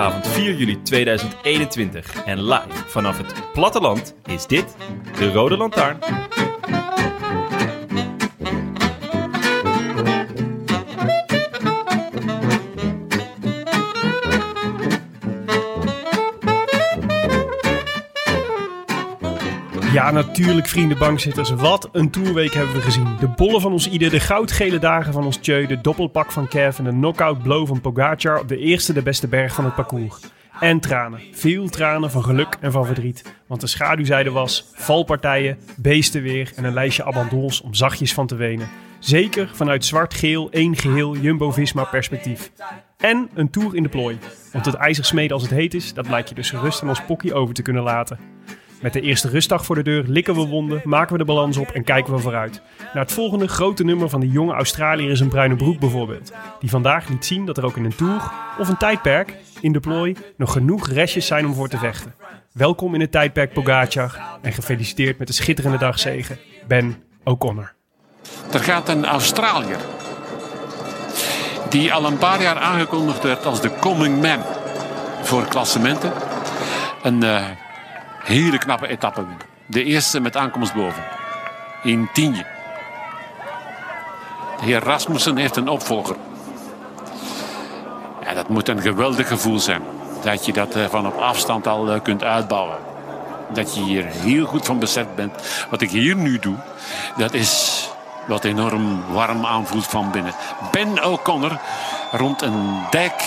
Zondagavond 4 juli 2021 en live vanaf het platteland is dit de Rode Lantaarn. Ja, natuurlijk vrienden bankzitters. Wat een tourweek hebben we gezien. De bollen van ons ieder, de goudgele dagen van ons Tjeu, de doppelpak van Kev en de knockout blow van Pogacar op de eerste de beste berg van het parcours. En tranen. Veel tranen van geluk en van verdriet. Want de schaduwzijde was valpartijen, beestenweer en een lijstje abandons om zachtjes van te wenen. Zeker vanuit zwart-geel, één geheel Jumbo-Visma perspectief. En een tour in de plooi. Want het ijzer smeden als het heet is, dat lijkt je dus gerust aan ons pokkie over te kunnen laten. Met de eerste rustdag voor de deur likken we wonden, maken we de balans op en kijken we vooruit. Naar het volgende grote nummer van de jonge Australiër is een bruine broek bijvoorbeeld. Die vandaag liet zien dat er ook in een tour of een tijdperk in de plooi nog genoeg restjes zijn om voor te vechten. Welkom in het tijdperk Pogacar en gefeliciteerd met de schitterende dagzegen, Ben O'Connor. Er gaat een Australiër. Die al een paar jaar aangekondigd werd als de coming man voor klassementen. Een eh, hele knappe etappe. De eerste met aankomst boven. In Tienje. De heer Rasmussen heeft een opvolger. Ja, dat moet een geweldig gevoel zijn. Dat je dat eh, van op afstand al eh, kunt uitbouwen. Dat je hier heel goed van bezet bent. Wat ik hier nu doe, dat is wat enorm warm aanvoelt van binnen. Ben O'Connor rond een dijk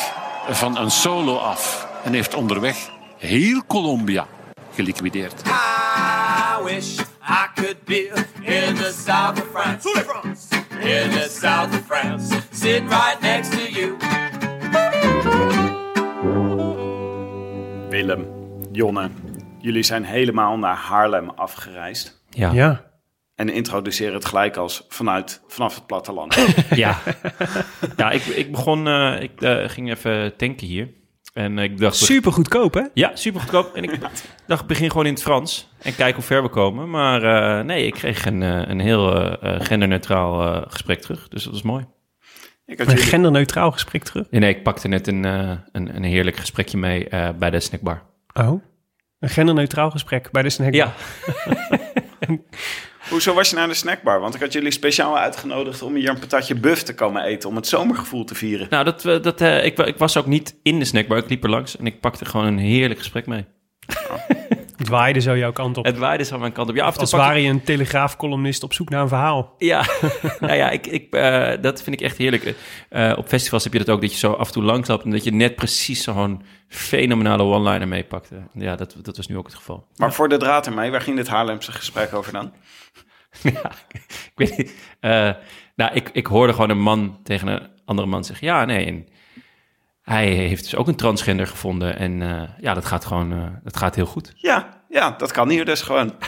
van een solo af. En heeft onderweg heel Colombia geliquideerd. I wish I could be in the south of France. In the south of France. Sitting right next to you. Willem, Jonne, jullie zijn helemaal naar Haarlem afgereisd. Ja. Ja, En introduceren het gelijk als vanuit, vanaf het platteland. Ja, ja ik, ik begon, eh, ik eh, ging even tanken hier. En ik dacht, super goedkoop hè? ja, super goedkoop. En ik dacht, ik begin gewoon in het Frans en kijk hoe ver we komen. Maar eh, nee, ik kreeg een, eh, een heel eh, genderneutraal gesprek terug. Dus dat was mooi. Ik had Een jullie, genderneutraal gesprek terug. Nee, nee, ik pakte net een, eh, een, een heerlijk gesprekje mee eh, bij de snackbar. Oh, een genderneutraal gesprek bij de snackbar. Ja, hoezo was je naar de snackbar? Want ik had jullie speciaal uitgenodigd om hier een patatje buff te komen eten. Om het zomergevoel te vieren. nou, dat, eh, dat, eh, ik, ik was ook niet in de snackbar. Ik liep er langs en ik pakte gewoon een heerlijk gesprek mee. Het waaide zo jouw kant op. Het waaide zo aan mijn kant op. Ja, af Als pak ik- ware je een telegraafcolumnist op zoek naar een verhaal. Ja, nou ja, ik, ik, eh, dat vind ik echt heerlijk. Eh, op festivals heb je dat ook, dat je zo af en toe langs loopt... en dat je net precies zo'n fenomenale one-liner meepakte. Ja, dat, dat was nu ook het geval. Maar voor de draad ermee, waar ging dit Haarlemse gesprek over dan? ja, ik weet niet. Eh, nou, ik, ik hoorde gewoon een man tegen een andere man zeggen... ja, nee, en hij heeft dus ook een transgender gevonden... en eh, ja, dat gaat gewoon, eh, dat gaat heel goed. Ja, ja, dat kan hier dus gewoon.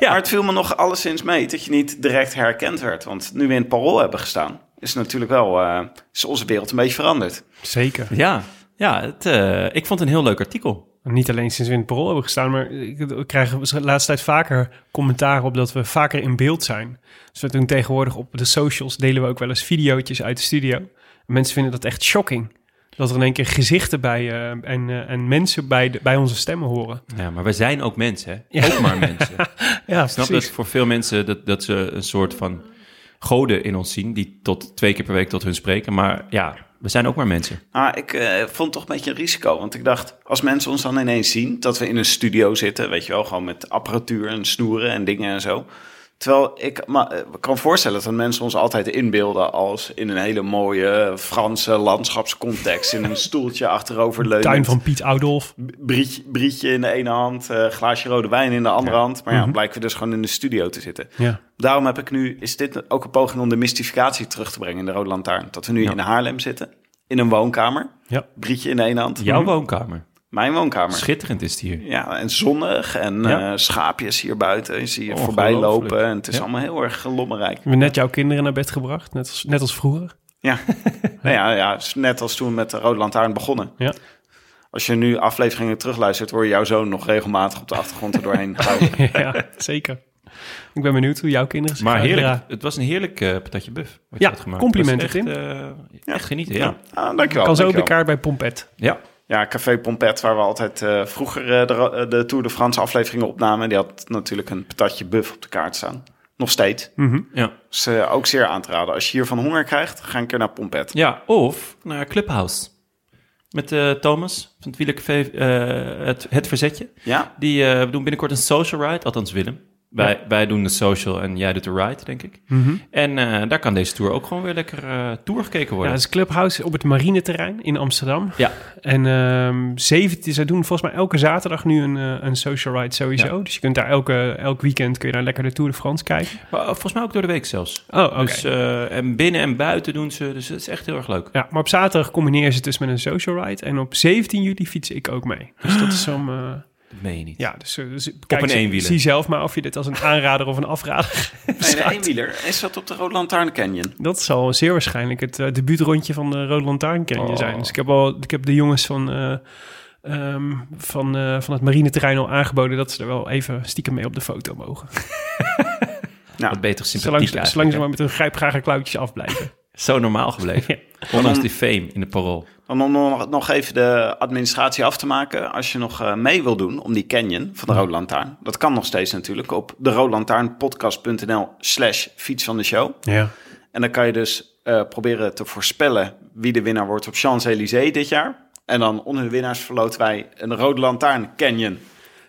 Ja. Maar het viel me nog alleszins mee dat je niet direct herkend werd. Want nu we in het parool hebben gestaan, is natuurlijk wel eh, is onze wereld een beetje veranderd. Zeker. Ja, ja het, eh, ik vond het een heel leuk artikel. Niet alleen sinds we in het parool hebben gestaan, maar ik krijg de laatste tijd vaker commentaar op dat we vaker in beeld zijn. Dus we doen tegenwoordig op de socials delen we ook wel eens videootjes uit de studio. En mensen vinden dat echt shocking. Dat er in één keer gezichten bij eh, en, eh, en mensen bij, de, bij onze stemmen horen. Ja, maar we zijn ook mensen, hè? Ja. Ook maar mensen. Ja, Ik snap dat voor veel mensen dat, dat ze een soort van goden in ons zien... die tot twee keer per week tot hun spreken. Maar ja, we zijn ook maar mensen. Ah, ik eh, vond het toch een beetje een risico. Want ik dacht, als mensen ons dan ineens zien... dat we in een studio zitten, weet je wel... gewoon met apparatuur en snoeren en dingen en zo... Terwijl ik me eh, kan voorstellen dat mensen ons altijd inbeelden als in een hele mooie Franse landschapscontext. In een stoeltje achterover leunen. Tuin van Piet Oudolf. Brietje, brietje in de ene hand, eh, glaasje rode wijn in de andere hand. Maar ja, blijken we dus gewoon in de studio te zitten. Ja. Daarom heb ik nu, is dit ook een poging om de mystificatie terug te brengen in de Rode Lantaarn. Dat we nu in Haarlem zitten, in een woonkamer. Ja. Brietje in de ene hand. Jouw woonkamer. Mijn woonkamer. Schitterend is het hier. Ja, en zonnig en Ja. eh, schaapjes hier buiten. Je zie je voorbij lopen en het is Ja. allemaal heel erg lommerrijk. We hebben net jouw kinderen naar bed gebracht, net als, net als vroeger. Ja. nou ja, ja, net als toen we met de Rode Lantaarn begonnen. Ja. Als je nu afleveringen terugluistert, hoor je jouw zoon nog regelmatig op de achtergrond er doorheen ja, zeker. Ik ben benieuwd hoe jouw kinderen zich Maar gaan heerlijk. Het was een heerlijk eh, patatje buff. Wat Ja, je had gemaakt. complimenten, echt, eh, echt genieten, ja. Ah, dankjewel. Kan zo op de kaart bij Pompet. Ja, Ja, Café Pompet, waar we altijd eh, vroeger eh, de, Ro- de Tour de France afleveringen opnamen. Die had natuurlijk een patatje buff op de kaart staan. Nog steeds. ja. Dus eh, ook zeer aan te raden. Als je hiervan honger krijgt, ga een keer naar Pompet. ja, of naar Clubhouse. Met eh, Thomas van het Wielercafé, eh, het, het Verzetje. Ja? Die eh, we doen binnenkort een social ride, althans Willem. Wij, wij doen de social en jij doet de ride, denk ik. En eh, daar kan deze tour ook gewoon weer lekker eh tour gekeken Ja, worden. dat is Clubhouse op het marineterrein in Amsterdam. Ja, En 17, zij doen volgens mij elke zaterdag nu een, eh, een social ride sowieso. Ja. Dus je kunt daar elke, elk weekend kun je daar lekker de Tour de France kijken. maar, volgens mij ook door de week zelfs. Oh, oké. Dus, en binnen en buiten doen ze, dus het is echt heel erg leuk. Ja, maar op zaterdag combineer je het dus met een social ride. En op 17 juli fiets ik ook mee. Dus dat is om... Dat meen je niet. ja, dus, eh, dus kijk, een zie- eenwieler. Zie zelf maar of je dit als een aanrader of een afrader Nee, de beschouwt. eenwieler. Is dat op de Rode Lantaarn Canyon? Dat zal zeer waarschijnlijk het uh, debuutrondje van de Rode Lantaarn Canyon Oh. zijn. Dus ik heb, al, ik heb de jongens van, eh, ehm, van, eh, van het marineterrein al aangeboden... dat ze er wel even stiekem mee op de foto mogen. Nou, Wat beter Zolang, sympathiek ze- eigenlijk, zolang ze maar met hun grijpgrage klauwtjes afblijven. Zo normaal gebleven. Ondanks die fame in de parool. Dan om nog, nog even de administratie af te maken. Als je nog eh, mee wil doen om die canyon van de Rode Lantaarn. Dat kan nog steeds natuurlijk op de roodlantaarnpodcast.nl slash fiets van de show. Ja. En dan kan je dus eh, proberen te voorspellen wie de winnaar wordt op Champs-Élysées dit jaar. En dan onder de winnaars verloten wij een Rode Lantaarn Canyon.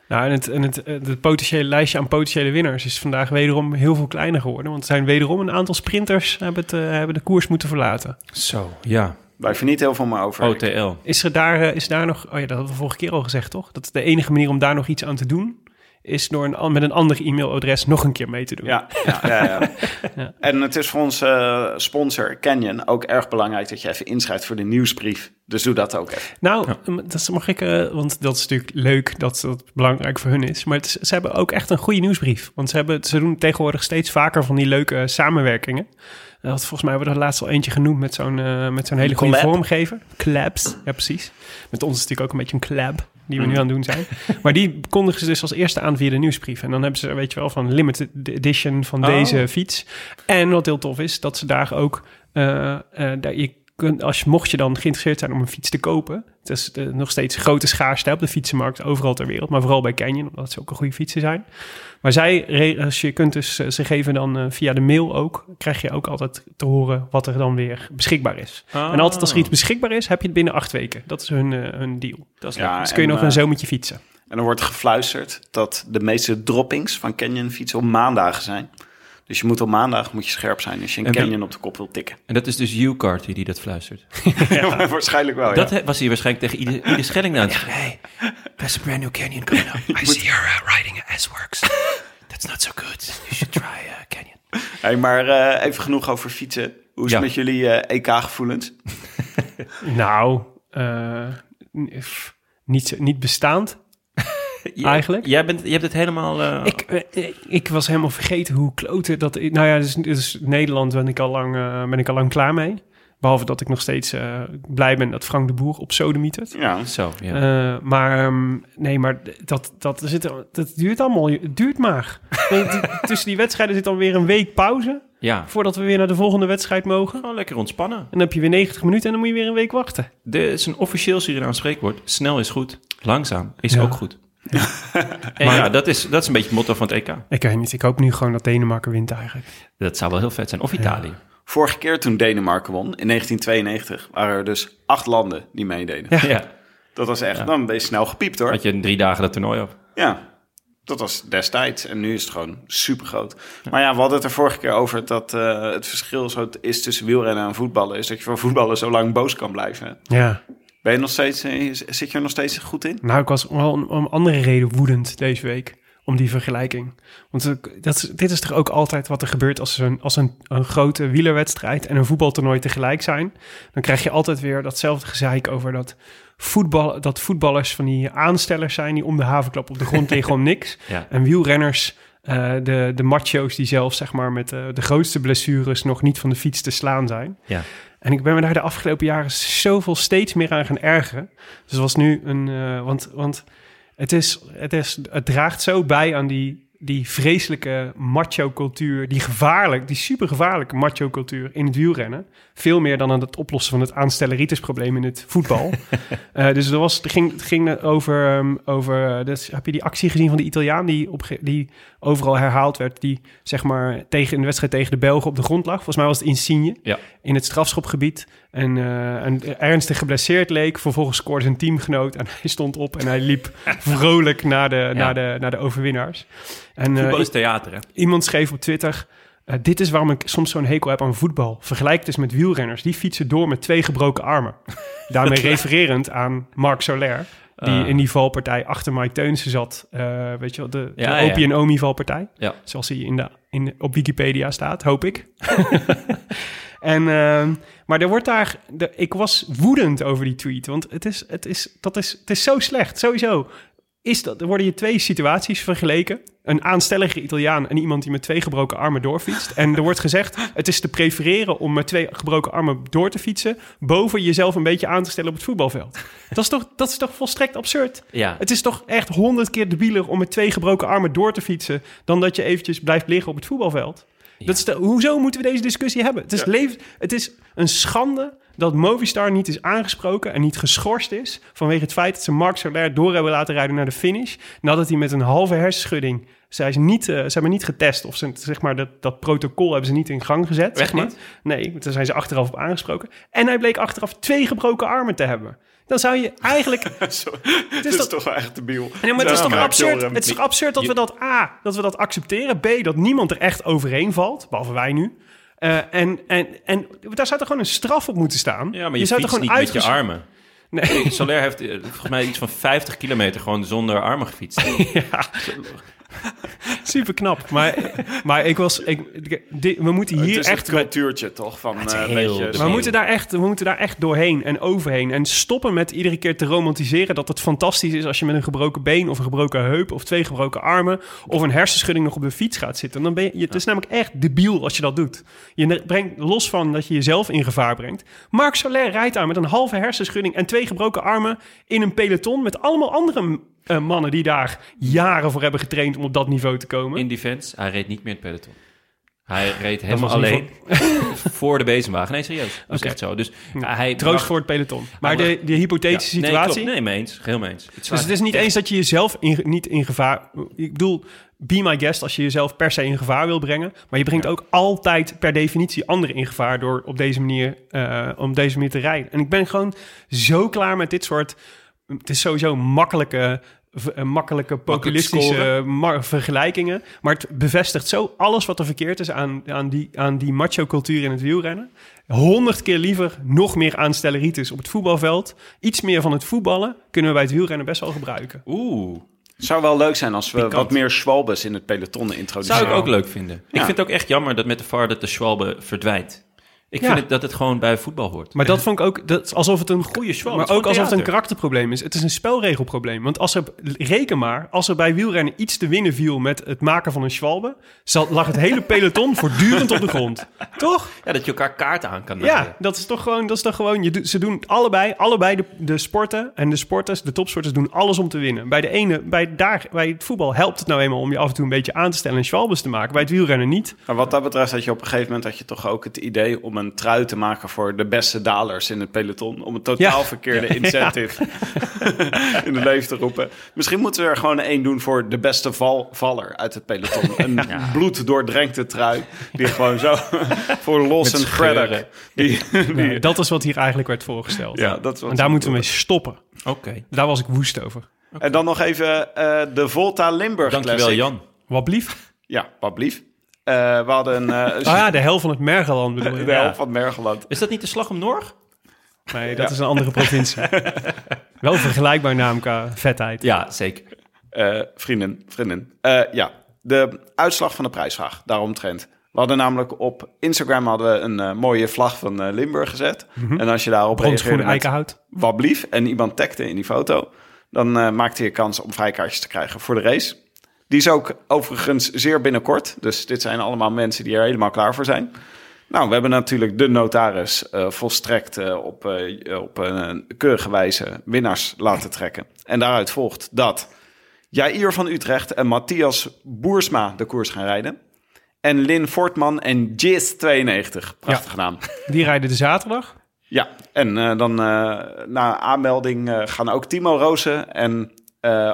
Nou, en het, en het, eh, het potentiële lijstje aan potentiële winnaars is vandaag wederom heel veel kleiner geworden. Want er zijn wederom een aantal sprinters hebben, het, hebben de koers moeten verlaten. Zo, ja. Waar je niet heel veel meer over. OTL. Is er daar, eh, is daar nog, oh ja, dat hadden we vorige keer al gezegd, toch? Dat de enige manier om daar nog iets aan te doen, is door een, met een ander e-mailadres nog een keer mee te doen. Ja, ja, ja, ja. Ja. En het is voor onze eh, sponsor Canyon ook erg belangrijk dat je even inschrijft voor de nieuwsbrief. Dus doe dat ook even. Nou, um, dat mag ik, eh, want dat is natuurlijk leuk dat dat belangrijk voor hun is. Maar het is- ze hebben ook echt een goede nieuwsbrief. Want ze, hebben, ze doen tegenwoordig steeds vaker van die leuke samenwerkingen. Dat had volgens mij we er laatst al eentje genoemd met zo'n eh, met zo'n hele goede vormgever. Collabs, ja precies. Met ons is natuurlijk ook een beetje een collab die we nu aan het doen zijn. Maar die kondigen ze dus als eerste aan via de nieuwsbrief. En dan hebben ze, weet je wel, van limited edition van Oh. deze fiets. En wat heel tof is, dat ze daar ook... eh, eh, daar, je kunt, als je, mocht je dan geïnteresseerd zijn om een fiets te kopen... Het is eh, nog steeds grote schaarste op de fietsenmarkt overal ter wereld. Maar vooral bij Canyon, omdat ze ook een goede fietsen zijn. Maar zij, als je kunt dus, eh, ze geven dan eh, via de mail ook... krijg je ook altijd te horen wat er dan weer beschikbaar is. Ah. En altijd als er iets beschikbaar is, heb je het binnen acht weken. Dat is hun, hun deal. Dat is Ja. Dus kun je en, nog een zomertje fietsen. En er wordt gefluisterd dat de meeste droppings van Canyon fietsen op maandagen zijn. Dus je moet op maandag moet je scherp zijn als je een Canyon op de kop wil tikken. En dat is dus U-Carty die dat fluistert. Waarschijnlijk wel, Dat ja. was hij waarschijnlijk tegen ieder, ieder Schelling aan het zeggen. Hey, there's a brand new canyon coming up. I see you're uh, riding S-Works. That's not so good. You should try uh, canyon. Hey, maar eh, even genoeg over fietsen. Hoe is Ja. het met jullie eh, EK-gevoelens? Nou, eh, niet, niet bestaand. Eigenlijk? Jij, bent, je hebt het helemaal... eh, Ik, eh, ik, ik was helemaal vergeten hoe kloten dat... Nou ja, dus, dus Nederland ben ik, al lang, eh, ben ik al lang klaar mee. Behalve dat ik nog steeds eh, blij ben dat Frank de Boer op sodemietert. Ja, Zo, ja. Eh, maar ehm, nee, maar dat, dat, er zit, dat duurt allemaal. Het duurt maar. Tussen die wedstrijden zit dan weer een week pauze. ja. Voordat we weer naar de volgende wedstrijd mogen. Gewoon lekker ontspannen. En dan heb je weer 90 minuten en dan moet je weer een week wachten. Er is een officieel Surinaams spreekwoord. Snel is goed, langzaam is Ja. ook goed. En ja, dat is, dat is een beetje het motto van het EK. Ik weet niet. Ik hoop nu gewoon dat Denemarken wint eigenlijk. Dat zou wel heel vet zijn. Of Italië. vorige keer toen Denemarken won, in 1992, waren er dus acht landen die meededen. Ja. Dat was echt, dan ben je snel gepiept hoor. Had je in drie dagen dat toernooi op. Ja. Dat was destijds en nu is het gewoon super groot. Maar ja, we hadden het er vorige keer over dat eh, het verschil zo is tussen wielrennen en voetballen. Is dat je voor voetballen zo lang boos kan blijven. Ja. Ben je nog steeds, eh, zit je er nog steeds goed in? Nou, ik was wel om, om andere reden woedend deze week. Om die vergelijking. Want het- dat, dit is toch ook altijd wat er gebeurt als, een, als een, een grote wielerwedstrijd en een voetbaltoernooi tegelijk zijn. Dan krijg je altijd weer datzelfde gezeik over dat, voetbal, dat voetballers van die aanstellers zijn die om de havenklap op de grond liggen om niks. Ja. En wielrenners, eh, de, de macho's die zelf zeg maar met eh, de grootste blessures nog niet van de fiets te slaan zijn. Ja. En ik ben me daar de afgelopen jaren zoveel steeds meer aan gaan ergeren. Dus het was nu een. eh, want want het, is, het, is, het draagt zo bij aan die, die vreselijke macho-cultuur. Die gevaarlijk, die supergevaarlijke macho-cultuur in het wielrennen. Veel meer dan aan het oplossen van het aanstelleritis-probleem in het voetbal. Eh, dus er was, het ging, het ging over. ehm, over dus, heb je die actie gezien van die Italiaan die, op, die overal herhaald werd? Die zeg maar tegen, in de wedstrijd tegen de Belgen op de grond lag. Volgens mij was het Insigne Ja. in het strafschopgebied. En, eh, en ernstig geblesseerd leek. Vervolgens scoorde zijn teamgenoot en hij stond op en hij liep vrolijk naar de, naar de, naar de overwinnaars. En eh, Voetbal is theater, hè? iemand schreef op Twitter... eh, dit is waarom ik soms zo'n hekel heb aan voetbal. Vergelijk het eens met wielrenners. Die fietsen door met twee gebroken armen. Daarmee refererend aan Marc Soler... die Ah. in die valpartij achter Mike Teunissen zat. Eh, weet je wel, de, Ja. Opie en Omi valpartij. Zoals hij in de, in de- op Wikipedia staat, hoop ik. en, ehm, maar er wordt daar... De, ik was woedend over die tweet. Want het is, het is, dat is, het is zo slecht. Sowieso is dat, er worden hier twee situaties vergeleken. Een aanstellige Italiaan en iemand die met twee gebroken armen doorfietst. En er wordt gezegd, het is te prefereren om met twee gebroken armen door te fietsen... boven jezelf een beetje aan te stellen op het voetbalveld. Dat is toch, dat is toch volstrekt absurd? Ja. Het is toch echt honderd keer debieler om met twee gebroken armen door te fietsen... dan dat je eventjes blijft liggen op het voetbalveld. Dat is de, hoezo moeten we deze discussie hebben? Het is, leef, het is een schande dat Movistar niet is aangesproken en niet geschorst is... vanwege het feit dat ze Marc Soler door hebben laten rijden naar de finish... nadat hij met een halve hersenschudding... Zij, zijn niet, eh, ze hebben niet getest of ze, zeg maar, dat, dat protocol hebben ze niet in gang gezet. Zeg Echt maar. niet? Nee, daar zijn ze achteraf op aangesproken. En hij bleek achteraf twee gebroken armen te hebben. Dan zou je eigenlijk... Zo, is toch- toch wel echt debiel. Nee, maar het is Ja, toch maar absurd? Het is toch absurd dat we dat A, dat we dat accepteren. B, dat niemand er echt overheen valt, behalve wij nu. Eh, en, en, en daar zou toch gewoon een straf op moeten staan? Ja, maar je, zou fietst toch niet met je armen. Nee. Soler heeft eh, volgens mij iets van 50 kilometer gewoon zonder armen gefietst. Super knap. Maar, maar ik was. Ik, dit- we moeten Het hier is echt. het cultuurtje toch van is eh, een heel beetje... we moeten, daar echt, we moeten daar echt doorheen en overheen. En stoppen met iedere keer te romantiseren dat het fantastisch is als je met een gebroken been of een gebroken heup of twee gebroken armen of een hersenschudding nog op de fiets gaat zitten. Dan ben je, het is namelijk echt debiel als je dat doet. Je brengt los van dat je jezelf in gevaar brengt. Marc Soler rijdt aan met een halve hersenschudding en twee gebroken armen in een peloton met allemaal andere eh, mannen die daar jaren voor hebben getraind om op dat niveau te komen. In defense, hij reed niet meer het peloton. Hij reed helemaal alleen voor de bezemwagen. Nee, serieus. Dat is echt zo. Dus hij Troost bracht- voor het peloton. Maar de, de hypothetische Ja, nee, situatie... klopt. Nee, mee eens. Geheel mee eens. Het Dus het is niet eens dat je jezelf in, niet in gevaar... Ik bedoel, be my guest als je jezelf per se in gevaar wil brengen. Maar je brengt ook altijd per definitie anderen in gevaar... door op deze manier, eh, op deze manier te rijden. En ik ben gewoon zo klaar met dit soort... Het is sowieso makkelijke... makkelijke populistische vergelijkingen. Maar het bevestigt zo alles wat er verkeerd is aan, aan die, aan die macho-cultuur in het wielrennen. Honderd keer liever nog meer aanstelleritis op het voetbalveld. Iets meer van het voetballen kunnen we bij het wielrennen best wel gebruiken. Oeh, Het zou wel leuk zijn als we Pikant. wat meer Schwalbes in het peloton introduceren. zou ik ook leuk vinden. Ik vind het ook echt jammer dat met de VAR dat de Schwalbe verdwijnt. Ik Ja. vind het, dat het gewoon bij voetbal hoort. Maar dat vond ik ook, dat is alsof het een Goeie Schwalbe, maar is ook alsof het een karakterprobleem is. Het is een spelregelprobleem. Want als er, reken maar, als er bij wielrennen iets te winnen viel met het maken van een schwalbe, lag het hele peloton voortdurend op de grond. Toch? Ja, dat je elkaar kaarten aan kan naaien. Ja, dat is toch gewoon, dat is toch gewoon je, ze doen allebei, allebei de, de sporten en de sporters, de topsporters doen alles om te winnen. Bij de ene, bij, daar, bij het voetbal helpt het nou eenmaal om je af en toe een beetje aan te stellen en schwalbes te maken. Bij het wielrennen niet. Maar wat dat betreft had je op een gegeven moment had je toch ook het idee om een trui te maken voor de beste dalers in het peloton. Om een totaal Ja. verkeerde incentive in de leven te roepen. Misschien moeten we er gewoon één doen voor de beste val, valler uit het peloton. Een bloeddoordrenkte trui die gewoon zo voor Los en. Die, die, Nou, dat is wat hier eigenlijk werd voorgesteld. ja, dat was en daar moeten we mee stoppen. Oké. Daar was ik woest over. En dan nog even eh, de Volta Limburg Dankjewel, Classic. Jan. Wat blief? Ja, wat blief. Eh, we hadden een... eh, Oh ja, de hel van het Mergeland bedoel je. de helft van Mergeland. Is dat niet de slag om Norg? Nee, dat is een andere provincie. Wel vergelijkbaar naam qua vetheid. Ja, zeker. Eh, vrienden, vrienden. Eh, ja, de uitslag van de prijsvraag, daaromtrent. We hadden namelijk op Instagram hadden we een mooie vlag van eh, Limburg gezet. En als je daarop reageerde eikenhout. wat blief en iemand tagde in die foto... dan maakte je kans om vrijkaartjes te krijgen voor de race. Die is ook overigens zeer binnenkort. Dus dit zijn allemaal mensen die er helemaal klaar voor zijn. Nou, we hebben natuurlijk de notaris eh, volstrekt eh, op, eh, op een keurige wijze winnaars laten trekken. En daaruit volgt dat Jair van Utrecht en Matthias Boersma de koers gaan rijden. En Lin Fortman en Jizz 92. Prachtige naam. Die rijden de zaterdag. Ja, en dan na aanmelding gaan ook Timo Rozen en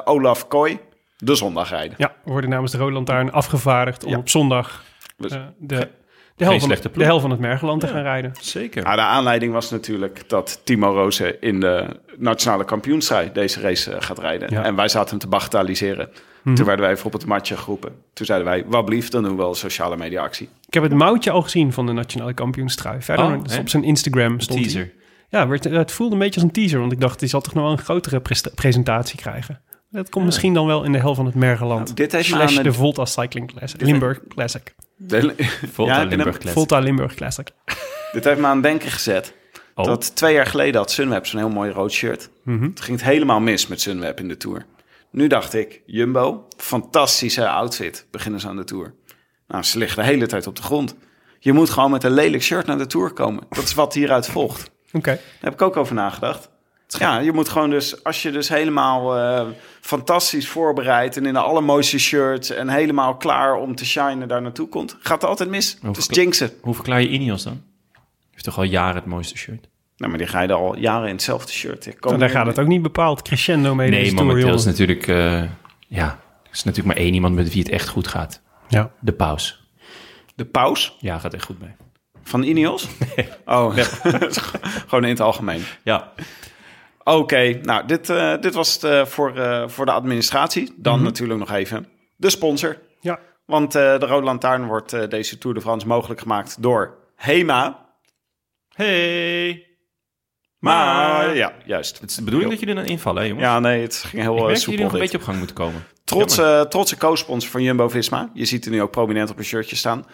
Olaf Kooi de zondag rijden. Ja, worden namens de Rode Lantaarn afgevaardigd om Ja. op zondag Dus- eh, de, de, hel van, de hel van het Mergeland te gaan rijden. Zeker. Nou, de aanleiding was natuurlijk dat Timo Rozen in de nationale kampioenstrijd deze race eh, gaat rijden. Ja. En wij zaten hem te bagatelliseren. Toen werden wij even op het matje geroepen. Toen zeiden wij, wat blieft, dan doen we wel een sociale media actie. Ik heb het mouwtje al gezien van de nationale kampioenstrui. Verder, Oh, dat is hè? op zijn Instagram stond hij. Teaser. Ja, werd, het voelde een beetje als een teaser, want ik dacht, die zal toch nog wel een grotere presentatie krijgen. Dat komt misschien dan wel in de hel van het Mergeland. Nou, dit heeft me Slash aan de het- Volta Cycling Classic. Limburg Classic. De- Volta Ja? Limburg Classic. Volta Limburg Classic. Dit heeft me aan het denken gezet. Oh. Dat twee jaar geleden had Sunweb zo'n heel mooi rood shirt. Mhm. Het ging het helemaal mis met Sunweb in de Tour. Nu dacht ik, Jumbo, fantastische outfit, beginnen ze aan de Tour. Nou, ze liggen de hele tijd op de grond. Je moet gewoon met een lelijk shirt naar de Tour komen. Dat is wat hieruit volgt. Oké. Daar heb ik ook over nagedacht. Ja, je moet gewoon dus, als je dus helemaal eh, fantastisch voorbereid en in de allermooiste shirts en helemaal klaar om te shinen daar naartoe komt, gaat het altijd mis. Het is verkla- jinxen. Hoe verklaar je Ineos dan? Heeft toch al jaren het mooiste shirt? Nou, maar die rijden al jaren in hetzelfde shirt. En daar gaat het ook niet bepaald crescendo mee. Nee, momenteel is natuurlijk... eh, ja, is natuurlijk maar één iemand met wie het echt goed gaat. Ja. De paus. De paus Ja, gaat echt goed mee. van Ineos? Oh, gewoon in het algemeen. Ja. Oké, nou, dit, eh, dit was het eh, voor, eh, voor de administratie. Dan Mhm. natuurlijk nog even de sponsor. Ja. Want de Rode Lantaarn wordt deze Tour de France mogelijk gemaakt door HEMA. Hey. Maar ja, juist. Het is de bedoeling dat jullie dan invallen, hè, jongens? Ja, nee, het ging heel Ik merk dat soepel jullie nog een beetje op gang moeten komen. Trots, eh, trotse co-sponsor van Jumbo-Visma. Je ziet er nu ook prominent op een shirtje staan.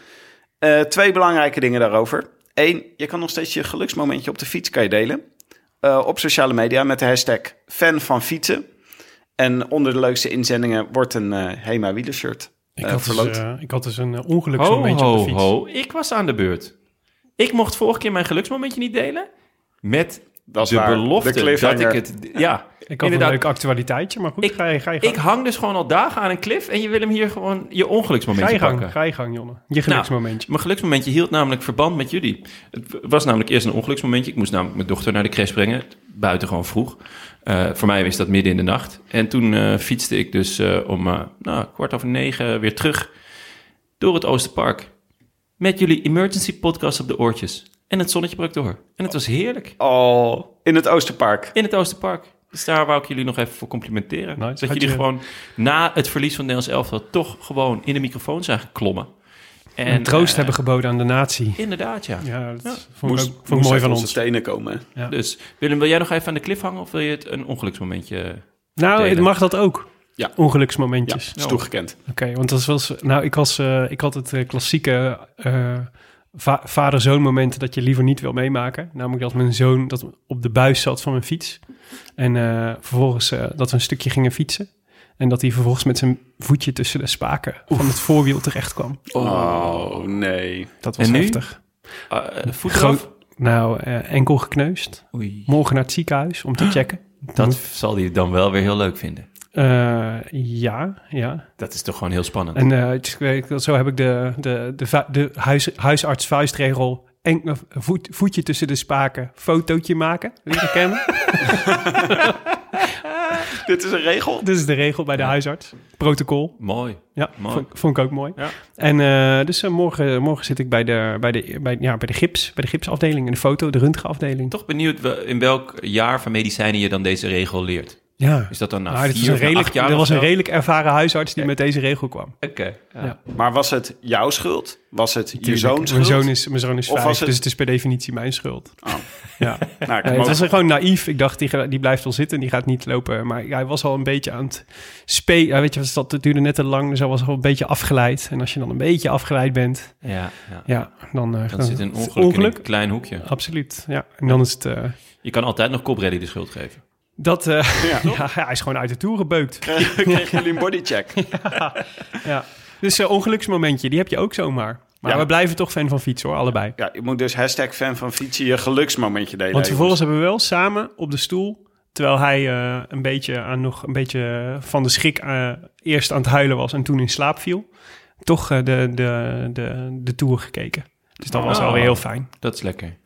Twee belangrijke dingen daarover. Eén, je kan nog steeds je geluksmomentje op de fiets kan je delen. Eh, op sociale media met de hashtag fan van fietsen. En onder de leukste inzendingen wordt een eh Hema wielershirt Ik, eh, had dus, ik had dus een uh, Ho, ongeluksmomentje op de ho, fiets. ho. Ik was aan de beurt. Ik mocht vorige keer mijn geluksmomentje niet delen. Met Dat is de waar. belofte De dat ik het... Ja, Ik had inderdaad. een leuk actualiteitje, maar goed, Ik- ga je, ga je Ik hang dus gewoon al dagen aan een cliff en je wil hem hier gewoon je Ga ongeluksmomentje je gang, pakken. ga je gang, Jonne. Je geluksmomentje. Mijn geluksmomentje hield namelijk verband met jullie. Het was namelijk eerst een ongeluksmomentje. Ik moest namelijk mijn dochter naar de crash brengen. Buiten gewoon vroeg. Eh, voor mij is dat midden in de nacht. En toen eh, fietste ik dus eh, om eh, nou, kwart over negen weer terug door het Oosterpark. Met jullie emergency podcast op de oortjes. En het zonnetje brak door. En het was heerlijk. Oh, in het Oosterpark. In het Oosterpark. Dus daar wou ik jullie nog even voor complimenteren. Nice. Dat Had jullie je- gewoon na het verlies van Nederlands elftal... toch gewoon in de microfoon zijn geklommen. En, En troost eh, hebben geboden aan de natie. Inderdaad, ja. Ja, dat Ja. vond ik, Moest, ook, vond mooi van onze ons. stenen komen. Ja. Dus Willem, wil jij nog even aan de cliff hangen... of wil je het een ongeluksmomentje... Nou, het mag dat ook. Ja. Ongeluksmomentjes. Is toegekend. Oké, want dat was... Nou, ik, was, eh, ik had het eh, klassieke eh, va- vader-zoon momenten dat je liever niet wil meemaken. Namelijk dat mijn zoon dat op de buis zat van mijn fiets. En eh, vervolgens eh, dat we een stukje gingen fietsen. En dat hij vervolgens met zijn voetje tussen de spaken van het voorwiel terecht kwam. Oh, nee. Dat was En nu? heftig. Uh, voet Groot- eraf? Nou, eh, enkel gekneusd. Oei. Morgen naar het ziekenhuis om te checken. Dat zal hij dan wel weer heel leuk vinden. Eh, ja, ja. Dat is toch gewoon heel spannend. En eh, zo heb ik de, de, de, huis, huisarts vuistregel... En, eh, voet, voetje tussen de spaken, fotootje maken. Leren kennen. Dit is een regel. Dit is de regel bij de huisarts. Protocol. Mooi. Ja, Mooi. vond, vond ik ook mooi. Ja. En eh, dus morgen, morgen zit ik bij de, bij, de, bij, ja, bij de gips, bij de gipsafdeling, in de foto, de röntgenafdeling. Toch benieuwd in welk jaar van medicijnen je dan deze regel leert. Ja. Is dat dan na vier een redelijk, acht jaar er was een redelijk ervaren huisarts die met deze regel kwam. Oké. ja. Ja. Maar was het jouw schuld? Was het je zoons Mijn schuld? zoon is, mijn zoon is Of vijf, was het- dus het is per definitie mijn schuld. Oh. Ja. Nou, Nee, het was gewoon naïef. Ik dacht, die, die blijft wel zitten, die gaat niet lopen. Maar hij was al een beetje aan het spelen. Ja, weet je, dat duurde net te lang, dus hij was al een beetje afgeleid. En als je dan een beetje afgeleid bent, Ja, ja. ja, dan... eh, Dan dan- zit een ongeluk, in een klein hoekje. Absoluut, ja. En dan is het... eh, Je kan altijd nog Cobrelli de schuld geven. Dat, eh, Ja. ja, hij is gewoon uit de toer gebeukt. Kreeg, kregen jullie een bodycheck? Ja. Dus eh ongeluksmomentje, die heb je ook zomaar. Maar Ja. we blijven toch fan van fietsen hoor, allebei. Ja, je moet dus hashtag fan van fietsen je geluksmomentje delen. Want vervolgens hebben we wel samen op de stoel, terwijl hij eh, een beetje aan nog een beetje van de schrik eh, eerst aan het huilen was en toen in slaap viel, toch eh, de, de, de, de tour gekeken. Dus dat was alweer heel fijn. Dat is lekker.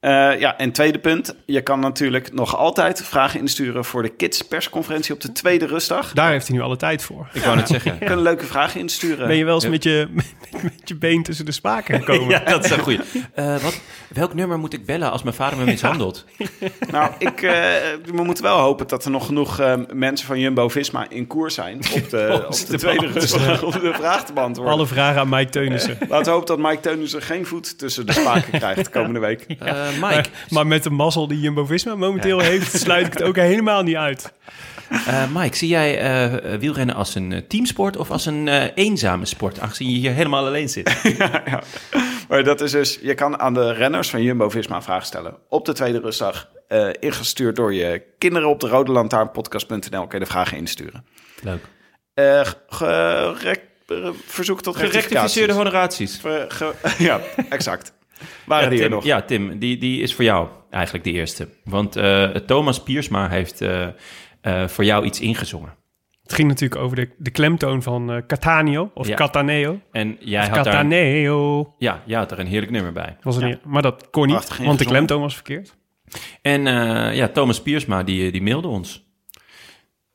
Eh, ja, en tweede punt. Je kan natuurlijk nog altijd vragen insturen voor de kids persconferentie op de tweede rustdag. Daar heeft hij nu alle tijd voor. Ik wou net zeggen. Je kunt leuke vragen insturen. Ben je wel eens Ja. met, je, met, met je been tussen de spaken gekomen? Ja, dat is een goeie. Eh, wat, welk nummer moet ik bellen als mijn vader me mishandelt? Nou, ik, eh, we moeten wel hopen dat er nog genoeg eh, mensen van Jumbo-Visma in koers zijn op de, op de tweede rustdag om de vraag te beantwoorden. Alle vragen aan Mike Teunissen. Laten we hopen dat Mike Teunissen geen voet tussen de spaken krijgt komende week. Eh, Mike, Maar, maar met de mazzel die Jumbo-Visma momenteel heeft, sluit ik het ook helemaal niet uit. eh, Mike, zie jij eh, wielrennen als een teamsport of als een eh, eenzame sport, aangezien je hier helemaal alleen zit? ja. Maar dat is dus, je kan aan de renners van Jumbo-Visma vraag stellen. Op de tweede rustdag, eh, ingestuurd door je kinderen op de rode lantaarnpodcast.nl. Kun je de vragen insturen. Leuk. Verzoek tot honoraties. Ver- ge- ja, exact. Waren Ja, die er Tim, nog? ja, Tim, die, die is voor jou eigenlijk de eerste. Want eh, Thomas Piersma heeft eh, eh, voor jou iets ingezongen. Het ging natuurlijk over de, de klemtoon van eh Catania of Ja. Cataneo. En jij Of had, daar, Cataneo. ja, jij had er een heerlijk nummer bij. Was er niet, maar dat kon niet, Prachtig want de klemtoon was verkeerd. En eh, ja, Thomas Piersma, die, die mailde ons.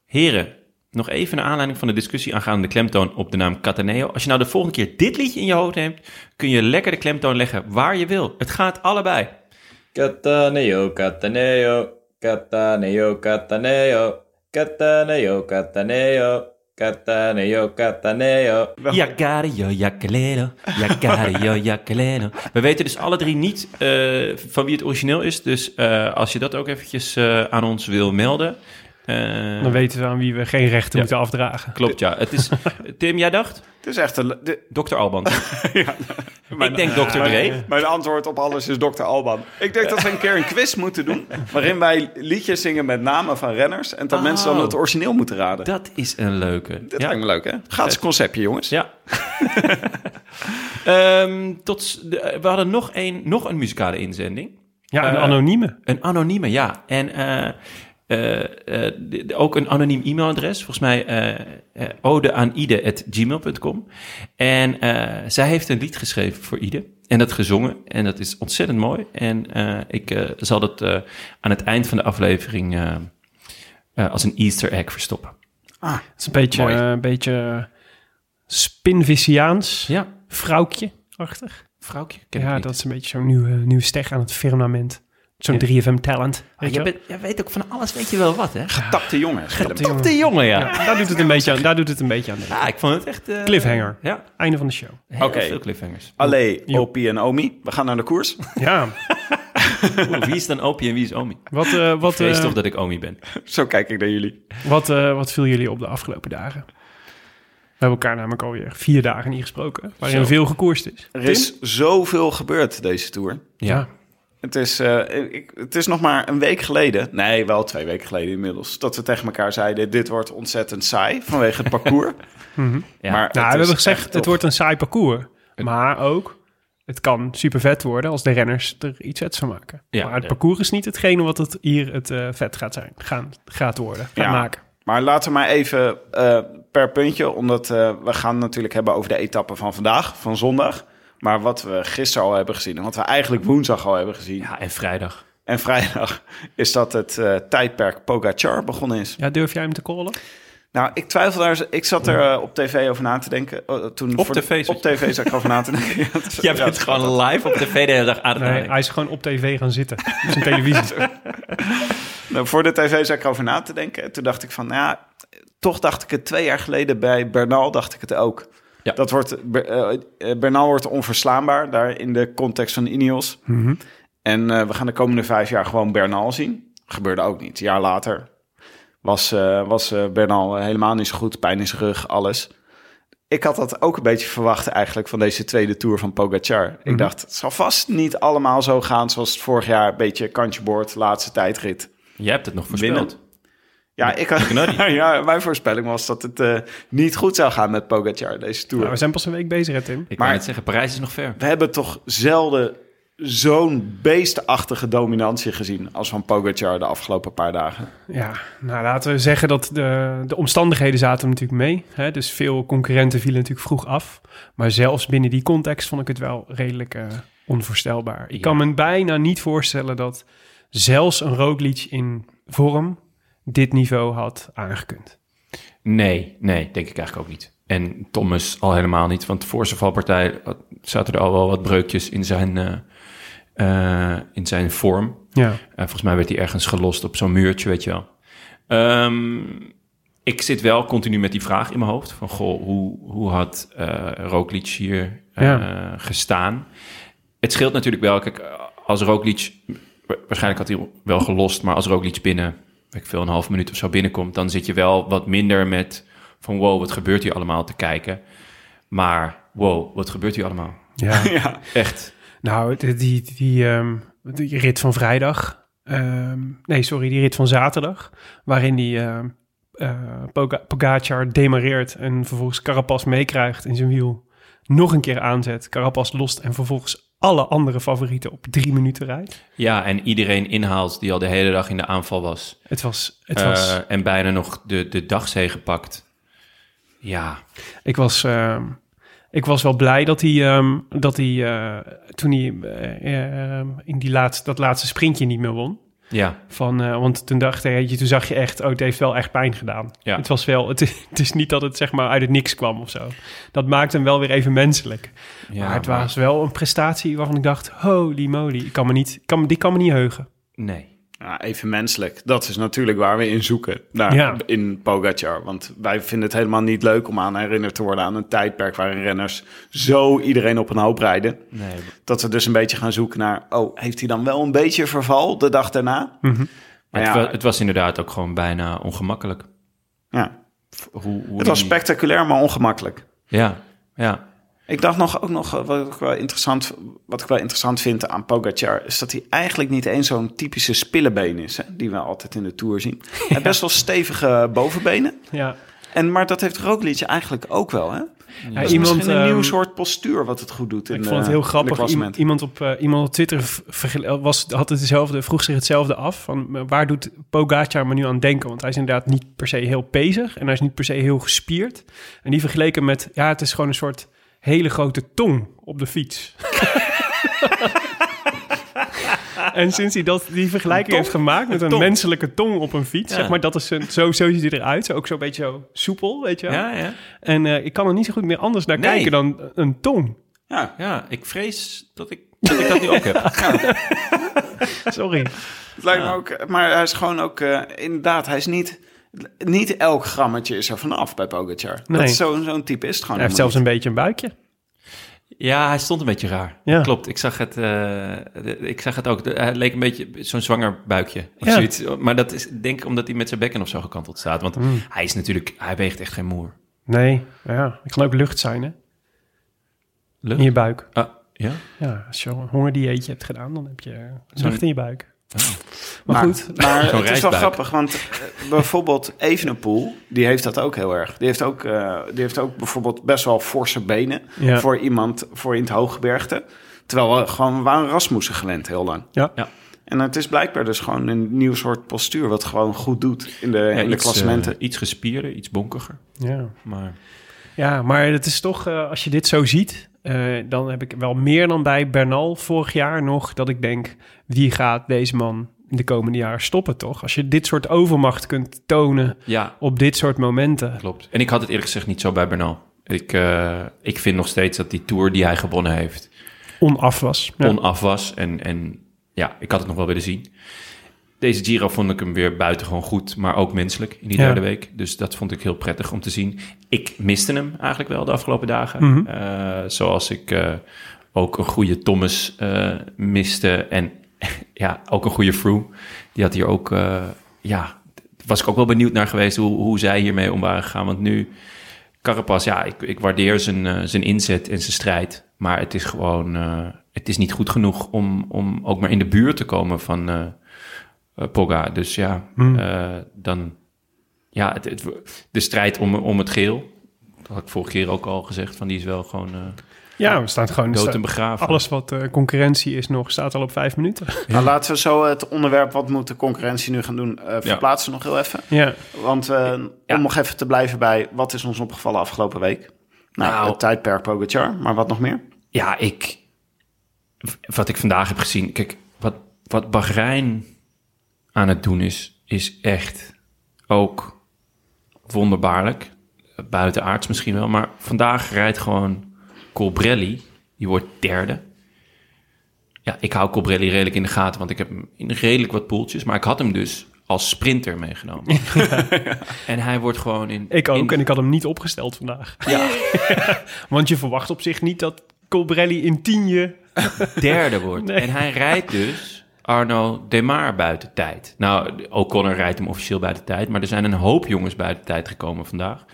Heren, nog even naar aanleiding van de discussie aangaande de klemtoon op de naam Cataneo. Als je nou de volgende keer dit liedje in je hoofd neemt, kun je lekker de klemtoon leggen waar je wil. Het gaat allebei. Cataneo, Cataneo, Cataneo, Cataneo, Cataneo, Cataneo, Cataneo, Cataneo. Jaccario, jacalero. We weten dus alle drie niet eh, van wie het origineel is. Dus eh, als je dat ook eventjes eh, aan ons wil melden. Eh, Dan weten we aan wie we geen rechten Ja. moeten afdragen. Klopt, ja. Het is, Tim, jij dacht? Het is echt een... de- Dr. Alban. Ik denk Dr. Dre. mijn, mijn antwoord op alles is Dr. Alban. Ik denk dat we een keer een quiz moeten doen... waarin wij liedjes zingen met namen van renners... en dat Oh. mensen dan het origineel moeten raden. Dat is een leuke. Dat ja. lijkt me leuk, hè? Gratis conceptje, jongens. Ja. Ehm, tot, de- we hadden nog een, nog een muzikale inzending. Ja, een Eh, anonieme. Een anonieme, ja. En eh, eh, eh, de- de- ook een anoniem e-mailadres. Volgens mij eh eh, odeaanide.gmail.com. En eh, zij heeft een lied geschreven voor Ide. En dat gezongen. En dat is ontzettend mooi. En eh, ik eh, zal dat eh, aan het eind van de aflevering eh, eh, als een easter egg verstoppen. Het is een beetje, een beetje Spinviciaans, Ja, vrouwtje-achtig. vrouwtje. Ja, dat is een beetje zo'n nieuwe, nieuwe steg aan het firmament. Zo'n 3FM-talent. Ah, jij, bent- jij weet ook van alles, weet je wel wat, hè? Getapte jongens. Top de jongen, ja. Ja, daar doet het een beetje aan. Daar doet het een beetje aan. Ja, ik vond het echt... eh, Cliffhanger. Ja, Einde van de show. heel Oké. veel cliffhangers. Allee. Opie en Omi. We gaan naar de koers. Ja, Oeh, wie is dan Opie en wie is Omi? wat, eh, wat, Ik vrees eh, toch dat ik Omi ben. Zo kijk ik naar jullie. wat, eh, wat viel jullie op de afgelopen dagen? We hebben elkaar namelijk alweer vier dagen niet gesproken. Waarin Zo. veel gekoerst is. Er is zoveel gebeurd deze Tour. Ja. Het is, eh, ik, het is nog maar een week geleden, nee, wel twee weken geleden inmiddels, dat we tegen elkaar zeiden: dit wordt ontzettend saai vanwege het parcours. ja. Maar Nou, het we hebben gezegd, het wordt een saai parcours. Maar ook, het kan super vet worden als de renners er iets vets van maken. Ja, maar het ja. parcours is niet hetgene wat het hier het eh, vet gaat zijn. Gaan, gaat worden, gaat Ja. maken. Maar laten we maar even eh, per puntje, omdat eh, we gaan natuurlijk hebben over de etappe van vandaag, van zondag. Maar wat we gisteren al hebben gezien en wat we eigenlijk woensdag al hebben gezien ja, en vrijdag. en vrijdag, is dat het eh, tijdperk Pogacar begonnen is. Ja, durf jij hem te callen? Nou, ik twijfel daar. Ik zat er eh, op tv over na te denken. eh, toen Op voor tv zat op tv zat ik over na te denken. Ja, dat is- Jij ja, bent gewoon live op tv de hele dag aan het Nee, hij is gewoon op tv gaan zitten. op zijn televisie. Nou, voor de tv zat ik erover na te denken. En toen dacht ik van, nou ja, toch dacht ik het twee jaar geleden bij Bernal, dacht ik het ook. Ja. Dat wordt, eh, eh, Bernal wordt onverslaanbaar, daar in de context van Ineos. En eh, we gaan de komende vijf jaar gewoon Bernal zien. Gebeurde ook niet. Een jaar later was, eh, was eh, Bernal helemaal niet zo goed. Pijn in zijn rug, alles. Ik had dat ook een beetje verwacht eigenlijk van deze tweede Tour van Pogacar. Ik dacht, het zal vast niet allemaal zo gaan zoals het vorig jaar. Een beetje kantje boord, laatste tijdrit. Jij hebt het nog voorspeld. Winnen. Ja, ik had, ja, mijn voorspelling was dat het eh, niet goed zou gaan met Pogacar, deze Tour. Nou, we zijn pas een week bezig, hè, Tim. Ik Maar- kan het zeggen, Parijs is nog ver. We hebben toch zelden zo'n beestachtige dominantie gezien als van Pogacar de afgelopen paar dagen. Ja, nou laten we zeggen dat de, de omstandigheden zaten natuurlijk mee. Hè? Dus veel concurrenten vielen natuurlijk vroeg af. Maar zelfs binnen die context vond ik het wel redelijk eh, onvoorstelbaar. Ik Ja. kan me bijna niet voorstellen dat zelfs een Roglic in vorm dit niveau had aangekund. Nee, nee, denk ik eigenlijk ook niet. En Thomas al helemaal niet, want voor zijn valpartij zaten er al wel wat breukjes in zijn, eh, eh, in zijn vorm. Ja, En volgens mij werd hij ergens gelost op zo'n muurtje, weet je wel. Ehm, ik zit wel continu met die vraag in mijn hoofd. Van, goh, hoe, hoe had eh Roglic hier Ja. gestaan? Het scheelt natuurlijk wel. Kijk, als Roglic... wa- Waarschijnlijk had hij wel gelost, maar als Roglic binnen... Ik veel, een half minuut of zo binnenkomt... dan zit je wel wat minder met van... wow, wat gebeurt hier allemaal te kijken. Maar wow, wat gebeurt hier allemaal? ja. Ja, Echt. nou die, die, die, ehm, die rit van vrijdag. ehm, nee, sorry, die rit van zaterdag. Waarin die Poga- Pogacar demareert en vervolgens Carapaz meekrijgt in zijn wiel. Nog een keer aanzet, Carapaz lost en vervolgens alle andere favorieten op drie minuten rijdt. Ja, en iedereen inhaalt die al de hele dag in de aanval was. Het was, het Eh, was, en bijna nog de, de dagzege pakt. Ja, ik was, ehm, ik was wel blij dat hij, ehm, dat hij eh, toen hij eh, ehm, in die laatste, dat laatste sprintje niet meer won. Ja, Van, eh, want toen dacht hij, toen zag je echt, oh, het heeft wel echt pijn gedaan. Ja. Het was wel, het, het is niet dat het zeg maar uit het niks kwam of zo. Dat maakt hem wel weer even menselijk. ja. maar het was wel een prestatie waarvan ik dacht, holy moly, ik kan me niet, kan, die kan me niet heugen. Nee. Ja, even menselijk. Dat is natuurlijk waar we in zoeken. Naar, Ja. In Pogacar. Want wij vinden het helemaal niet leuk om aan herinnerd te worden aan een tijdperk waarin renners zo iedereen op een hoop rijden. nee. Dat we dus een beetje gaan zoeken naar, oh, heeft hij dan wel een beetje verval de dag daarna? Maar het, ja, wa- het was inderdaad ook gewoon bijna ongemakkelijk. ja, Hoe, hoe het was spectaculair, maar ongemakkelijk. Ja, ja. Ik dacht nog, ook nog, eh, wat ik, wel interessant, wat ik wel interessant vind aan Pogacar... is dat hij eigenlijk niet eens zo'n typische spillebeen is... Hè, die we altijd in de Tour zien. Hij heeft best wel stevige bovenbenen. Ja, En, maar dat heeft Roglic eigenlijk ook wel, hè? ja iemand, misschien een ehm, nieuw soort postuur wat het goed doet in ik vond het heel in de grappig. Iemand, op, eh, iemand op Twitter was, had het hetzelfde, vroeg zich hetzelfde af. Van, eh, waar doet Pogacar me nu aan denken? Want hij is inderdaad niet per se heel pezig. En hij is niet per se heel gespierd. En die vergeleken met, ja, het is gewoon een soort hele grote tong op de fiets. en sinds hij dat, die vergelijking heeft gemaakt met een menselijke tong op een fiets, Ja. zeg maar, dat is een, zo, zo ziet hij eruit. Zo, ook zo'n beetje zo soepel, weet je wel. Ja, ja. En eh, ik kan er niet zo goed meer anders naar Nee. kijken dan een tong. Ja, Ja, ik vrees dat ik dat, ik dat nu ook heb. Sorry. het lijkt me ook... Maar hij is gewoon ook... eh, inderdaad, hij is niet... Niet elk grammetje is er vanaf bij Pogacar. Nee. Dat is zo'n zo'n type is het gewoon Hij heeft zelfs een beetje een buikje. Ja, hij stond een beetje raar. Ja. Klopt, ik zag het, eh, de- ik zag het ook. Hij leek een beetje zo'n zwanger buikje. Of Ja. zoiets. Maar dat is denk ik omdat hij met zijn bekken of zo gekanteld staat. Want Mm. hij is natuurlijk, hij weegt echt geen moer. Nee, ja. Het kan ook lucht zijn, hè? Lucht? In je buik. Ah, ja? Ja, als je een hongerdieetje hebt gedaan, dan heb je lucht in je buik. Oh. Maar, Maar, goed. maar het is wel grappig, want eh, bijvoorbeeld Evenepoel, die heeft dat ook heel erg. Die heeft ook, eh, die heeft ook bijvoorbeeld best wel forse benen Ja. voor iemand voor in het hooggebergte. Terwijl we gewoon we waren Rasmussen gewend heel lang. Ja. Ja. En het is blijkbaar dus gewoon een nieuw soort postuur wat gewoon goed doet in de, Ja, in de iets, klassementen. eh, iets gespierder, iets bonkiger. Ja. Maar ja, maar het is toch, eh, als je dit zo ziet, eh, dan heb ik wel meer dan bij Bernal vorig jaar nog, dat ik denk, wie gaat deze man in de komende jaren stoppen, toch? Als je dit soort overmacht kunt tonen ja, op dit soort momenten. klopt. En ik had het eerlijk gezegd niet zo bij Bernal. Ik, eh, ik vind nog steeds dat die Tour die hij gewonnen heeft... Onaf was. Ja. onaf was. En, en ja, ik had het nog wel willen zien. Deze Giro vond ik hem weer buitengewoon goed, maar ook menselijk in die Ja. derde week. Dus dat vond ik heel prettig om te zien. Ik miste hem eigenlijk wel de afgelopen dagen. Mhm. Eh, zoals ik eh, ook een goede Thomas eh, miste. En ja, ook een goede Froome. Die had hier ook... ja, was ik ook wel benieuwd naar geweest hoe, hoe zij hiermee om waren gegaan. Want nu, Carapaz, ja, ik, ik waardeer zijn, zijn inzet en zijn strijd. Maar het is gewoon... het is niet goed genoeg om, om ook maar in de buurt te komen van... eh Pogga. Dus ja, Hmm. eh, dan... Ja, het, het- de strijd om, om het geel... Dat had ik vorige keer ook al gezegd. Van die is wel gewoon eh, Ja, we staan gewoon... dood en begraven. alles wat eh, concurrentie is nog, staat al op vijf minuten. Nou, laten we zo het onderwerp wat moet de concurrentie nu gaan doen eh, verplaatsen nog heel even. ja. Want eh, Ja. om nog even te blijven bij wat is ons opgevallen afgelopen week? Nou, Nou. het tijdperk Pogacar, maar wat nog meer? Ja, ik... Wat ik vandaag heb gezien... Kijk, wat, wat Bahrein aan het doen is... is echt ook wonderbaarlijk. Buitenaards misschien wel. Maar vandaag rijdt gewoon Colbrelli. Die wordt derde. Ja, ik hou Colbrelli redelijk in de gaten... want ik heb hem in redelijk wat poeltjes... maar ik had hem dus als sprinter meegenomen. en hij wordt gewoon in... Ik ook, in- en ik had hem niet opgesteld vandaag. Ja, Want je verwacht op zich niet dat Colbrelli in tienje... derde wordt. Nee. En hij rijdt dus Arno Demar buiten tijd. Nou, O'Connor rijdt hem officieel buiten tijd. Maar er zijn een hoop jongens buiten tijd gekomen vandaag.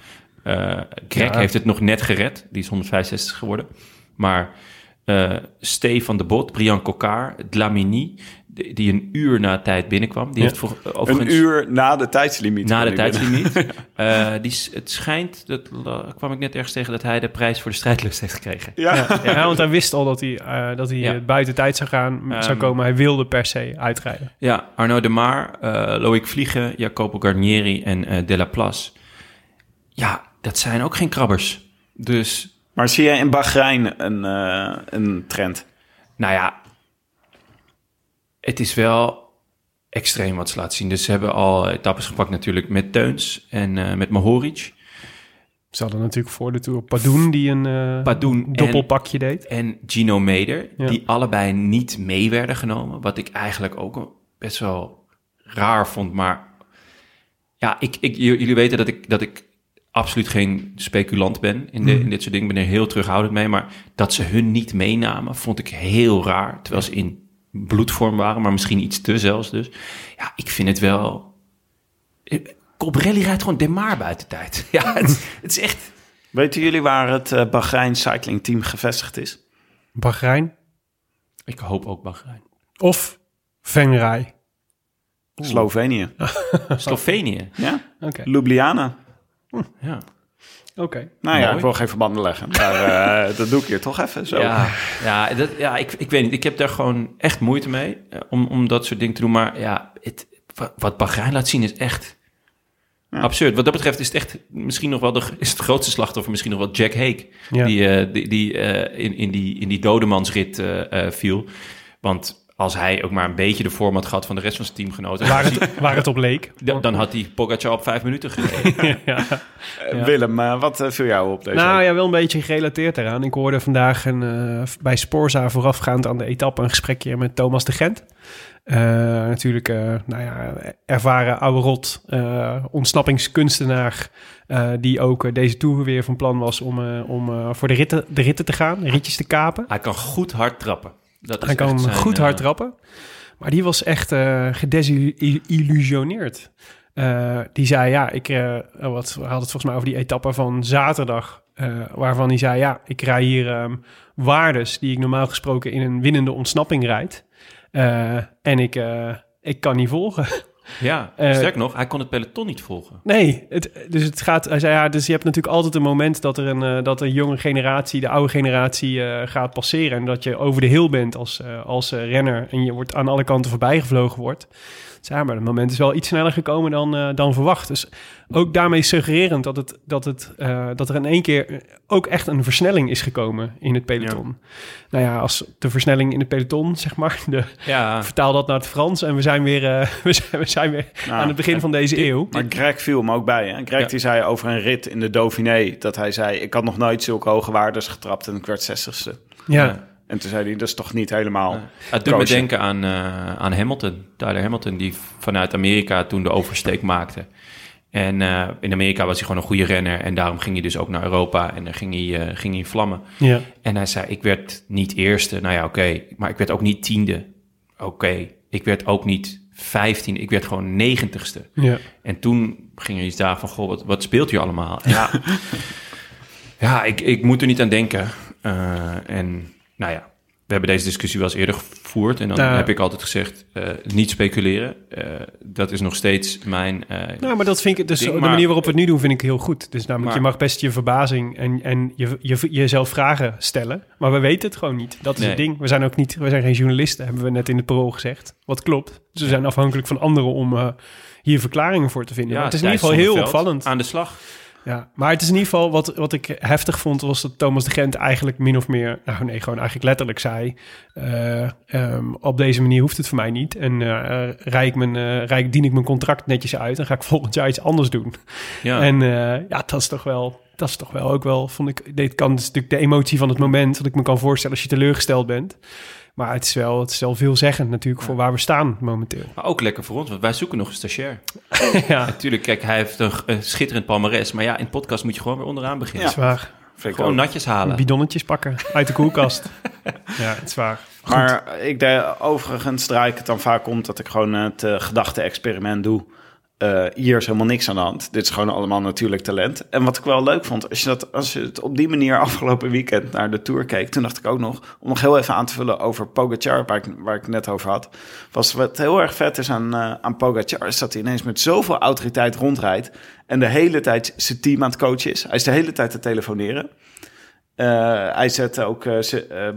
Eh Greg Ja. heeft het nog net gered. Die is 165 geworden. Maar eh Stefan de Bot, Brian Coccard, Dlamini... die die een uur na tijd binnenkwam. Die Ja. heeft voor, Een overigens... uur na de tijdslimiet. Na de tijdslimiet. Eh, die, het schijnt, dat kwam ik net ergens tegen, dat hij de prijs voor de strijdlust heeft gekregen. Ja. Ja, want hij wist al dat hij, eh, dat hij Ja. eh, buiten tijd zou gaan, zou Ehm, komen. Hij wilde per se uitrijden. Ja, Arnaud de Maar, eh Loïc Vliegen, Jacopo Garnieri en eh De La Place. Ja, dat zijn ook geen krabbers. Dus, Maar zie jij in Bahrein een, eh, een trend? nou ja, het is wel extreem wat ze laten zien. Dus ze hebben al etappes gepakt natuurlijk met Teuns en eh, met Mohoric. Ze hadden natuurlijk voor de Tour Padoen, die een Padoen en- doppelpakje deed. en Gino Meder, Ja. die allebei niet mee werden genomen. Wat ik eigenlijk ook best wel raar vond. Maar ja, ik, ik, jullie weten dat ik, dat ik absoluut geen speculant ben in, de, in dit soort dingen. Ik ben er heel terughoudend mee. Maar dat ze hun niet meenamen, vond ik heel raar. Terwijl ze in bloedvorm waren, maar misschien iets te zelfs dus. Ja, ik vind het wel... Colbrelli rijdt gewoon Demar buiten tijd. Ja, het, het is echt... Weten jullie waar het eh, Bahrein Cycling Team gevestigd is? Bahrein Ik hoop ook Bahrein. of Venray. Slovenië. Slovenië. Ja? Oké, Ljubljana. Ja. Oké. Nou ja, Mooi. ik wil geen verbanden leggen. Maar eh, dat doe ik hier toch even zo. Ja, ja, dat, ja ik, ik weet niet. Ik heb daar gewoon echt moeite mee eh, om, om dat soort dingen te doen. Maar ja, het, wat- Bahrein laat zien is echt absurd. Wat dat betreft is het echt misschien nog wel de, is het grootste slachtoffer misschien nog wel Jack Hake. Ja. Die, eh, die, die eh, in, in die in die dodemansrit viel. Want als hij ook maar een beetje de vorm had gehad van de rest van zijn teamgenoten... Waar het, waar het op leek. dan, dan had hij Pogacar op vijf minuten gereden. ja. Eh, Willem, eh, wat eh, viel jou op deze Nou week? ja, wel een beetje gerelateerd eraan. Ik hoorde vandaag een, bij Sporza voorafgaand aan de etappe een gesprekje met Thomas de Gent. Eh, natuurlijk, eh, nou ja, ervaren oude rot, eh, ontsnappingskunstenaar, eh, die ook deze tour weer van plan was om, eh, om eh, voor de ritten, de ritten te gaan, de ritjes te kapen. hij kan goed hard trappen. Dat Hij kan zijn, goed eh, hard trappen. Maar die was echt eh gedesillusioneerd. Eh, die zei, ja, ik eh, wat, we hadden het volgens mij over die etappe van zaterdag. eh, waarvan hij zei, ja, ik rij hier ehm, waardes die ik normaal gesproken in een winnende ontsnapping rijd. Eh, en ik, eh, ik kan niet volgen. Ja, Eh, sterk nog, hij kon het peloton niet volgen. Nee, het, dus het gaat. Hij zei ja, dus je hebt natuurlijk altijd een moment dat er een, eh, dat een jonge generatie, de oude generatie, eh, gaat passeren. En dat je over de hill bent als, als renner. En je wordt aan alle kanten voorbij gevlogen wordt. Ja, maar het moment is wel iets sneller gekomen dan, eh, dan verwacht. Dus ook daarmee suggererend dat, het, dat, het, eh, dat er in één keer ook echt een versnelling is gekomen in het peloton. Nou ja, als de versnelling in het peloton, zeg maar, de, Ja, vertaal dat naar het Frans. En we zijn weer, eh, we zijn, we zijn weer Nou, aan het begin van deze eeuw. Maar Greg viel me ook bij. Hè? Greg Ja. die zei over een rit in de Dauphiné... dat hij zei, ik had nog nooit zulke hoge waardes getrapt... en ik werd zestigste. Ja. En toen zei hij, dat is toch niet helemaal... Het doet me denken aan, eh, aan Hamilton, Tyler Hamilton, die vanuit Amerika toen de oversteek maakte. En eh, in Amerika was hij gewoon een goede renner en daarom ging hij dus ook naar Europa en dan ging hij, eh, ging hij vlammen. Ja. En hij zei, ik werd niet eerste, nou ja, oké, maar ik werd ook niet tiende. Oké, ik werd ook niet vijftiende, ik werd gewoon negentigste. Ja. En toen ging er iets daar van, goh, wat, wat speelt hier allemaal? Ja, ja ik, ik moet er niet aan denken. Eh, en nou ja, we hebben deze discussie wel eens eerder gevoerd. En dan Ja. heb ik altijd gezegd, eh, niet speculeren. Eh, dat is nog steeds mijn... eh, Nou, maar dat vind ik, dus Ding, de maar- manier waarop we het nu doen, vind ik heel goed. Dus namelijk, Maar- je mag best je verbazing en, en je, je, jezelf vragen stellen. Maar we weten het gewoon niet. Dat is Nee. het ding. We zijn ook niet, we zijn geen journalisten, hebben we net in het parool gezegd. Wat klopt. Dus we zijn afhankelijk van anderen om hier verklaringen voor te vinden. ja, maar het is in ieder geval heel opvallend. Aan de slag. Ja, maar het is in ieder geval wat, wat ik heftig vond, was dat Thomas de Gent eigenlijk min of meer, nou nee, gewoon eigenlijk letterlijk zei: eh, ehm, op deze manier hoeft het voor mij niet. En eh eh, rij ik mijn, eh, rij ik, dien ik mijn contract netjes uit en ga ik volgend jaar iets anders doen. Ja. En ja, dat is toch wel, dat is toch wel ook wel, vond ik, dit kan, natuurlijk de emotie van het moment, dat ik me kan voorstellen als je teleurgesteld bent. Maar het is wel, het is wel veelzeggend natuurlijk voor waar we staan momenteel. Maar ook lekker voor ons, want wij zoeken nog een stagiair. ja, Natuurlijk, kijk, hij heeft een, een schitterend palmares. Maar ja, in podcast moet je gewoon weer onderaan beginnen. dat is waar. Vind ik Gewoon ook. natjes halen. Bidonnetjes pakken uit de koelkast. ja, het is waar. Maar ik denk, overigens draai ik het dan vaak om dat ik gewoon het eh, gedachte-experiment doe. Eh, hier is helemaal niks aan de hand. Dit is gewoon allemaal natuurlijk talent. En wat ik wel leuk vond, als je, dat, als je het op die manier afgelopen weekend naar de Tour keek... toen dacht ik ook nog, om nog heel even aan te vullen over Pogacar... waar ik, waar ik net over had... was wat heel erg vet is aan, eh, aan Pogacar... is dat hij ineens met zoveel autoriteit rondrijdt... en de hele tijd zijn team aan het coachen is. Hij is de hele tijd te telefoneren. Eh, hij zet ook,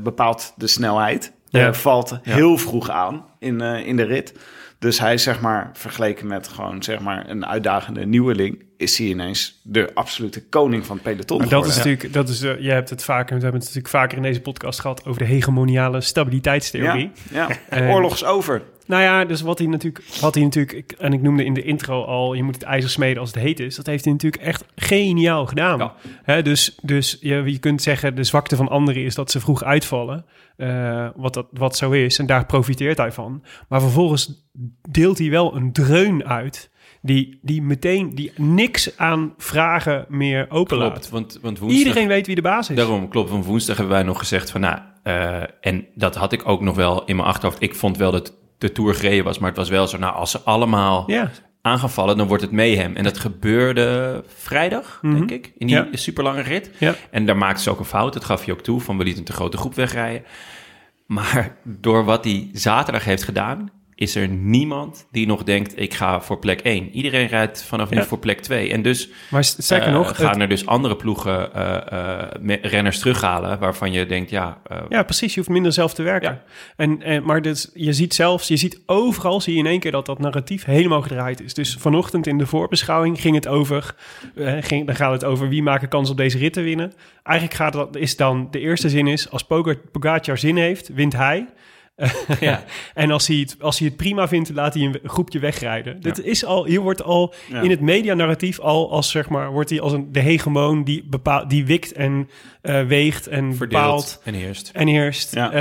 bepaalt de snelheid. Ja. Eh, valt heel vroeg aan in, in de rit. Dus hij is zeg maar, vergeleken met gewoon zeg maar een uitdagende nieuweling, is hij ineens de absolute koning van het peloton. Maar dat is natuurlijk, dat is, eh, je hebt het vaker, we hebben het natuurlijk vaker in deze podcast gehad over de hegemoniale stabiliteitstheorie. Ja, ja. Oorlog is over. Nou ja, dus wat hij natuurlijk, wat hij natuurlijk, en ik noemde in de intro al, je moet het ijzer smeden als het heet is. Dat heeft hij natuurlijk echt geniaal gedaan. Ja. Hè, dus dus je, je kunt zeggen, de zwakte van anderen is dat ze vroeg uitvallen. eh, wat, dat, wat zo is. En daar profiteert hij van. Maar vervolgens deelt hij wel een dreun uit. Die, die meteen die niks aan vragen meer openlaat. Klopt, want, want woensdag... Iedereen weet wie de baas is. Daarom, klopt. Van woensdag hebben wij nog gezegd van, nou, eh, en dat had ik ook nog wel in mijn achterhoofd. Ik vond wel dat de Tour gereden was, maar het was wel zo, nou, als ze allemaal Ja, aan gaan vallen, dan wordt het mayhem. En dat gebeurde vrijdag, denk ik, in die Mhm. Ja. super lange rit. ja. En daar maakte ze ook een fout, dat gaf hij ook toe, van we lieten een te grote groep wegrijden. Maar door wat hij zaterdag heeft gedaan, is er niemand die nog denkt, ik ga voor plek 1. Iedereen rijdt vanaf nu Ja. voor plek 2. En dus Maar eh, nog, gaan het- er dus andere ploegen me- renners terughalen, waarvan je denkt, ja, Ja, precies. Je hoeft minder zelf te werken. Ja. En, en, maar dus, je ziet zelfs, je ziet overal, zie je in één keer dat dat narratief helemaal gedraaid is. Dus vanochtend in de voorbeschouwing ging het over, ging, dan gaat het over wie maken kans op deze rit te winnen. Eigenlijk gaat dat, is dan, de eerste zin is, als Poga- Pogacar zin heeft, wint hij. Ja. en als hij, het, als hij het prima vindt, laat hij een groepje wegrijden. Dit is al, hier wordt al in het medianarratief al als zeg maar, wordt hij als een, de hegemoon die, bepaalt, die wikt en eh, weegt en bepaalt verdeeld en heerst. en eerst Ja.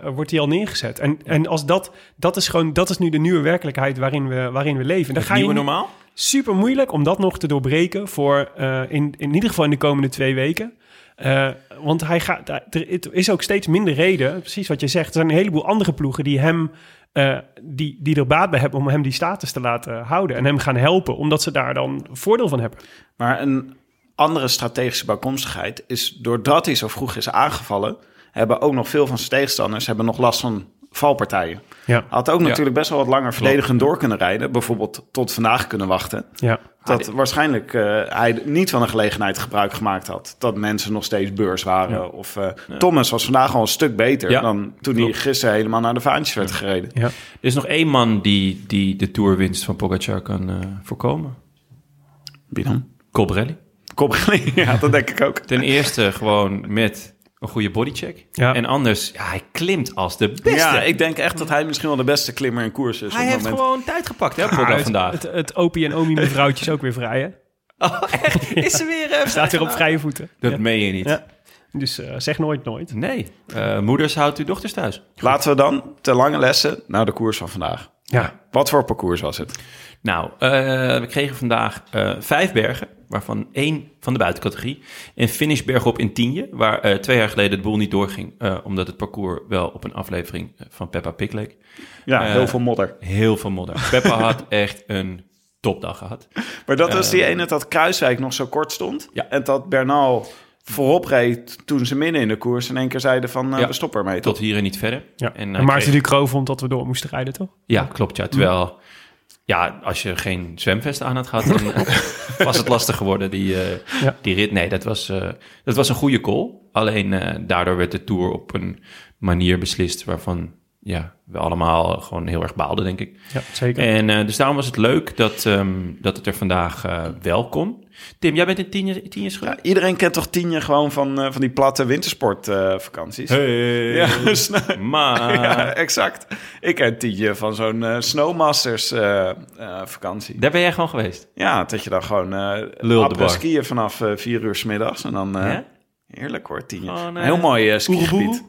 eh, wordt die al neergezet. En, en als dat, dat is gewoon, dat is nu de nieuwe werkelijkheid waarin we, waarin we leven. En dan ga je nieuwe niet- normaal? super moeilijk om dat nog te doorbreken voor eh, in, in ieder geval in de komende twee weken. Eh, want hij gaat, er is ook steeds minder reden, precies wat je zegt. Er zijn een heleboel andere ploegen die hem, eh, die, die er baat bij hebben om hem die status te laten houden en hem gaan helpen, omdat ze daar dan voordeel van hebben. Maar een andere strategische bijkomstigheid is, doordat hij zo vroeg is aangevallen, hebben ook nog veel van zijn tegenstanders hebben nog last van valpartijen. Ja, Hij had ook Ja. natuurlijk best wel wat langer verdedigend door kunnen rijden. Bijvoorbeeld tot vandaag kunnen wachten. ja. Dat waarschijnlijk eh, hij niet van een gelegenheid gebruik gemaakt had. Dat mensen nog steeds beurs waren. Of eh, Thomas was vandaag al een stuk beter Ja, dan toen hij gisteren helemaal naar de vaantjes werd gereden. ja. Er is nog één man die, die de tourwinst van Pogacar kan eh, voorkomen. Wie dan? Colbrelli. Koppeling, ja, dat denk ik ook. Ten eerste gewoon met een goede bodycheck. Ja. En anders, ja, hij klimt als de beste. Ja, ik denk echt dat hij misschien wel de beste klimmer in koers is. hij op heeft moment. gewoon tijd gepakt, hè, het, vandaag. Het, het opie en omi mevrouwtje is ook weer vrij, hè? oh, echt? Is ze weer... eh, Staat weer op vrije voeten. Dat Ja. meen je niet. Ja. Dus eh, zeg nooit nooit. Nee, Eh, moeders houdt uw dochters thuis. Laten we dan te lange lessen naar de koers van vandaag. Ja. Wat voor parcours was het? Nou, eh, we kregen vandaag eh, vijf bergen, waarvan één van de buitencategorie. En finish bergop in Tienje, waar eh, twee jaar geleden de boel niet doorging, eh, omdat het parcours wel op een aflevering eh, van Peppa Pig leek. Ja, heel veel modder. Heel veel modder. Peppa had echt een topdag gehad. Maar dat was die ene dat Kruiswijk nog zo kort stond. Ja. En dat Bernal voorop reed toen ze midden in de koers in één keer zeiden van eh, Ja. we stoppen ermee. Tot hier en niet verder. Ja. En, En, Maarten kreeg- Ducro vond dat we door moesten rijden, toch? Ja, klopt. Ja. Terwijl, ja, als je geen zwemvest aan had gehad, dan was het lastig geworden, die, eh, Ja. die rit. Nee, dat was, eh, dat was een goede call. Alleen eh, daardoor werd de Tour op een manier beslist waarvan ja, we allemaal gewoon heel erg baalden, denk ik. Ja, zeker. En eh, dus daarom was het leuk dat, ehm, dat het er vandaag eh, wel kon. Tim, jij bent in tien, jaar- tien jaar Ja, geweest? iedereen kent toch Tienje gewoon van, eh, van die platte wintersportvakanties. Hey, Ja, maar... ja, exact. Ik ken Tienje van zo'n Snowmasters eh, eh, vakantie. Daar ben jij gewoon geweest? Ja, dat je dan gewoon eh bar. skiën vanaf eh, vier uur s middags. En dan, eh, Ja? heerlijk hoor, Tienje. Gewoon, eh, Heel mooi skigebied.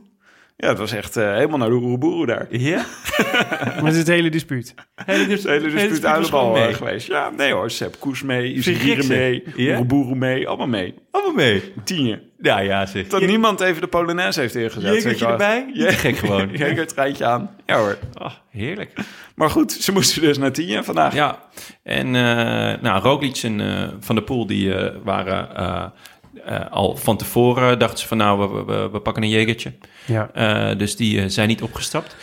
Ja, het was echt eh, helemaal naar de Oeroboeroe daar. Ja? Met het hele dispuut. Hele, De hele dispuut was gewoon allemaal mee. mee geweest. Ja, nee hoor, Sepp Koes mee, je zeg? mee, Ja? Oeroboeroe mee, allemaal mee. Allemaal mee. Tienje. Ja, ja, zeg. Dat niemand even de Polonaise heeft ingezet. Wel. erbij? Ja. Gek gewoon. Jegertreintje aan. Ja hoor. Oh, heerlijk. Maar goed, ze moesten dus naar Tienje vandaag. Ja, en eh nou, Roglic en eh, Van der Poel die eh, waren eh, al van tevoren, dachten ze van nou, we, we, we pakken een jegertje. Ja. Eh, dus die eh, zijn niet opgestapt.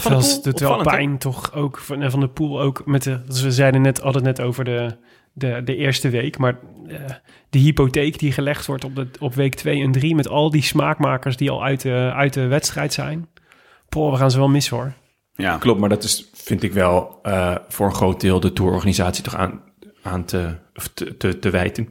Van Dat het wel pijn toch ook van, en van de pool ook met de. Dus we zeiden net hadden het net over de, de, de eerste week, maar eh, de hypotheek die gelegd wordt op, de, op week 2 en 3 met al die smaakmakers die al uit de, uit de wedstrijd zijn. Poh, we gaan ze wel missen hoor. Ja. Klopt, maar dat is, vind ik wel, eh, voor een groot deel de tourorganisatie toch aan, aan te, of te, te, te wijten.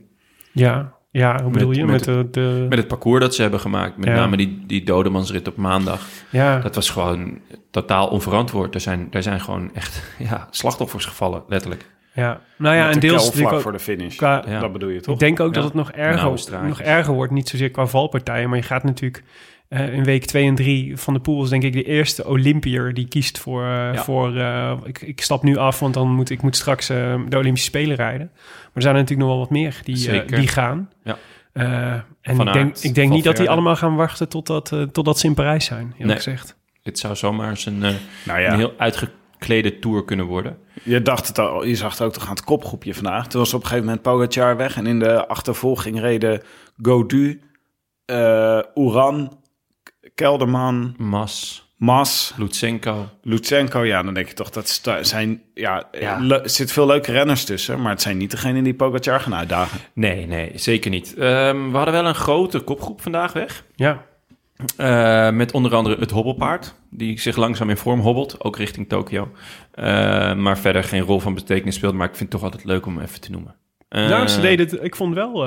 Ja, ja hoe bedoel Met- je? met Met, de, de Met het parcours dat ze hebben gemaakt, met Ja. name die, die dodemansrit op maandag. ja, Dat was gewoon totaal onverantwoord. Er zijn, er zijn gewoon echt ja, slachtoffers gevallen, letterlijk. ja. Nou ja, en de deels vlak ook voor de finish. qua, Ja. Dat bedoel je toch? Ik denk ook dat het nog erger, nog erger wordt. Niet zozeer qua valpartijen, maar je gaat natuurlijk eh, in week 2 en 3 van de pool is denk ik de eerste Olympier die kiest voor, eh, Ja. voor eh, ik, ik stap nu af, want dan moet ik moet straks eh, de Olympische Spelen rijden. Maar er zijn er natuurlijk nog wel wat meer die, eh, Zeker. die gaan. Ja. Eh, en ik denk, ik denk niet dat die allemaal gaan wachten totdat, eh totdat ze in Parijs zijn, eerlijk Nee. gezegd. Het zou zomaar eens een, eh, Nou ja. een heel uitgeklede tour kunnen worden. Je dacht het al, je zag het ook toch aan het kopgroepje vandaag. Toen was op een gegeven moment Pogacar weg. En in de achtervolging reden Godu, eh Uran, Kelderman, Mas, Mas, Lutsenko. Lutsenko. Ja, dan denk je toch dat zijn... Ja, Ja. er zitten veel leuke renners tussen. Maar het zijn niet degenen die Pogacar gaan uitdagen. Nee, nee, zeker niet. Ehm, we hadden wel een grote kopgroep vandaag weg. Ja, Eh, met onder andere het hobbelpaard, die zich langzaam in vorm hobbelt, ook richting Tokio. Eh, maar verder geen rol van betekenis speelt, maar ik vind het toch altijd leuk om even te noemen. Eh, nou, ze deden het, ik vond wel,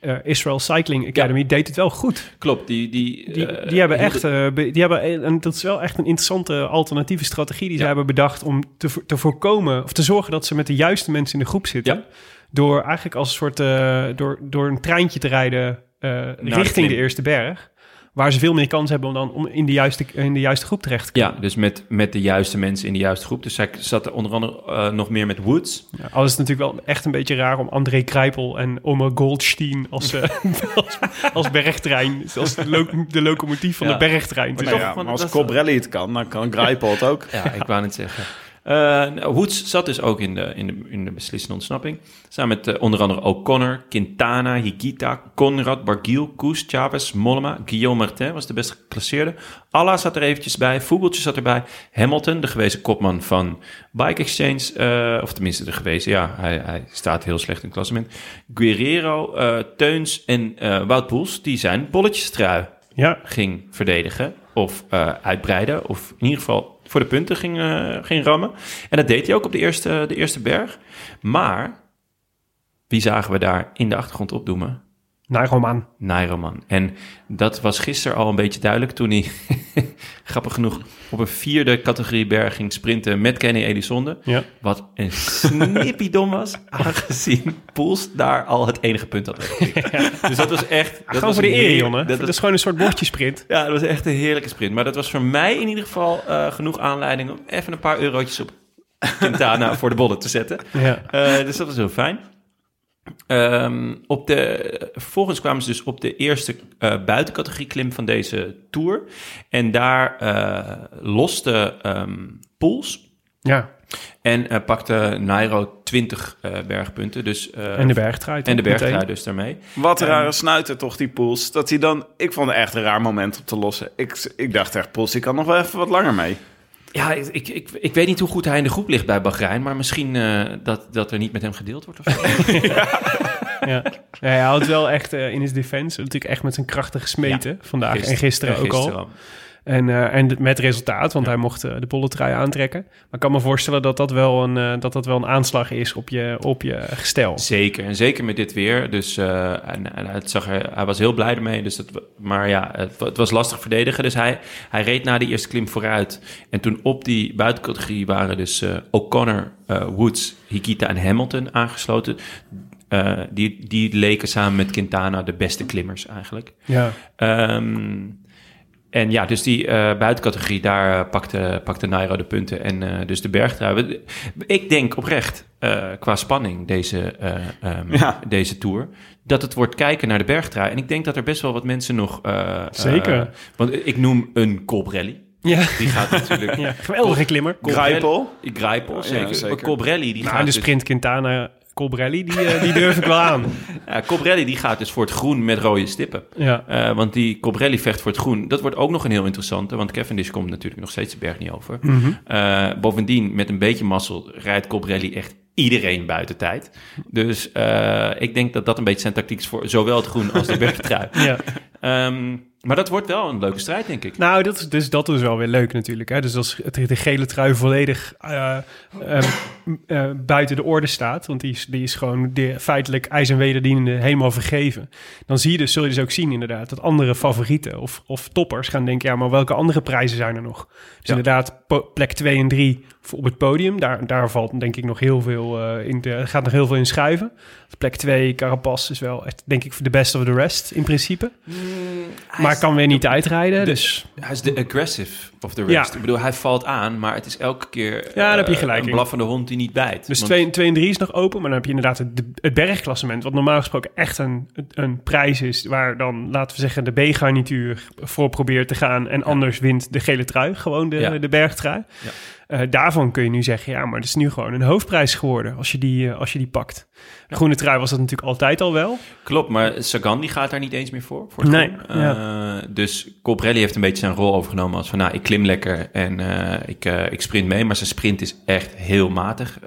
eh, eh, Israel Cycling Academy deed het wel goed. Klopt, die... Die, Die, eh, die hebben hielden- echt, eh, be- die hebben, een- en dat is wel echt een interessante alternatieve strategie die ze hebben bedacht om te, te voorkomen of te zorgen dat ze met de juiste mensen in de groep zitten. Ja. Door eigenlijk als een soort, eh, door, door een treintje te rijden eh, richting de eerste berg. Waar ze veel meer kans hebben om dan om in de juiste, in de juiste groep terecht te komen. Ja, dus met, met de juiste mensen in de juiste groep. Dus zij zat er onder andere eh, nog meer met Woods. Ja, al is het natuurlijk wel echt een beetje raar om André Krijpel en Oma Goldstein als, eh, als, als bergtrein, als de, lo- de locomotief van Ja. de bergtrein. te Nou ja, van- maar als Cobrelli het kan, dan kan Greipel het ook. Ja, ik wou net zeggen. Nou, Woods zat dus ook in de, in de, in de beslissende ontsnapping. Samen met eh, onder andere O'Connor, Quintana, Higita, Conrad, Bargiel, Koes, Chavez, Mollema. Guillaume Martin was de best geclasseerde. Allah zat er eventjes bij. Vogeltje zat erbij. Hamilton, de gewezen kopman van Bike Exchange. eh, of tenminste de gewezen, ja. Hij, hij staat heel slecht in het klassement. Guerrero, Teuns en Wout Poels, die zijn bolletjestrui Ja, ging verdedigen of uitbreiden. Of in ieder geval voor de punten ging, ging rammen. En dat deed hij ook op de eerste, de eerste berg. Maar wie zagen we daar in de achtergrond opdoemen? Nairo-man. Nairoman. En dat was gisteren al een beetje duidelijk toen hij, grappig genoeg, op een vierde categorie berg ging sprinten met Kenny Elizonde. Ja. Wat een snippie-dom was, aangezien Poels daar al het enige punt had. Dus dat was echt... Dat Gewoon was voor de eer, jongen. Dat is gewoon een soort bordjesprint. ja, dat was echt een heerlijke sprint. Maar dat was voor mij in ieder geval eh, genoeg aanleiding om even een paar eurotjes op Quintana voor de bollen te zetten. Ja. Eh, dus dat was heel fijn. Ehm, op de, vervolgens kwamen ze dus op de eerste eh, buitencategorie klim van deze tour. En daar eh, loste ehm Poels ja. en eh, pakte Nairo 20 eh, bergpunten. Dus, eh, En de bergtrui. en de bergtrui dus daarmee. Wat een rare snuiter toch, die Poels. Dat hij dan... Ik vond het echt een raar moment om te lossen. Ik, ik dacht echt, Poels, die kan nog wel even wat langer mee. Ja, ik, ik, ik, ik weet niet hoe goed hij in de groep ligt bij Bahrein, maar misschien eh, dat, dat er niet met hem gedeeld wordt of zo. Ja. ja, hij houdt wel echt eh, in his defense natuurlijk echt met zijn krachtige smeten vandaag en gisteren ook al. En, eh, en met resultaat, want hij mocht eh, de bolletrui aantrekken. Maar ik kan me voorstellen dat dat wel een, eh, dat dat wel een aanslag is op je, op je gestel. Zeker, en zeker met dit weer. Dus en, en het zag er, hij was heel blij ermee. Dus dat, maar ja, het, het was lastig verdedigen. Dus hij, hij reed na die eerste klim vooruit. En toen op die buitencategorie waren dus O'Connor, Woods, Hikita en Hamilton aangesloten. Die, die leken samen met Quintana de beste klimmers eigenlijk. Ja, Ehm, en ja, dus die eh, buitencategorie, daar eh, pakte, pakte Nairo de punten. En eh, dus de bergtrui. Ik denk oprecht, eh, qua spanning, deze, eh, ehm, Ja. deze Tour... dat het wordt kijken naar de bergtrui. En ik denk dat er best wel wat mensen nog... eh, Zeker. want ik noem een Colbrelli. ja. Die gaat natuurlijk... ja geweldige klimmer. Grijpel? Grijpel, Ja, zeker. zeker. Maar Colbrelli, die Nou, gaat de dus- sprint Quintana Colbrelli, die, eh, die durf ik wel aan. ja, die gaat dus voor het groen met rode stippen. Ja, Eh, want die Cobrelli vecht voor het groen. Dat wordt ook nog een heel interessante. Want Cavendish komt natuurlijk nog steeds de berg niet over. Mhm. Eh, bovendien, met een beetje mazzel, rijdt Cobrelli echt iedereen buiten tijd. Dus ik denk dat dat een beetje zijn tactiek is voor zowel het groen als de bergtrui. ja. Ehm, maar dat wordt wel een leuke strijd, denk ik. Nou, dat is, dus dat is wel weer leuk natuurlijk. Hè? Dus als het, de gele trui volledig eh, eh, eh, buiten de orde staat... want die is, die is gewoon de, feitelijk ijs en wederdienende helemaal vergeven... dan zie je dus, zul je dus ook zien inderdaad... dat andere favorieten of, of toppers gaan denken... ja, maar welke andere prijzen zijn er nog? Dus Ja. inderdaad, plek 2 en 3 op het podium... daar, daar valt denk ik nog heel veel eh, in... De, gaat nog heel veel in schuiven. Plek 2, Carapaz is wel echt, denk ik, de best of the rest in principe. Maar kan weer niet uitrijden, dus... Hij is de aggressive of the rest. Ja. Ik bedoel, hij valt aan, maar het is elke keer daar heb je eh, gelijk een blaffende hond die niet bijt. Dus Want- 2 2 en 3 is nog open, maar dan heb je inderdaad het, het bergklassement, wat normaal gesproken echt een, een prijs is, waar dan, laten we zeggen, de B-garnituur voor probeert te gaan en anders wint de gele trui, gewoon de, Ja. de bergtrui. Ja. Eh, daarvan kun je nu zeggen, ja, maar het is nu gewoon een hoofdprijs geworden als je die, eh, als je die pakt. De groene trui was dat natuurlijk altijd al wel. Klopt, maar Sagan die gaat daar niet eens meer voor. voor Nee. Eh, dus Colbrelli heeft een beetje zijn rol overgenomen als van... nou, ik klim lekker en ik, ik sprint mee. Maar zijn sprint is echt heel matig.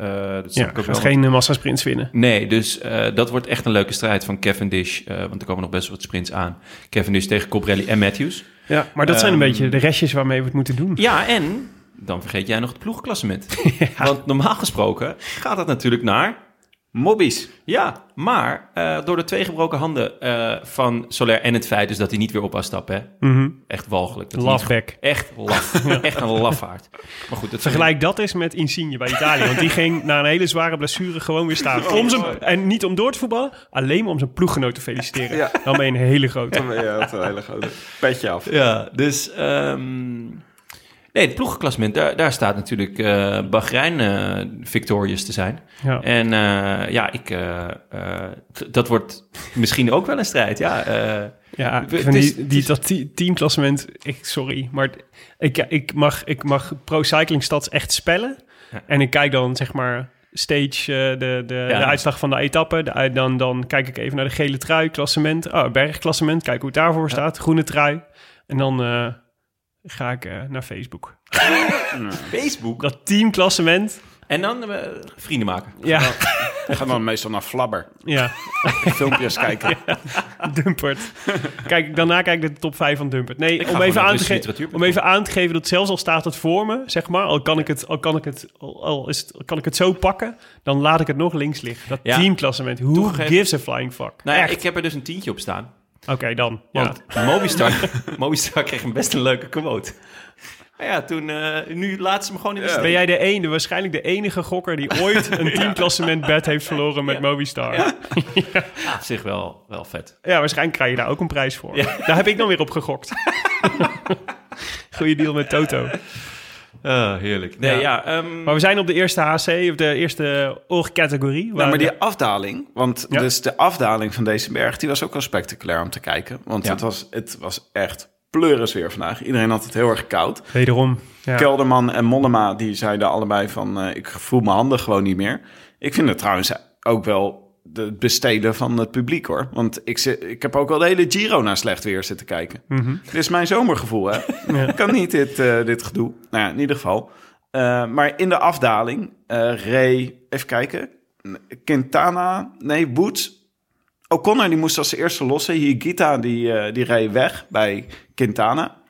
Dat Ja, gaat geen uh, massasprints winnen. Nee, dus dat wordt echt een leuke strijd van Cavendish. want er komen nog best wel wat sprints aan. Cavendish tegen Colbrelli en Matthews. Ja, maar dat zijn een Ehm, beetje de restjes waarmee we het moeten doen. Ja, en dan vergeet jij nog het ploegklassement. Want normaal gesproken gaat dat natuurlijk naar... Mobbies. Ja, maar eh, door de twee gebroken handen eh, van Soler en het feit dus dat hij niet weer op was stappen, hè? Mhm. echt walgelijk. Dat Lafback. Echt laf. Echt een lafaard. Maar goed, dat Vergelijk dat eens met Insigne bij Italië. Want die ging na een hele zware blessure gewoon weer staan. Om zijn, en niet om door te voetballen, alleen maar om zijn ploeggenoot te feliciteren. Ja. Dan ben je een hele grote. Ja, dat is een hele grote petje af. Ja, dus... ehm, nee, het ploegklassement, daar, daar staat natuurlijk eh Bahrein eh, victorious te zijn. Ja. En eh, ja, ik, dat wordt misschien ook wel een strijd, ja. Ja, ik Het vind is- die, die, dat te- teamklassement, ik, sorry, maar ik, ik, mag, ik mag Pro Cycling Stats echt spellen. Ja. En ik kijk dan zeg maar stage, de, de, Ja. de uitslag van de etappe. De, dan, dan kijk ik even naar de gele trui, klassement. Oh, bergklassement, kijk hoe het daarvoor staat. Groene trui. En dan ga ik eh, naar Facebook. Facebook. Dat teamklassement, En dan eh, vrienden maken. ja. Ik ga dan meestal naar Flabber. Ja, Filmpjes kijken. Dumpert. Kijk, daarna kijk ik de top 5 van Dumpert. Nee, om even, aan te om even aan te geven dat zelfs al staat het voor me, zeg maar, al kan ik het, al kan ik het, al, al is het, kan ik het zo pakken, dan laat ik het nog links liggen. Dat Ja. teamklassement. Who Toegegeven- gives a flying fuck? Nou ja, Echt. ik heb er dus een tientje op staan. Oké, dan. Ja. Want Movistar, Movistar kreeg een best een leuke quote. Maar ja, toen, eh, nu laten ze hem gewoon in de steek. Ben jij de ene, waarschijnlijk de enige gokker die ooit een teamklassement bet heeft verloren met Movistar? Ja. Ja, op zich wel, wel vet. waarschijnlijk krijg je daar ook een prijs voor. Daar heb ik dan weer op gegokt. Goeie deal met Toto. Ah, heerlijk. Nee, Ja. ja, ehm, Maar we zijn op de eerste HC, of de eerste oorcategorie. Nou, maar die afdaling, want Ja. dus de afdaling van deze berg, die was ook wel spectaculair om te kijken. Want Ja. het, was, het was echt pleuris weer vandaag. Iedereen had het heel erg koud. Wederom. Ja. Kelderman en Mollema, die zeiden allebei van, eh, ik voel mijn handen gewoon niet meer. Ik vind het trouwens ook wel het besteden van het publiek hoor. Want ik, zit, ik heb ook wel de hele Giro naar slecht weer zitten kijken. Dit is mijn zomergevoel hè. Kan niet dit, eh, dit gedoe. Nou ja, in ieder geval. Eh, maar in de afdaling, eh Ray, even kijken. Quintana, nee, Woods. O'Connor die moest als eerste lossen. Higita die, die reed weg bij Quintana.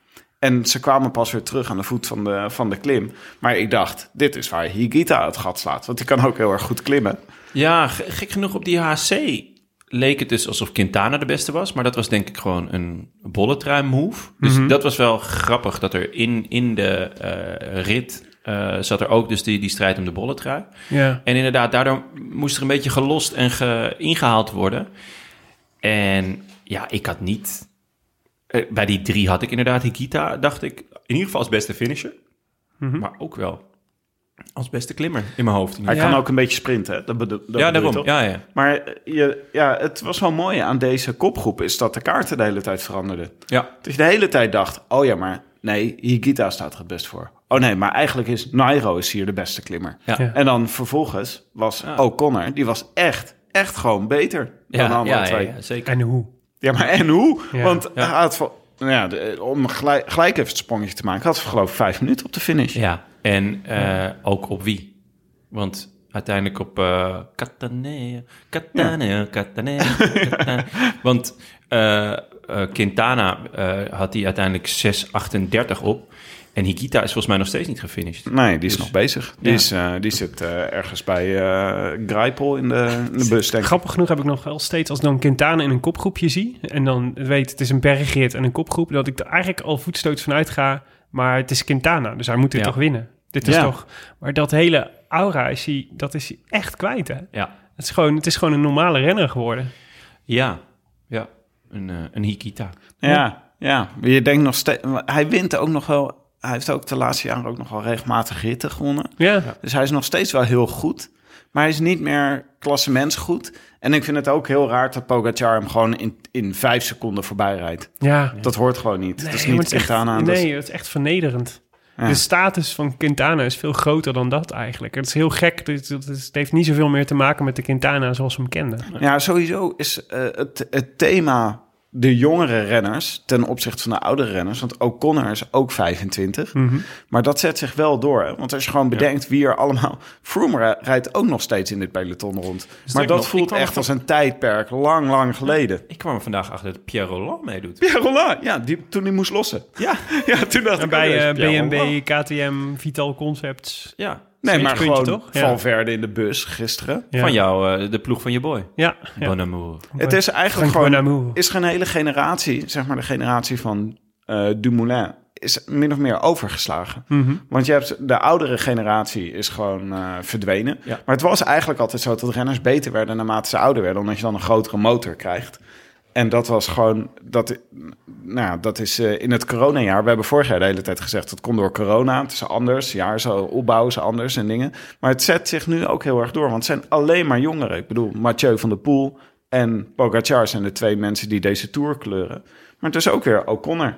En ze kwamen pas weer terug aan de voet van de, van de klim. Maar ik dacht, dit is waar Higita het gat slaat. Want die kan ook heel erg goed klimmen. ja, ge- gek genoeg op die HC leek het dus alsof Quintana de beste was. Maar dat was denk ik gewoon een bolletrui move. Dus dat was wel grappig dat er in, in de eh, rit eh, zat er ook dus die, die strijd om de bolletrui. Ja. En inderdaad, daardoor moest er een beetje gelost en ge, ingehaald worden. En ja, ik had niet... eh, bij die drie had ik inderdaad Hikita, dacht ik, in ieder geval als beste finisher. Maar ook wel als beste klimmer in mijn hoofd. Hij kan ook een beetje sprinten. hè? Dat bedo- dat ja, bedoel daarom. Ja, ja. Maar eh, je, ja, het was wel mooi aan deze kopgroep... is dat de kaarten de hele tijd veranderden. ja. Dat je de hele tijd dacht... oh ja, maar nee, Higita staat er het best voor. Oh nee, maar eigenlijk is Nairo is hier de beste klimmer. Ja. Ja. En dan vervolgens was Ja. O'Connor... die was echt, echt gewoon beter dan de Ja, andere ja, ja, twee. ja, zeker. En hoe? Ja, maar en hoe? Ja. Want Ja. hij had, nou ja, de- om gelijk, gelijk even het sprongetje te maken... had ze geloof ik vijf minuten op de finish. Ja, en eh, ook op wie? Want uiteindelijk op uh, Catanea, Catanea, Catanea, Catanea. Want eh, eh, Quintana eh, had hij uiteindelijk 6,38 op. En Hikita is volgens mij nog steeds niet gefinished. Nee, die is Dus- nog bezig. Die, Ja. is, eh, die zit eh, ergens bij eh Greipel in de, in de bus, denk ik. Grappig genoeg heb ik nog wel steeds, als ik dan Quintana in een kopgroepje zie... en dan weet het is een bergrit en een kopgroep... dat ik er eigenlijk al voetstoot vanuit ga... maar het is Quintana, dus hij moet dit Ja. toch winnen. Dit is Ja. toch... Maar dat hele aura is hij, dat is hij echt kwijt, hè? Ja, Het is, gewoon, het is gewoon een normale renner geworden. ja, ja. Een, een Hikita. Ja, ja. Je denkt nog steeds... Hij wint ook nog wel... Hij heeft ook de laatste jaren ook nog wel regelmatig ritten gewonnen. Ja, Dus hij is nog steeds wel heel goed. Maar hij is niet meer klassementsgoed. En ik vind het ook heel raar dat Pogacar hem gewoon in, in vijf seconden voorbij rijdt. ja. Dat hoort gewoon niet. dat is Nee, niet het echt- Quintana. dat is- Nee, het is echt vernederend. Ja. De status van Quintana is veel groter dan dat eigenlijk. Het is heel gek. Het, het, het heeft niet zoveel meer te maken met de Quintana zoals we hem kenden. Ja, sowieso is eh, het, het thema de jongere renners ten opzichte van de oudere renners. Want O'Connor is ook 25. Mhm. Maar dat zet zich wel door. Hè? Want als je gewoon bedenkt wie er allemaal... Froome ri- rijdt ook nog steeds in dit peloton rond. maar dat nog, voelt echt als een tijdperk lang, lang geleden. Ik kwam er vandaag achter dat Pierre Roland meedoet. Pierre Roland, ja, die, toen hij moest lossen. Ja, Ja, toen dacht En ik... bij oh, eh. BNB, KTM, Vital Concepts. ja. Nee, maar puntje, gewoon toch? Ja. Valverde in de bus gisteren. Ja. Van jou, eh, de ploeg van je boy. Ja, ja. Bon amour. Het is eigenlijk Frank gewoon... Bonamour. is geen hele generatie, zeg maar de generatie van eh Dumoulin, is min of meer overgeslagen. Mhm. Want je hebt de oudere generatie is gewoon eh, verdwenen. Ja. Maar het was eigenlijk altijd zo dat renners beter werden naarmate ze ouder werden, omdat je dan een grotere motor krijgt. En dat was gewoon, dat, nou, dat is eh, in het coronajaar. We hebben vorig jaar de hele tijd gezegd, dat komt door corona. Het is anders, jaar zo opbouwen is anders en dingen. Maar het zet zich nu ook heel erg door, want het zijn alleen maar jongeren. Ik bedoel, Mathieu van der Poel en Pogacar zijn de twee mensen die deze Tour kleuren. Maar het is ook weer O'Connor.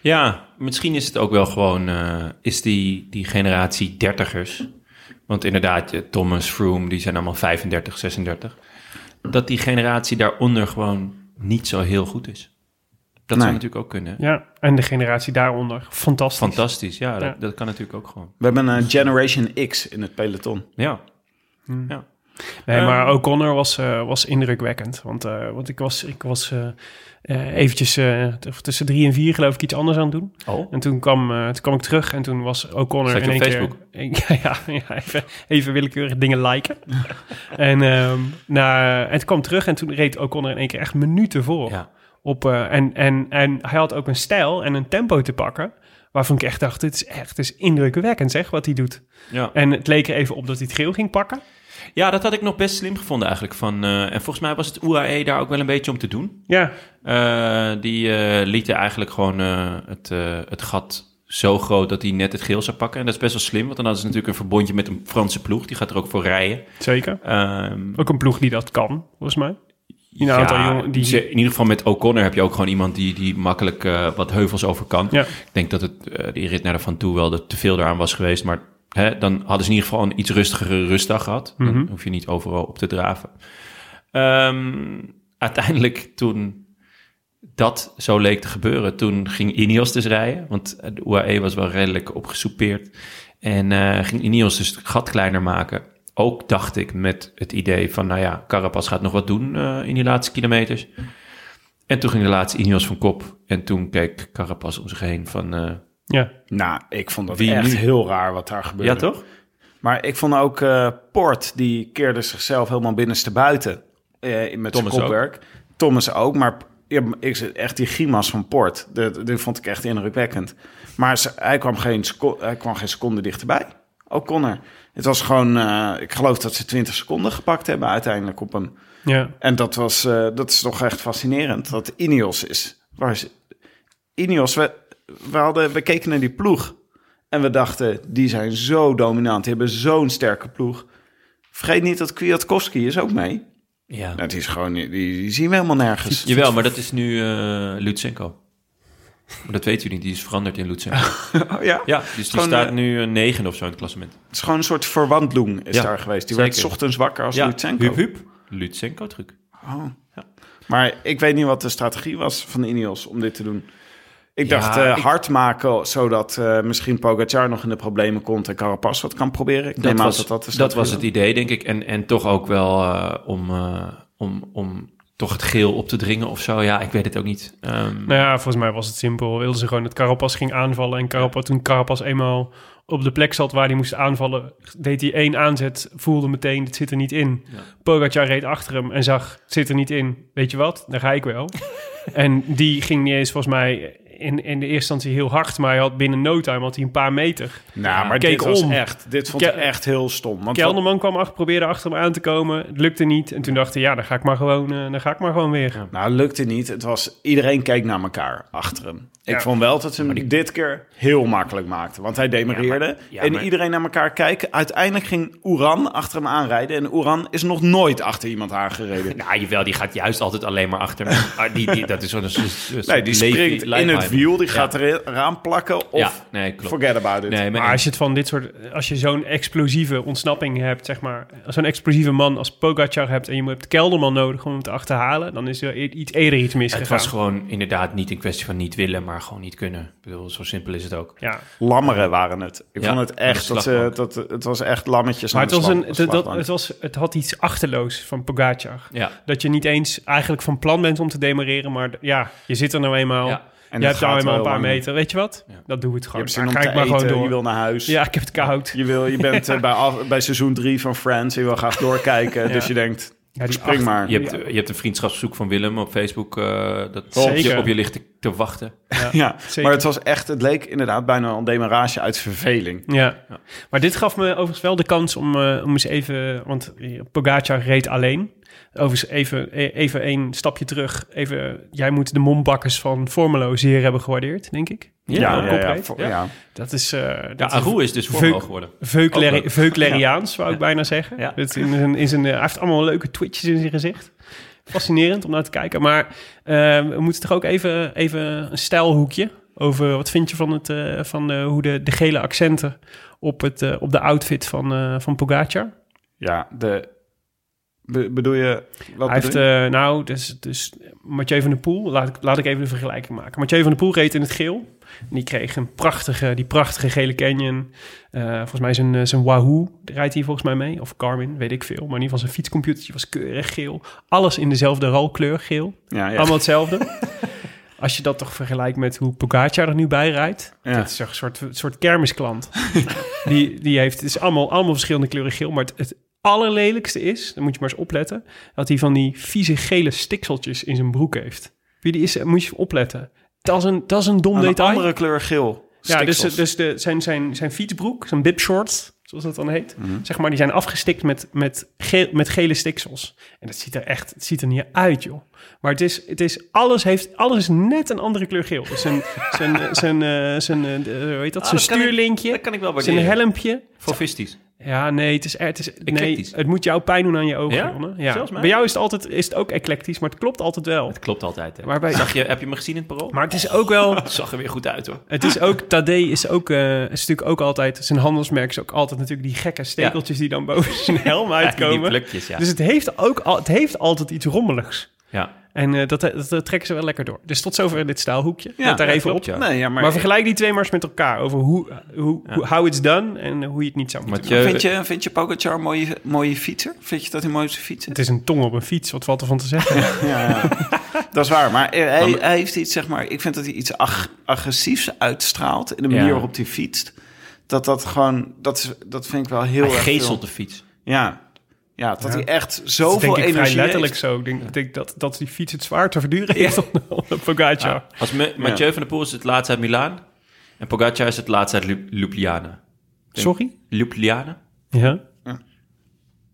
Ja, misschien is het ook wel gewoon, eh, is die, die generatie dertigers. Want inderdaad, Thomas, Froome, die zijn allemaal 35, 36. Dat die generatie daaronder gewoon niet zo heel goed is. Dat Nee. zou natuurlijk ook kunnen. ja, en de generatie daaronder. Fantastisch. Fantastisch, ja, dat, dat kan natuurlijk ook gewoon. We hebben een Generation X in het peloton. Ja, Hmm. ja. Nee, maar Ehm. O'Connor was, eh, was indrukwekkend. Want, eh, want ik was, ik was eh, eventjes tussen drie en vier geloof ik iets anders aan het doen. Oh. En toen kwam, toen kwam ik terug en toen was O'Connor in één Facebook? keer... Ja, ja, even, even willekeurig dingen liken. en, ehm na, en toen kwam ik terug en toen reed O'Connor in één keer echt minuten voor. Ja. Op, en, en, en hij had ook een stijl en een tempo te pakken... waarvan ik echt dacht, dit is echt het is indrukwekkend zeg, wat hij doet. Ja. En het leek er even op dat hij het geel ging pakken. Ja, dat had ik nog best slim gevonden eigenlijk. Van, eh, en volgens mij was het UAE daar ook wel een beetje om te doen. Ja, Eh, die eh, lieten eigenlijk gewoon het, het gat zo groot dat hij net het geel zou pakken. En dat is best wel slim, want dan hadden ze natuurlijk een verbondje met een Franse ploeg. Die gaat er ook voor rijden. zeker. Ehm, Ook een ploeg die dat kan, volgens mij. Aantal die- ze- in ieder geval met O'Connor heb je ook gewoon iemand die, die makkelijk wat heuvels over kan. Ja. Ik denk dat het, die rit naar de Van Toe wel te veel eraan was geweest. Maar hè, dan hadden ze in ieder geval een iets rustigere rustdag gehad. Dan Mhm. hoef je niet overal op te draven. Ehm, uiteindelijk toen dat zo leek te gebeuren, toen ging Ineos dus rijden. Want de UAE was wel redelijk opgesoupeerd. En eh, ging Ineos dus het gat kleiner maken. Ook dacht ik met het idee van, nou ja, Carapaz gaat nog wat doen eh, in die laatste kilometers. En toen ging de laatste Ineos van kop. En toen keek Carapaz om zich heen van... eh, Ja, Nou, ik vond dat Wie echt nu? heel raar wat daar gebeurde. ja, toch? Maar ik vond ook eh Port, die keerde zichzelf helemaal binnenste buiten eh, met zijn ook. kopwerk. Thomas ook, maar ja, ik, echt die grimas van Port, dat, dat vond ik echt indrukwekkend. Maar ze- hij kwam geen, hij kwam geen seconde dichterbij. Ook Connor. Het was gewoon, eh, ik geloof dat ze 20 seconden gepakt hebben uiteindelijk op hem. ja. En dat, was, dat is toch echt fascinerend, dat Ineos is. Waar is Ineos, we, we, hadden, we keken naar die ploeg en we dachten, die zijn zo dominant, die hebben zo'n sterke ploeg. Vergeet niet dat Kwiatkowski is ook mee. Ja. Dat is gewoon, die, die zien we helemaal nergens. Jawel, maar dat is nu eh Lutsenko. Maar dat weten jullie niet, die is veranderd in Lutsenko. Oh, ja. ja, dus die Gewoon, staat eh, nu een negen of zo in het klassement. Het is gewoon een soort verwantloeng is Ja, daar geweest. Die zeker. werd 's ochtends wakker als ja, Lutsenko. hup hup. Lutsenko truc. Oh. Maar ik weet niet wat de strategie was van de Ineos om dit te doen. Ik Ja, dacht eh, ik- hard maken, zodat eh, misschien Pogacar nog in de problemen komt en Carapaz wat kan proberen. Ik Dat neem aan was, dat dat dat was het idee, denk ik. En, en toch ook wel eh, om, eh, om, om toch het geel op te dringen of zo. Ja, ik weet het ook niet. Ehm, Nou ja, volgens mij was het simpel. Wilden ze gewoon dat Carapaz ging aanvallen. En Carapaz, toen Carapaz eenmaal op de plek zat waar hij moest aanvallen... deed hij één aanzet, voelde meteen, dit zit er niet in. Ja. Pogacar reed achter hem en zag, het zit er niet in. Weet je wat, daar ga ik wel. en die ging niet eens volgens mij in, in de eerste instantie heel hard... maar hij had binnen no time had hij een paar meter. Nou, maar Keek dit was om. echt, dit vond Ke- ik echt heel stom. Want Kelderman kwam achter, probeerde achter hem aan te komen. Het lukte niet. En toen dacht hij, ja, dan ga ik maar gewoon, eh, dan ga ik maar gewoon weer. nou, lukte niet. Het was, iedereen keek naar elkaar achter hem. Ik Ja. vond wel dat ze hem dit keer heel makkelijk maakten. Want hij demereerde ja, en maar- iedereen naar elkaar kijken. Uiteindelijk ging Oeran achter hem aanrijden. En Oeran is nog nooit achter iemand aangereden. Nou, jawel, die gaat juist altijd alleen maar achter me. Maar die, die, dat is zo'n... Nee, die springt in het wiel, die Ja. gaat er eraan plakken of Ja, nee, klopt. forget about it. Nee, maar, Maar als je het van dit soort, als je zo'n explosieve ontsnapping hebt, zeg maar, zo'n explosieve man als Pogacar hebt en je hebt Kelderman nodig om hem te achterhalen, dan is er iets eerder iets het misgegaan. was gewoon inderdaad niet een kwestie van niet willen, maar gewoon niet kunnen. Ik bedoel, zo simpel is het ook. Ja, Lammeren waren het. Ik Ja, vond het echt, dat, ze, slagbank. dat, het was echt lammetjes maar het, was een, dat, het, was, het had iets achterloos van Pogacar. Ja. Dat je niet eens eigenlijk van plan bent om te demereren, maar ja, je zit er nou eenmaal. Ja. En je hebt nou eenmaal een paar lang. meter. Weet je wat? Ja. Dat doe het Je gewoon. hebt zin Dan om ik maar eten, gewoon door. je wil naar huis. Ja, ik heb het koud. Je, wil, je bent eh, bij, af- bij seizoen drie van Friends, je wil graag doorkijken. Ja. Dus je denkt, Ja, die spring acht- maar. Je hebt, je hebt een vriendschapsverzoek van Willem op Facebook eh, dat Zeker. je op je ligt te, te wachten. Ja, zeker. maar het was echt, het leek inderdaad bijna een demarage uit verveling. Ja. maar dit gaf me overigens wel de kans om, eh, om eens even... Want eh, Pogacar reed alleen. Overigens even, eh, even een stapje terug. Even, jij moet de mombakkers van Formelo zeer hebben gewaardeerd, denk ik. Ja, ja, ja, ja, opreed. voor- Ja. ja. Dat is... eh Ja, dat Aru is dus voormal geworden. Veukleri-. Veukleriaans, zou ik bijna zeggen. Ja. Het in zijn, in zijn, eh, hij heeft allemaal leuke twitches in zijn gezicht. Fascinerend om naar te kijken. Maar eh, we moeten toch ook even, even een stijlhoekje over... Wat vind je van, het, eh, van de, hoe de, de gele accenten op, het, op de outfit van, eh van Pogacar? Ja, de Be- bedoel je... Wat Hij heeft, eh, nou, dus, dus Mathieu van der Poel, laat ik, laat ik even de vergelijking maken. Mathieu van der Poel reed in het geel. En die kreeg een prachtige, die prachtige gele Canyon. Eh, volgens mij zijn, eh, zijn Wahoo rijdt hij volgens mij mee. Of Garmin, weet ik veel. Maar in ieder geval zijn fietscomputertje was keurig geel. Alles in dezelfde rolkleur geel. ja, ja. Allemaal hetzelfde. Als je dat toch vergelijkt met hoe Pogacar er nu bij rijdt. Ja. Dat is een soort, soort kermisklant. die, die heeft, het is allemaal, allemaal verschillende kleuren geel. Maar het, het allerlelijkste is, dan moet je maar eens opletten... dat hij van die vieze gele stikseltjes in zijn broek heeft. Wie die is, moet je opletten. Dat is een, dat is een dom Een detail. andere kleur geel. ja, dus, dus de, zijn, zijn, zijn fietsbroek, zijn bib shorts, zoals dat dan heet... Mhm. zeg maar, die zijn afgestikt met, met, geel, met gele stiksels. En dat ziet er echt, het ziet er niet uit, joh. Maar het is, het is alles heeft, alles is net een andere kleur geel. Dus zijn, zijn, eh, zijn, eh, zijn, eh, de- hoe heet dat? Ah, zijn dat ik- stuurlinkje, Dat kan ik wel zijn helmpje. Fofistisch. Ja, nee, het is, het is nee, het moet jou pijn doen aan je ogen, Ja? Zelfs mij? Bij jou is het altijd, is het ook eclectisch, maar het klopt altijd wel. Het klopt altijd. Hè. Maar bij- Zag je, heb je me gezien in het parool? Maar het is ook wel, Het zag er weer goed uit hoor. het is ook, Tadej is ook, eh, is natuurlijk ook altijd, zijn handelsmerk is ook altijd natuurlijk die gekke stekeltjes die dan boven zijn helm Ja, die uitkomen. plukjes, ja. Dus het heeft ook, al, het heeft altijd iets rommeligs. Ja. En eh, dat, dat, dat trekken ze wel lekker door. Dus tot zover in dit staalhoekje. Ja, Let daar ja, even klopt, op. ja. Nee, ja, maar, Maar, vergelijk die twee maar eens met elkaar over hoe, hoe, Ja. hoe- how it's done en hoe je het niet zou moeten doen. vind, je, vind je Pogacar een mooie, mooie fietser? Vind je dat hij mooi op zijn fiets Het is? een tong op een fiets, wat valt er van te zeggen? Ja, ja. dat is waar. Maar hij, hij heeft iets, zeg maar... Ik vind dat hij iets ag- agressiefs uitstraalt... in de manier Ja. waarop hij fietst. Dat dat gewoon... Dat, is, dat vind ik wel heel Hij erg veel. de fiets. Ja. Ja, dat Ja. hij echt Dat zoveel denk ik vrij energie letterlijk heeft. zo. Ik denk, ik denk dat, dat die fiets het zwaar te verduren heeft onder Pogacar. Ja. Als Me- Mathieu van der Poel is het laatst uit Milaan. En Pogacar is het laatst uit Ljubljana. Sorry? Ljubljana? Ja,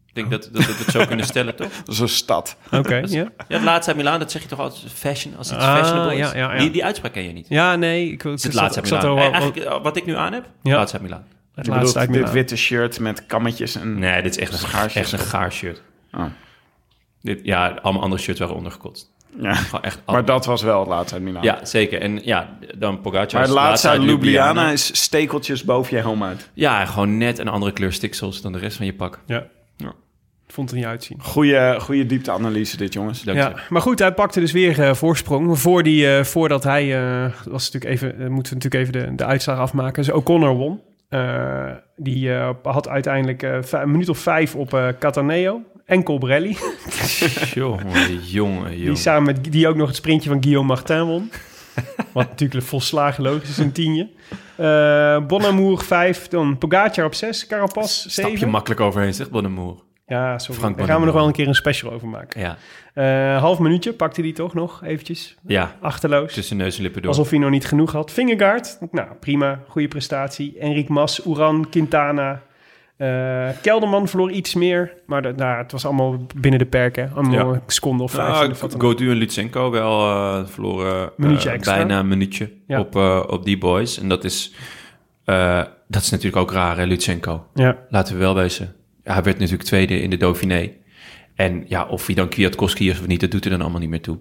Ik denk dat, dat we het zo kunnen stellen, toch? Dat is een stad. oké. ja. Ja, het laatste uit Milaan, dat zeg je toch altijd fashion, als iets Ah, fashionable is. ja. Die, die uitspraak ken je niet. ja, nee. Ik, Het is het laatste uit Milaan. er Eh, Eigenlijk, eh, wat ik nu aan heb, Ja. laatste uit Milaan. Het Je laatste dit witte shirt met kammetjes en... Nee, dit is echt een, Schaarsjes. echt een gaar shirt. Oh. Dit, ja, allemaal andere shirts waren ondergekotst. Ja. Echt Maar dat was wel het laatste uit Milaan. Ja, zeker. En ja, dan Pogacar. Maar het laatste uit Ljubljana. Ljubljana is stekeltjes boven je helm uit. Ja, gewoon net een andere kleur stiksels dan de rest van je pak. Ja. Ja. Vond er niet uitzien. Goeie, goede diepteanalyse dit, jongens. Dank je. Ja, maar goed, hij pakte dus weer eh, voorsprong. Voor die, eh, voordat hij, eh, was natuurlijk even, moeten we natuurlijk even de, de uitslag afmaken. Dus O'Connor won. Eh, die eh, had uiteindelijk eh, een minuut of vijf op Cataneo en Colbrelli. jongen, jongen, Die samen met die ook nog het sprintje van Guillaume Martin won. Wat natuurlijk volslagen logisch is, een tienje. Bonamour vijf, dan Pogacar op zes, Carapaz Stap je zeven. makkelijk overheen, zegt Bonnemoer. Ja, sorry. Frank Daar gaan we nog wel een keer een special over maken. Ja, Eh half minuutje pakte hij toch nog eventjes. ja. Achterloos. tussen neus en lippen door. Alsof hij nog niet genoeg had. Fingergaard, nou prima, goede prestatie. Enric Mas, Oeran, Quintana. eh, Kelderman verloor iets meer, maar dat, nou, het was allemaal binnen de perken. Allemaal Ja. een seconde of vijf. Nou. Godu en Lutsenko wel eh, verloren bijna een minuutje Ja. op, op die boys. En dat is, dat is natuurlijk ook raar, hè, Lutsenko. Ja, Laten we wel wezen. Ja, hij werd natuurlijk tweede in de Dauphiné. En ja, of hij dan Kwiatkowski is of niet, dat doet er dan allemaal niet meer toe.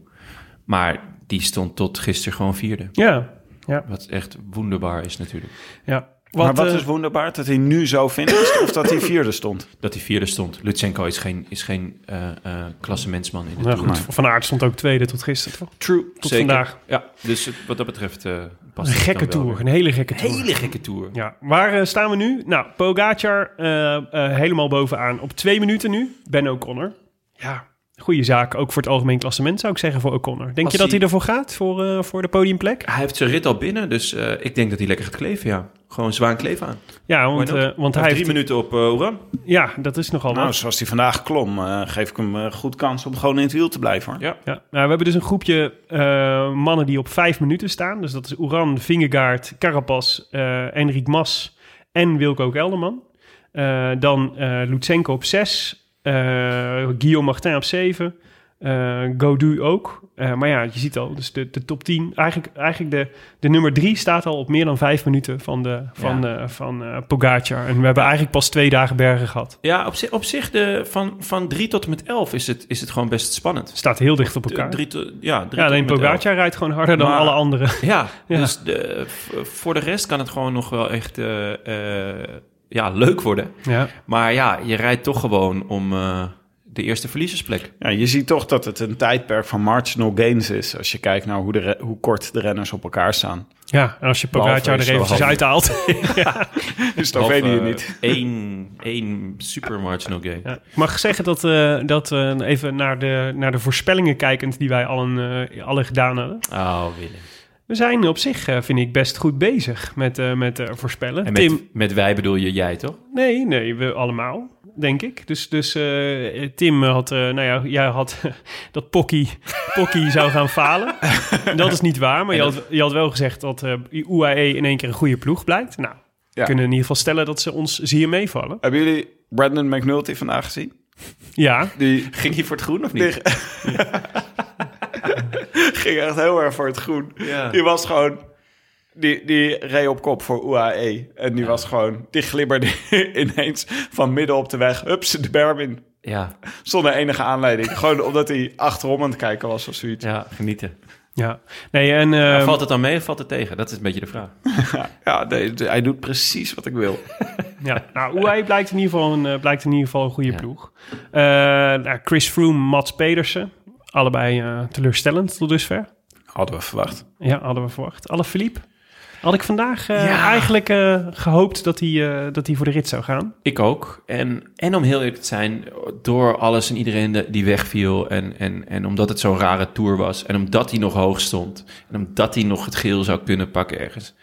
Maar die stond tot gisteren gewoon vierde. ja, ja. Wat echt wonderbaar is natuurlijk. ja. maar wat eh, is wonderbaar? Dat hij nu zo finisht of dat hij vierde stond? Dat hij vierde stond. Lutsenko is geen, is geen eh eh klassementsman in de nou Tour. goed, Van Aert stond ook tweede tot gisteren, toch? True. Tot Zeker. vandaag. Ja, dus wat dat betreft eh past Een gekke tour, een hele gekke tour. Hele gekke tour. Ja, waar eh, staan we nu? Nou, Pogacar eh, eh, helemaal bovenaan op twee minuten nu. Ben O'Connor. Ja, goede zaak. Ook voor het algemeen klassement zou ik zeggen voor O'Connor. Denk Als je dat hij hij- ervoor gaat, voor, voor de podiumplek? Hij heeft zijn rit al binnen, dus ik denk dat hij lekker gaat kleven, ja. Gewoon zwaan kleven aan. Ja, want, eh, want Hij heeft drie heeft... minuten op eh Oran. Ja, dat is nogal Nou, wat. zoals hij vandaag klom, eh, geef ik hem goed kans om gewoon in het wiel te blijven. Hoor. Ja. Ja, nou, we hebben dus een groepje eh, mannen die op vijf minuten staan. Dus dat is Oeran, Vingegaard, Carapaz, eh Enric Mas en Wilco Kelderman. Eh, dan eh Lutsenko op zes, eh, Guillaume Martin op zeven, eh Godu ook. Eh, maar ja, je ziet al, dus de, de top 10. Eigenlijk, eigenlijk de, de nummer drie staat al op meer dan vijf minuten van, de, van, eh, van eh, Pogacar. En we hebben eigenlijk pas twee dagen bergen gehad. Ja, op zich, op zich de, van, van 3 tot en met 11 is het, is het gewoon best spannend. Staat heel dicht op elkaar. Drie tot, ja, drie ja, alleen tot en met 11. Pogacar rijdt gewoon harder dan Maar- alle anderen. Ja, Ja. dus de, voor de rest kan het gewoon nog wel echt ja, leuk worden. Ja. Maar ja, je rijdt toch gewoon om de eerste verliezersplek. Ja, je ziet toch dat het een tijdperk van marginal gains is. Als je kijkt naar hoe, de re- hoe kort de renners op elkaar staan. Ja, en als je Pogacar er eventjes uithaalt. Dus Slovenië Behalve, niet. eh, één, super marginal gain. Ja, ik mag zeggen dat, eh, dat we even naar de, naar de voorspellingen kijkend die wij allen, eh, alle gedaan hadden. Oh, Willem. We zijn op zich, eh, vind ik, best goed bezig met, eh, met eh, voorspellen. En met, Tim, met wij bedoel je jij, toch? nee, nee, we allemaal, denk ik. Dus, dus eh, Tim had, eh, nou ja, jij had dat Pocky, Pocky zou gaan falen. dat is niet waar, maar je had, je had wel gezegd dat eh UAE in één keer een goede ploeg blijkt. Nou, we Ja. kunnen in ieder geval stellen dat ze ons zeer meevallen. Hebben jullie Brandon McNulty vandaag gezien? Ja, Die Ging hij voor het groen of Die- niet? ging echt heel erg voor het groen. Ja. Die was gewoon... Die, die reed op kop voor UAE. En die was gewoon... Die glibberde ineens van midden op de weg. Hups, de berm in. Ja, Zonder enige aanleiding. gewoon omdat hij achterom aan het kijken was of zoiets. ja, genieten. ja. Nee, en... eh, valt het dan mee of valt het tegen? Dat is een beetje de vraag. Ja, nee, hij doet precies wat ik wil. Ja, nou, UAE blijkt in ieder geval een, eh, blijkt in ieder geval een goede Ja. ploeg. Eh, nou, Chris Froome, Mats Pedersen. Allebei eh, teleurstellend tot dusver. Hadden we verwacht. Ja, hadden we verwacht. Alle Philippe. Had ik vandaag eh, eigenlijk eh, gehoopt dat hij, eh, dat hij voor de rit zou gaan. Ik ook. En, en om heel eerlijk te zijn, door alles en iedereen de- die wegviel... En, en, en omdat het zo'n rare tour was... en omdat hij nog hoog stond... en omdat hij nog het geel zou kunnen pakken ergens...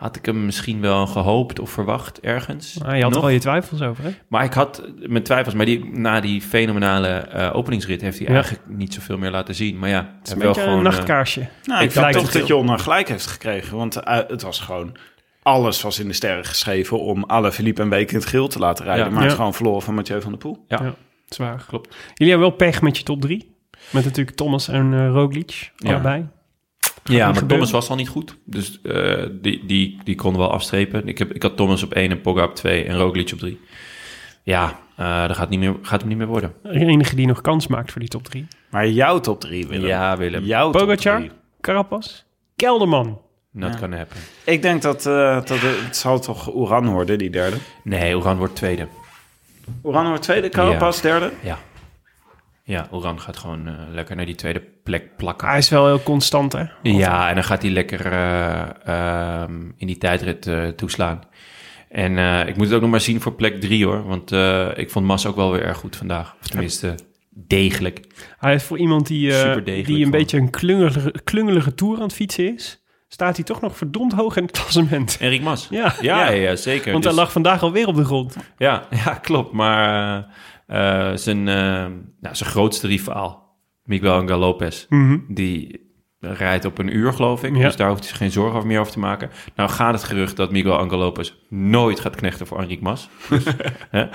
had ik hem misschien wel gehoopt of verwacht ergens. Maar je had er al je twijfels over, hè? Maar ik had mijn twijfels. Maar die, na die fenomenale eh, openingsrit heeft hij Ja. eigenlijk niet zoveel meer laten zien. Maar ja, Het is een beetje een eh, nachtkaarsje. Nou, ik vind lijkt toch dat. Jon gelijk heeft gekregen. Want eh, het was gewoon... Alles was in de sterren geschreven om alle Philippe en Week in het geel te laten rijden. Ja. Maar het Ja. is gewoon verloren van Mathieu van der Poel. ja, Ja. Zwaar. klopt. Jullie hebben wel pech met je top drie. Met natuurlijk Thomas en eh Roglic. Ja. Allebei. Ja, maar gebeuren. Thomas was al niet goed. Dus eh, die, die, die konden wel afstrepen. Ik, heb, ik had Thomas op 1 en Pogba op 2 en Roglic op 3. Ja, eh dat gaat, niet meer, gaat hem niet meer worden. De enige die nog kans maakt voor die top drie. Maar jouw top drie, Willem. Ja, Willem. Jouw top Pogacar. Carapaz, Kelderman. Dat kan happen. Ik denk dat, eh, dat het, het zal toch Oeran worden, die derde. Nee, Oran wordt tweede. Oeran wordt tweede, Carapaz derde. Ja. Ja, Oran gaat gewoon eh, lekker naar die tweede plek plakken. Hij is wel heel constant, hè? Ja, en dan gaat hij lekker eh, ehm, in die tijdrit eh, toeslaan. En ik moet het ook nog maar zien voor plek drie hoor. Want ik vond Mas ook wel weer erg goed vandaag. Of tenminste, degelijk. Hij is voor iemand die, die een beetje een klungelige, klungelige tour aan het fietsen is, staat hij toch nog verdomd hoog in het klassement. Enric Mas. Ja, Ja, ja, ja, zeker. want Dus- hij lag vandaag alweer op de grond. ja, ja, klopt. Maar zijn, eh, nou, zijn grootste rivaal, Miguel Angel Lopez, die rijdt op een uur, geloof ik. Ja. Dus daar hoeft hij zich geen zorgen over meer over te maken. Nou gaat het gerucht dat Miguel Angel Lopez nooit gaat knechten voor Enric Mas. Dus, hè?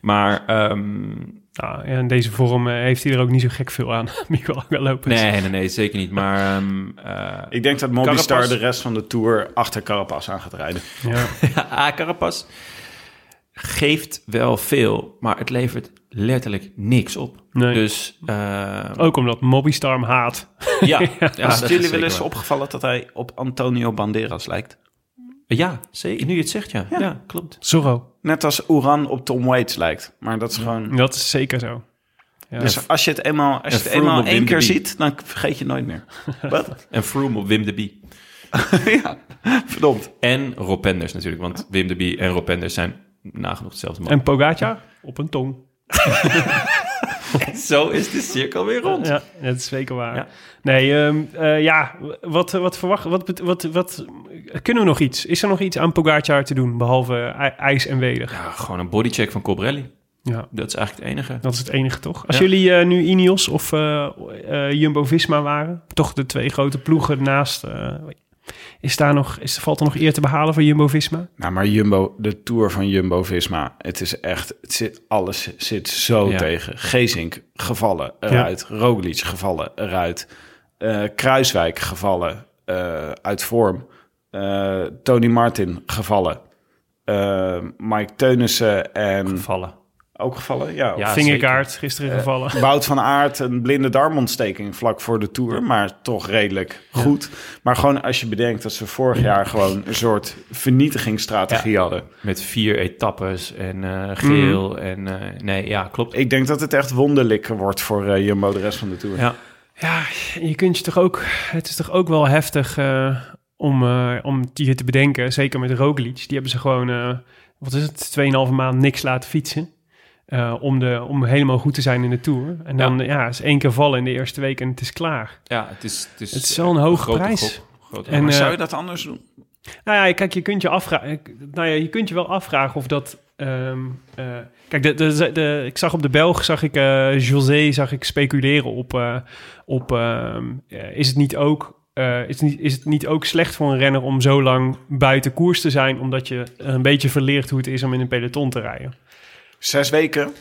Maar ehm, Nou, ja, in deze vorm eh, heeft hij er ook niet zo gek veel aan, Miguel Angel Lopez. nee, nee, nee, zeker niet. Maar ehm, eh, Ik denk dat Mobistar Carapaz. de rest van de Tour achter Carapaz aan gaat rijden. Ja. Ah, Carapaz geeft wel veel, maar het levert letterlijk niks op. Nee. Dus eh, Ook omdat Mobistar hem haat. ja, ja, Is dat het jullie wel eens waar. opgevallen dat hij op Antonio Banderas lijkt? Ja, zeker. Nu je het zegt, ja. Ja, klopt. Zorro. Net als Oeran op Tom Waits lijkt. Maar dat is gewoon... Dat is zeker zo. Ja. Dus als je het eenmaal, als je het eenmaal één keer ziet, dan vergeet je het nooit meer. Wat? En Froome op Wim de Bie. ja, verdomd. En Rob Penders natuurlijk, want Wim de Bie en Rob Penders zijn nagenoeg hetzelfde man. En Pogacar op een tong. zo is de cirkel weer rond. Ja, dat is zeker waar. Ja. Nee, ehm, eh, ja, wat, wat verwacht, wat, wat, wat, kunnen we nog iets? Is er nog iets aan Pogacar te doen, behalve ij- ijs en weder? Ja, gewoon een bodycheck van Cobrelli. Ja, Dat is eigenlijk het enige. dat is het enige toch? Als Ja. jullie eh, nu Ineos of eh, eh, Jumbo-Visma waren, toch de twee grote ploegen naast, eh, is daar nog, is, valt er nog eer te behalen voor Jumbo-Visma? Nou, maar Jumbo, de Tour van Jumbo-Visma, het is echt, het zit, alles zit zo Ja. tegen. Gezink gevallen eruit, Roglic gevallen eruit, eh, Kruiswijk gevallen eh, uit vorm, eh, Tony Martin gevallen, Mike Teunissen en... Vallen. Ook gevallen. Ja, Ja, Vingerkaart, gisteren Eh, gevallen. Wout van Aert, een blinde darmontsteking vlak voor de Tour. Maar toch redelijk goed. Maar gewoon als je bedenkt dat ze vorig jaar gewoon een soort vernietigingsstrategie hadden. Met vier etappes en eh, geel. En eh, nee, ja, klopt. Ik denk dat het echt wonderlijk wordt voor Jumbo de rest van de Tour. Ja. Ja, je kunt je toch ook... Het is toch ook wel heftig eh, om, eh om die te bedenken. Zeker met Roglic. Die hebben ze gewoon, eh, wat is het, 2,5 maand niks laten fietsen. Eh, om, de, om helemaal goed te zijn in de Tour. En dan ja. is één keer vallen in de eerste week en het is klaar. Ja, het is, het is, Het is wel een hoge grote prijs. gok. Grote En. Maar zou eh, je dat anders doen? Nou ja, kijk, je kunt je afvragen. Nou ja, je kunt je wel afvragen of dat. ehm, eh, kijk, de, de, de, ik zag op de Belg, zag ik eh, José, zag ik speculeren op. eh, op ehm, eh, is het niet ook. eh, is, het niet, is het niet ook slecht voor een renner om zo lang buiten koers te zijn, omdat je een beetje verleert hoe het is om in een peloton te rijden? Zes weken?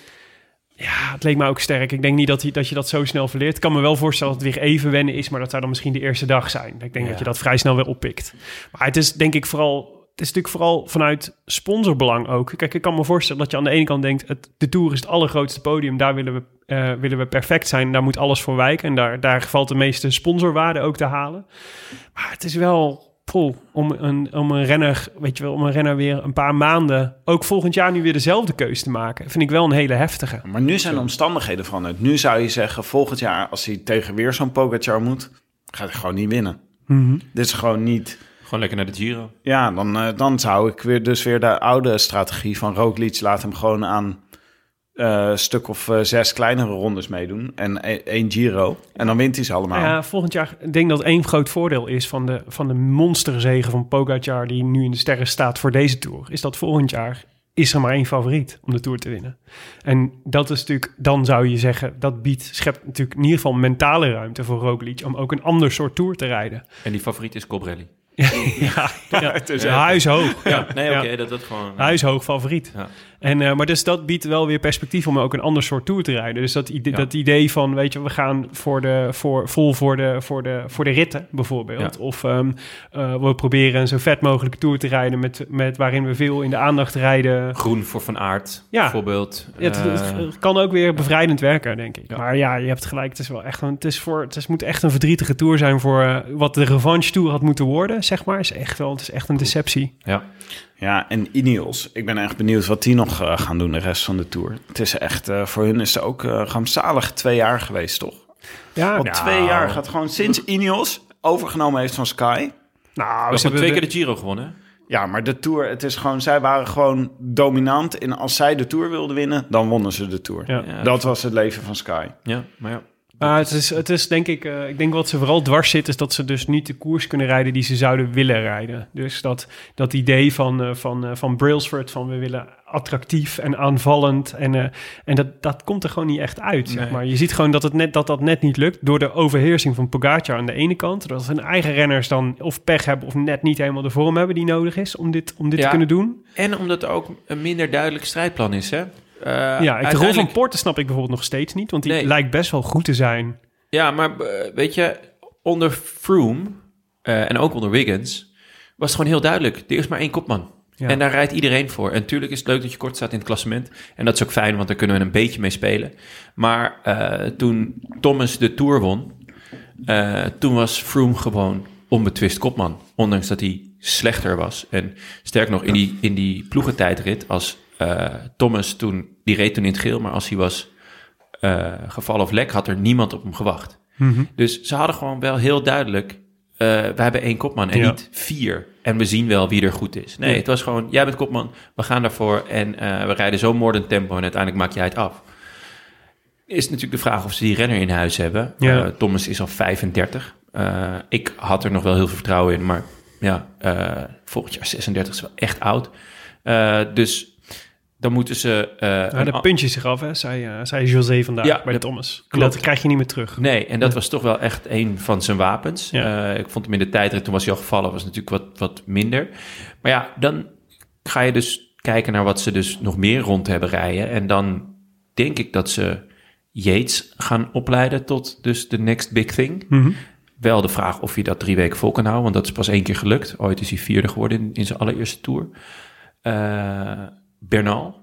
Ja, het leek me ook sterk. Ik denk niet dat, je dat zo snel verleert. Ik kan me wel voorstellen dat het weer even wennen is, maar dat zou dan misschien de eerste dag zijn. Ik denk Ja. dat je dat vrij snel weer oppikt. Maar het is denk ik vooral... Het is natuurlijk vooral vanuit sponsorbelang ook. Kijk, ik kan me voorstellen dat je aan de ene kant denkt... Het, de Tour is het allergrootste podium, daar willen we, eh, willen we perfect zijn. Daar moet alles voor wijken en daar, daar valt de meeste sponsorwaarde ook te halen. Maar het is wel... Poeh, om, een, om een renner, weet je wel, om een renner weer een paar maanden, ook volgend jaar nu weer dezelfde keuze te maken, vind ik wel een hele heftige. Maar nu zijn de omstandigheden veranderd. Nu zou je zeggen, volgend jaar als hij tegen weer zo'n Pogacar moet... gaat hij gewoon niet winnen. Dit is gewoon niet... Gewoon lekker naar de Giro. Ja, dan, eh, dan zou ik weer dus weer de oude strategie van Roglic... laat hem gewoon aan eh, een stuk of eh, zes kleinere rondes meedoen. En e- één Giro. En dan wint hij ze allemaal. Ja, volgend jaar, ik denk dat één groot voordeel is van de, van de monsterzegen van Pogacar... die nu in de sterren staat voor deze Tour... is dat volgend jaar is er maar één favoriet om de Tour te winnen. En dat is natuurlijk, dan zou je zeggen... dat biedt, schept natuurlijk in ieder geval mentale ruimte voor Roglic... om ook een ander soort Tour te rijden. En die favoriet is Cobrelli. ja, ja, het is ja, huishoog. Ja, nee, oké, Ja. dat dat gewoon... Huishoog favoriet. Ja. En, eh, maar dus dat biedt wel weer perspectief om ook een ander soort tour te rijden. Dus dat, idee, Ja. dat idee van, weet je, we gaan voor de, voor, vol voor de, voor, de, voor de ritten bijvoorbeeld. Ja. Of ehm, eh, we proberen een zo vet mogelijke tour te rijden met, met waarin we veel in de aandacht rijden. Groen voor Van Aert, Ja. bijvoorbeeld. Ja, het, het Eh, kan ook weer bevrijdend werken, denk ik. Maar ja, je hebt gelijk. Het is wel echt een. Het, is voor, het is, moet echt een verdrietige tour zijn voor wat de revanche tour had moeten worden, zeg maar. Is echt wel. Het is echt een deceptie. ja. Ja, en Ineos. Ik ben echt benieuwd wat die nog eh, gaan doen de rest van de Tour. Het is echt, eh, voor hun is het ook uh, rampzalig twee jaar geweest, toch? Ja, Al nou, twee jaar gaat gewoon sinds Ineos overgenomen heeft van Sky. Nou, We ze hebben twee de- keer de Giro gewonnen. hè? Ja, maar de Tour, het is gewoon, zij waren gewoon dominant. En als zij de Tour wilden winnen, dan wonnen ze de Tour. Ja. Ja, Dat was het leven van Sky. Ja, maar ja. Maar het is, het is denk ik, eh, ik denk wat ze vooral dwars zit, is dat ze dus niet de koers kunnen rijden die ze zouden willen rijden. Dus dat, dat idee van, eh, van, eh, van Brailsford, van we willen attractief en aanvallend. En, en dat, dat komt er gewoon niet echt uit, zeg maar. Je ziet gewoon dat, het net, dat dat net niet lukt door de overheersing van Pogacar aan de ene kant. Dat hun eigen renners dan of pech hebben of net niet helemaal de vorm hebben die nodig is om dit, om dit Ja. te kunnen doen. En omdat er ook een minder duidelijk strijdplan is, hè? Eh, ja, de rol van Porter snap ik bijvoorbeeld nog steeds niet, want die Nee. lijkt best wel goed te zijn. Ja, maar eh, weet je, onder Froome eh, en ook onder Wiggins was het gewoon heel duidelijk. Er is maar één kopman. Ja. En daar rijdt iedereen voor. En natuurlijk is het leuk dat je kort staat in het klassement. En dat is ook fijn, want daar kunnen we een beetje mee spelen. Maar toen Thomas de Tour won, toen was Froome gewoon onbetwist kopman. Ondanks dat hij slechter was. En sterk nog, in die, in die ploegentijdrit, als Thomas toen, die reed toen in het geel, maar als hij was eh, gevallen of lek, had er niemand op hem gewacht. Dus ze hadden gewoon wel heel duidelijk, eh we hebben één kopman en Ja. niet vier. En we zien wel wie er goed is. Nee, Ja. het was gewoon, jij bent kopman, we gaan daarvoor en eh, we rijden zo moordend tempo en uiteindelijk maak jij het af. Is natuurlijk de vraag of ze die renner in huis hebben. Ja. Thomas is al 35. Eh, ik had er nog wel heel veel vertrouwen in, maar ja, volgend jaar 36 is wel echt oud. Dus dan moeten ze... eh, Ja, een de puntjes zich af, hè, zei, eh, zei José vandaag Ja, bij de Thomas. klopt. Dat krijg je niet meer terug. Nee, en dat was toch wel echt een van zijn wapens. Ja. Eh, ik vond hem in de tijdrit, toen was hij al gevallen, was natuurlijk wat, wat minder. Maar ja, dan ga je dus kijken naar wat ze dus nog meer rond hebben rijden. En dan denk ik dat ze Yates gaan opleiden tot dus de next big thing. Mhm. Wel de vraag of je dat drie weken vol kan houden, want dat is pas één keer gelukt. Ooit is hij vierde geworden in, in zijn allereerste tour. Eh, Bernal.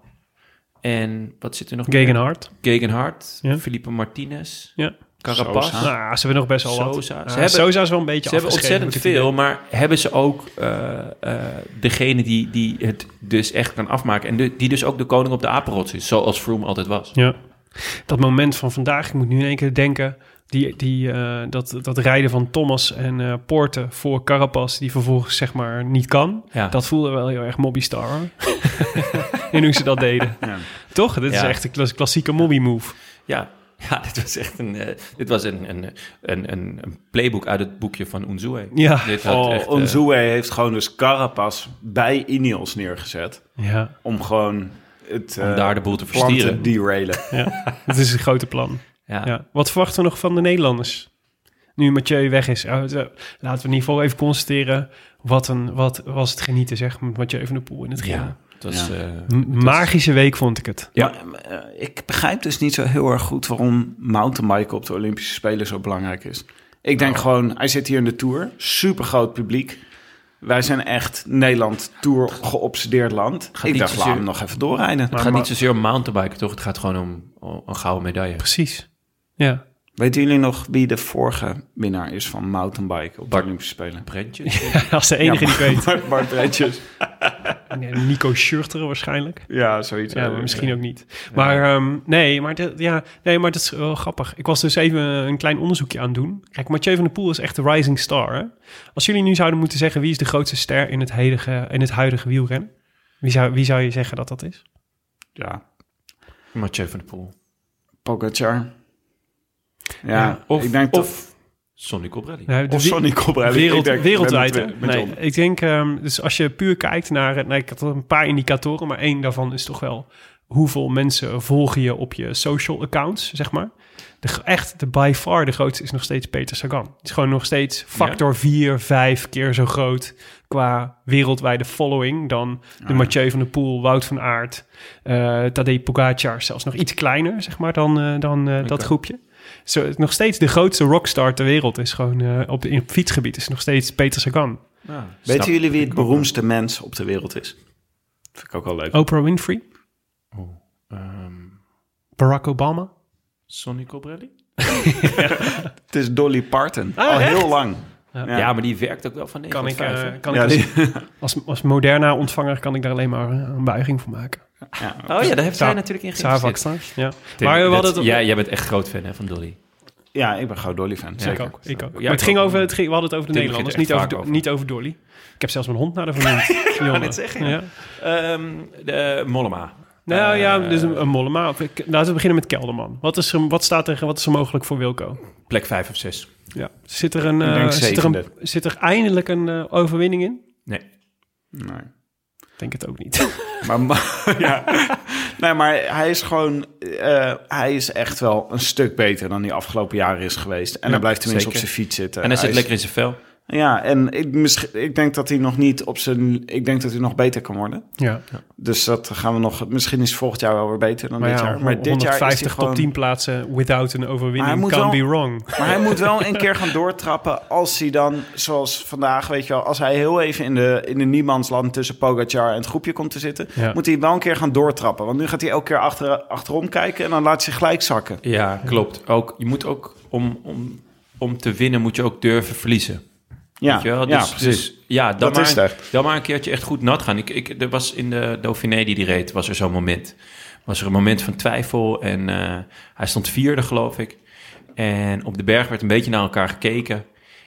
En wat zit er nog meer? Gegenhard. Gegenhard. Ja. Felipe Martinez. Ja. Carapaz. Sosa. Nou, ze hebben nog best wel wat. Sosa. Ze hebben- Sosa is wel een beetje Ze hebben ontzettend veel, idee. maar hebben ze ook eh, eh, degene die, die het dus echt kan afmaken... en de- die dus ook de koning op de apenrots is, zoals Froome altijd was. Ja. Dat moment van vandaag, ik moet nu in één keer denken... Die, die, eh, dat, dat rijden van Thomas en eh Poorten voor Carapaz... die vervolgens zeg maar niet kan. Ja. Dat voelde wel heel erg Mobbystar. hoor. en hoe ze dat deden. Ja. Toch? Dit is Ja. echt een klas- klassieke Mobby move. Ja, ja dit was echt een, eh, dit was een, een, een, een, een playbook uit het boekje van Unzue. Ja. Dit had Oh, echt, heeft gewoon dus Carapaz bij Ineos neergezet. Ja, Om gewoon het om daar de boel te plan te verstieren. derailen. dat is een grote plan. Ja. Ja. Wat verwachten we nog van de Nederlanders? Nu Mathieu weg is. Zo, laten we in ieder geval even constateren... wat, een, wat was het genieten, zeg, met Mathieu van der Poel in het geel. Ja, was... Eh, M- Magische week vond ik het. Ja. Maar, eh, ik begrijp dus niet zo heel erg goed waarom mountainbiken op de Olympische Spelen zo belangrijk is. Ik denk gewoon, hij zit hier in de Tour, super groot publiek. Wij zijn echt Nederland Tour geobsedeerd land. Gaat ik niet dacht, laat zozeer- hem nog even doorrijden. het gaat niet zozeer om mountainbiken, toch? Het gaat gewoon om, om een gouden medaille. Precies. Ja. Weten jullie nog wie de vorige winnaar is van mountainbiken op Bart- de Olympische Spelen? Brentjes? Als de enige die ik weet. Bart. Nee, Nico Schurter waarschijnlijk. Ja, zoiets. Ja, maar misschien ook niet. Maar ehm, nee, maar dat, ja, nee, maar dat is wel grappig. Ik was dus even een klein onderzoekje aan het doen. Kijk, Mathieu van der Poel is echt de rising star. Hè? Als jullie nu zouden moeten zeggen wie is de grootste ster in het huidige, in het huidige wielrennen, wie zou, wie zou je zeggen dat dat is? Ja, Mathieu van der Poel. Pogacar. Ja, Of, ik denk of. Nou, de Of. Wereld, Ik denk- wereldwijd, met Nee, ik denk, ehm, dus als je puur kijkt naar... Nee, ik had een paar indicatoren, maar één daarvan is toch wel... hoeveel mensen volgen je op je social accounts, zeg maar. De, echt, de by far de grootste is nog steeds Peter Sagan. Het is gewoon nog steeds factor 4, 5 keer zo groot... qua wereldwijde following dan de Mathieu van der Poel, Wout van Aert... eh Tadej Pogacar, zelfs nog iets kleiner, zeg maar, dan, eh, dan eh, dat groepje. Zo, nog steeds de grootste rockstar ter wereld is gewoon eh, op, in het fietsgebied is nog steeds Peter Sagan. Ja, Weten snap- jullie wie het beroemdste mens op de wereld is? Vind ik ook wel leuk. Oprah Winfrey, Ehm, Barack Obama. Sonny Colbrelli? Het is Dolly Parton. Ah, Al echt? heel lang. Ja. maar die werkt ook wel van 9 Kan tot ik, 5, eh, hè? kan Ja, ik als, als, als Moderna ontvanger kan ik daar alleen maar eh, een buiging voor maken. Ja. Oh ja, daar heeft zij natuurlijk in. Savak Ja. Tim, Maar we hadden het ja, jij bent echt groot fan hè, van Dolly. Ja, ik ben gewoon Dolly fan. Ja, Zeker. Ik ook. Ik ook. Ja, maar het ik ging ook. over, het ging, we hadden het over de Tim Nederlanders, niet er over, niet over Dolly. Ik heb zelfs mijn hond naar de vernoemd. Jonne. net zeggen, ja. Ehm, de Mollema. Nou Eh, ja, dus een, een Mollema. Ik- Laten we beginnen met Kelderman. Wat, is er, wat staat er, wat is er mogelijk voor Wilco? Plek 5 of 6. Ja. Zit er, een, Ik eh, zit er, een, zit er eindelijk een eh, overwinning in? Nee. Nee. Ik denk het ook niet. Maar, maar- ja. Nee, maar hij is gewoon... eh, hij is echt wel een stuk beter dan hij afgelopen jaren is geweest. En hij blijft tenminste zeker. op zijn fiets zitten. En hij zit is- lekker in zijn vel. Ja, en ik, misschien- ik denk dat hij nog niet op zijn... Ik denk dat hij nog beter kan worden. ja. Dus dat gaan we nog... Misschien is volgend jaar wel weer beter dan Maar dit ja, jaar. Maar dit jaar is 150 hij gewoon... top 10 plaatsen without een overwinning can wel- be wrong. Maar hij moet wel een keer gaan doortrappen als hij dan, zoals vandaag, weet je wel, als hij heel even in de, in de niemandsland tussen Pogacar en het groepje komt te zitten, Ja. moet hij wel een keer gaan doortrappen. Want nu gaat hij elke keer achter, achterom kijken en dan laat hij zich gelijk zakken. Ja, klopt. Ook, je moet ook, om, om, om te winnen, moet je ook durven verliezen. Ja, Weet je wel? ja Dus, precies. dus ja, dan, Dat maar, is het echt. dan maar een keertje echt goed nat gaan. Ik, ik, er was in de Dauphiné die die reed, was er zo'n moment. Was er een moment van twijfel en eh, hij stond vierde, geloof ik. En op de berg werd een beetje naar elkaar gekeken.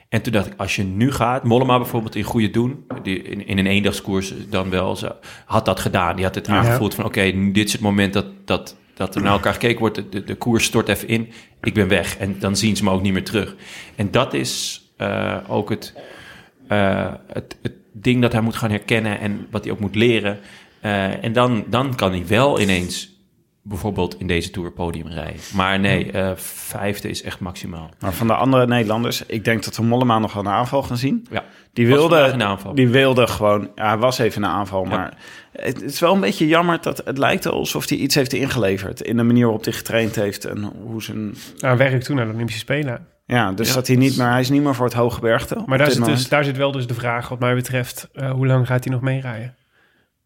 En toen dacht ik, als je nu gaat, Mollema bijvoorbeeld in goede doen, die in, in een eendagskoers dan wel, ze, had dat gedaan. Die had het aangevoeld van, oké, dit is het moment dat, dat, dat er naar elkaar gekeken wordt, de, de, de koers stort even in, ik ben weg. En dan zien ze me ook niet meer terug. En dat is eh, ook het, eh, het, het ding dat hij moet gaan herkennen en wat hij ook moet leren. Eh, en dan, dan kan hij wel ineens bijvoorbeeld in deze Tour podium rijden. Maar nee, eh, vijfde is echt maximaal. Maar van de andere Nederlanders, ik denk dat we Mollema nog wel een aanval gaan zien. Ja. Die wilde, een aanval. die wilde gewoon, ja, hij was even een aanval, Ja. maar het, het is wel een beetje jammer dat het lijkt alsof hij iets heeft ingeleverd in de manier waarop hij getraind heeft en hoe zijn, Nou, werk toen naar de Olympische Spelen. Ja, dus Ja. dat hij niet meer, hij is niet meer voor het hoge bergte. Maar daar zit, dus, daar zit wel dus de vraag, wat mij betreft, eh, hoe lang gaat hij nog meerijden?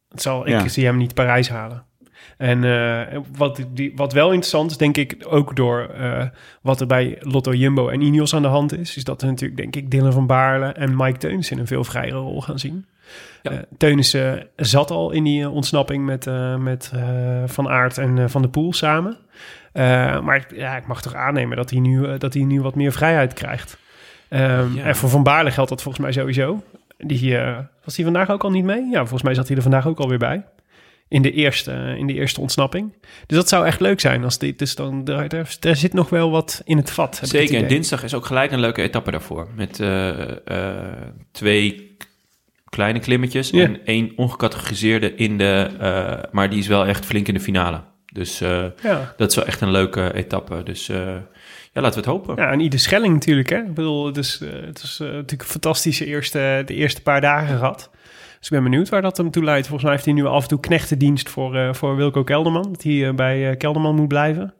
Het zal, ik Ja. zie hem niet Parijs halen. En eh, wat, die, wat wel interessant is, denk ik, ook door eh, wat er bij Lotto Jumbo en Ineos aan de hand is, is dat er natuurlijk, denk ik, Dylan van Baarle en Mike Teuns in een veel vrijere rol gaan zien. Ja. Eh, Teunissen zat al in die ontsnapping met, eh, met eh, Van Aert en eh, Van de Poel samen. Eh, maar ik- ja, ik mag toch aannemen dat hij nu, eh, dat hij nu wat meer vrijheid krijgt. Ehm, Ja. En voor Van Baarle geldt dat volgens mij sowieso. Die, eh, was hij vandaag ook al niet mee? Ja, volgens mij zat hij er vandaag ook alweer bij. In de eerste, in de eerste ontsnapping. Dus dat zou echt leuk zijn. Als dit, dus dan, daar, daar, daar zit nog wel wat in het vat. Zeker, en dinsdag is ook gelijk een leuke etappe daarvoor. Met twee kleine klimmetjes Ja. en één ongecategoriseerde in de... maar die is wel echt flink in de finale. Dus eh, Ja. dat is wel echt een leuke etappe. Dus eh, ja, laten we het hopen. Ja, en Ieder Schelling natuurlijk. Hè? Ik bedoel, het is, eh, het is natuurlijk een fantastische eerste, de eerste paar dagen gehad. Dus ik ben benieuwd waar dat hem toe leidt. Volgens mij heeft hij nu af en toe knechtendienst voor, voor Wilco Kelderman. Dat hij bij Kelderman moet blijven.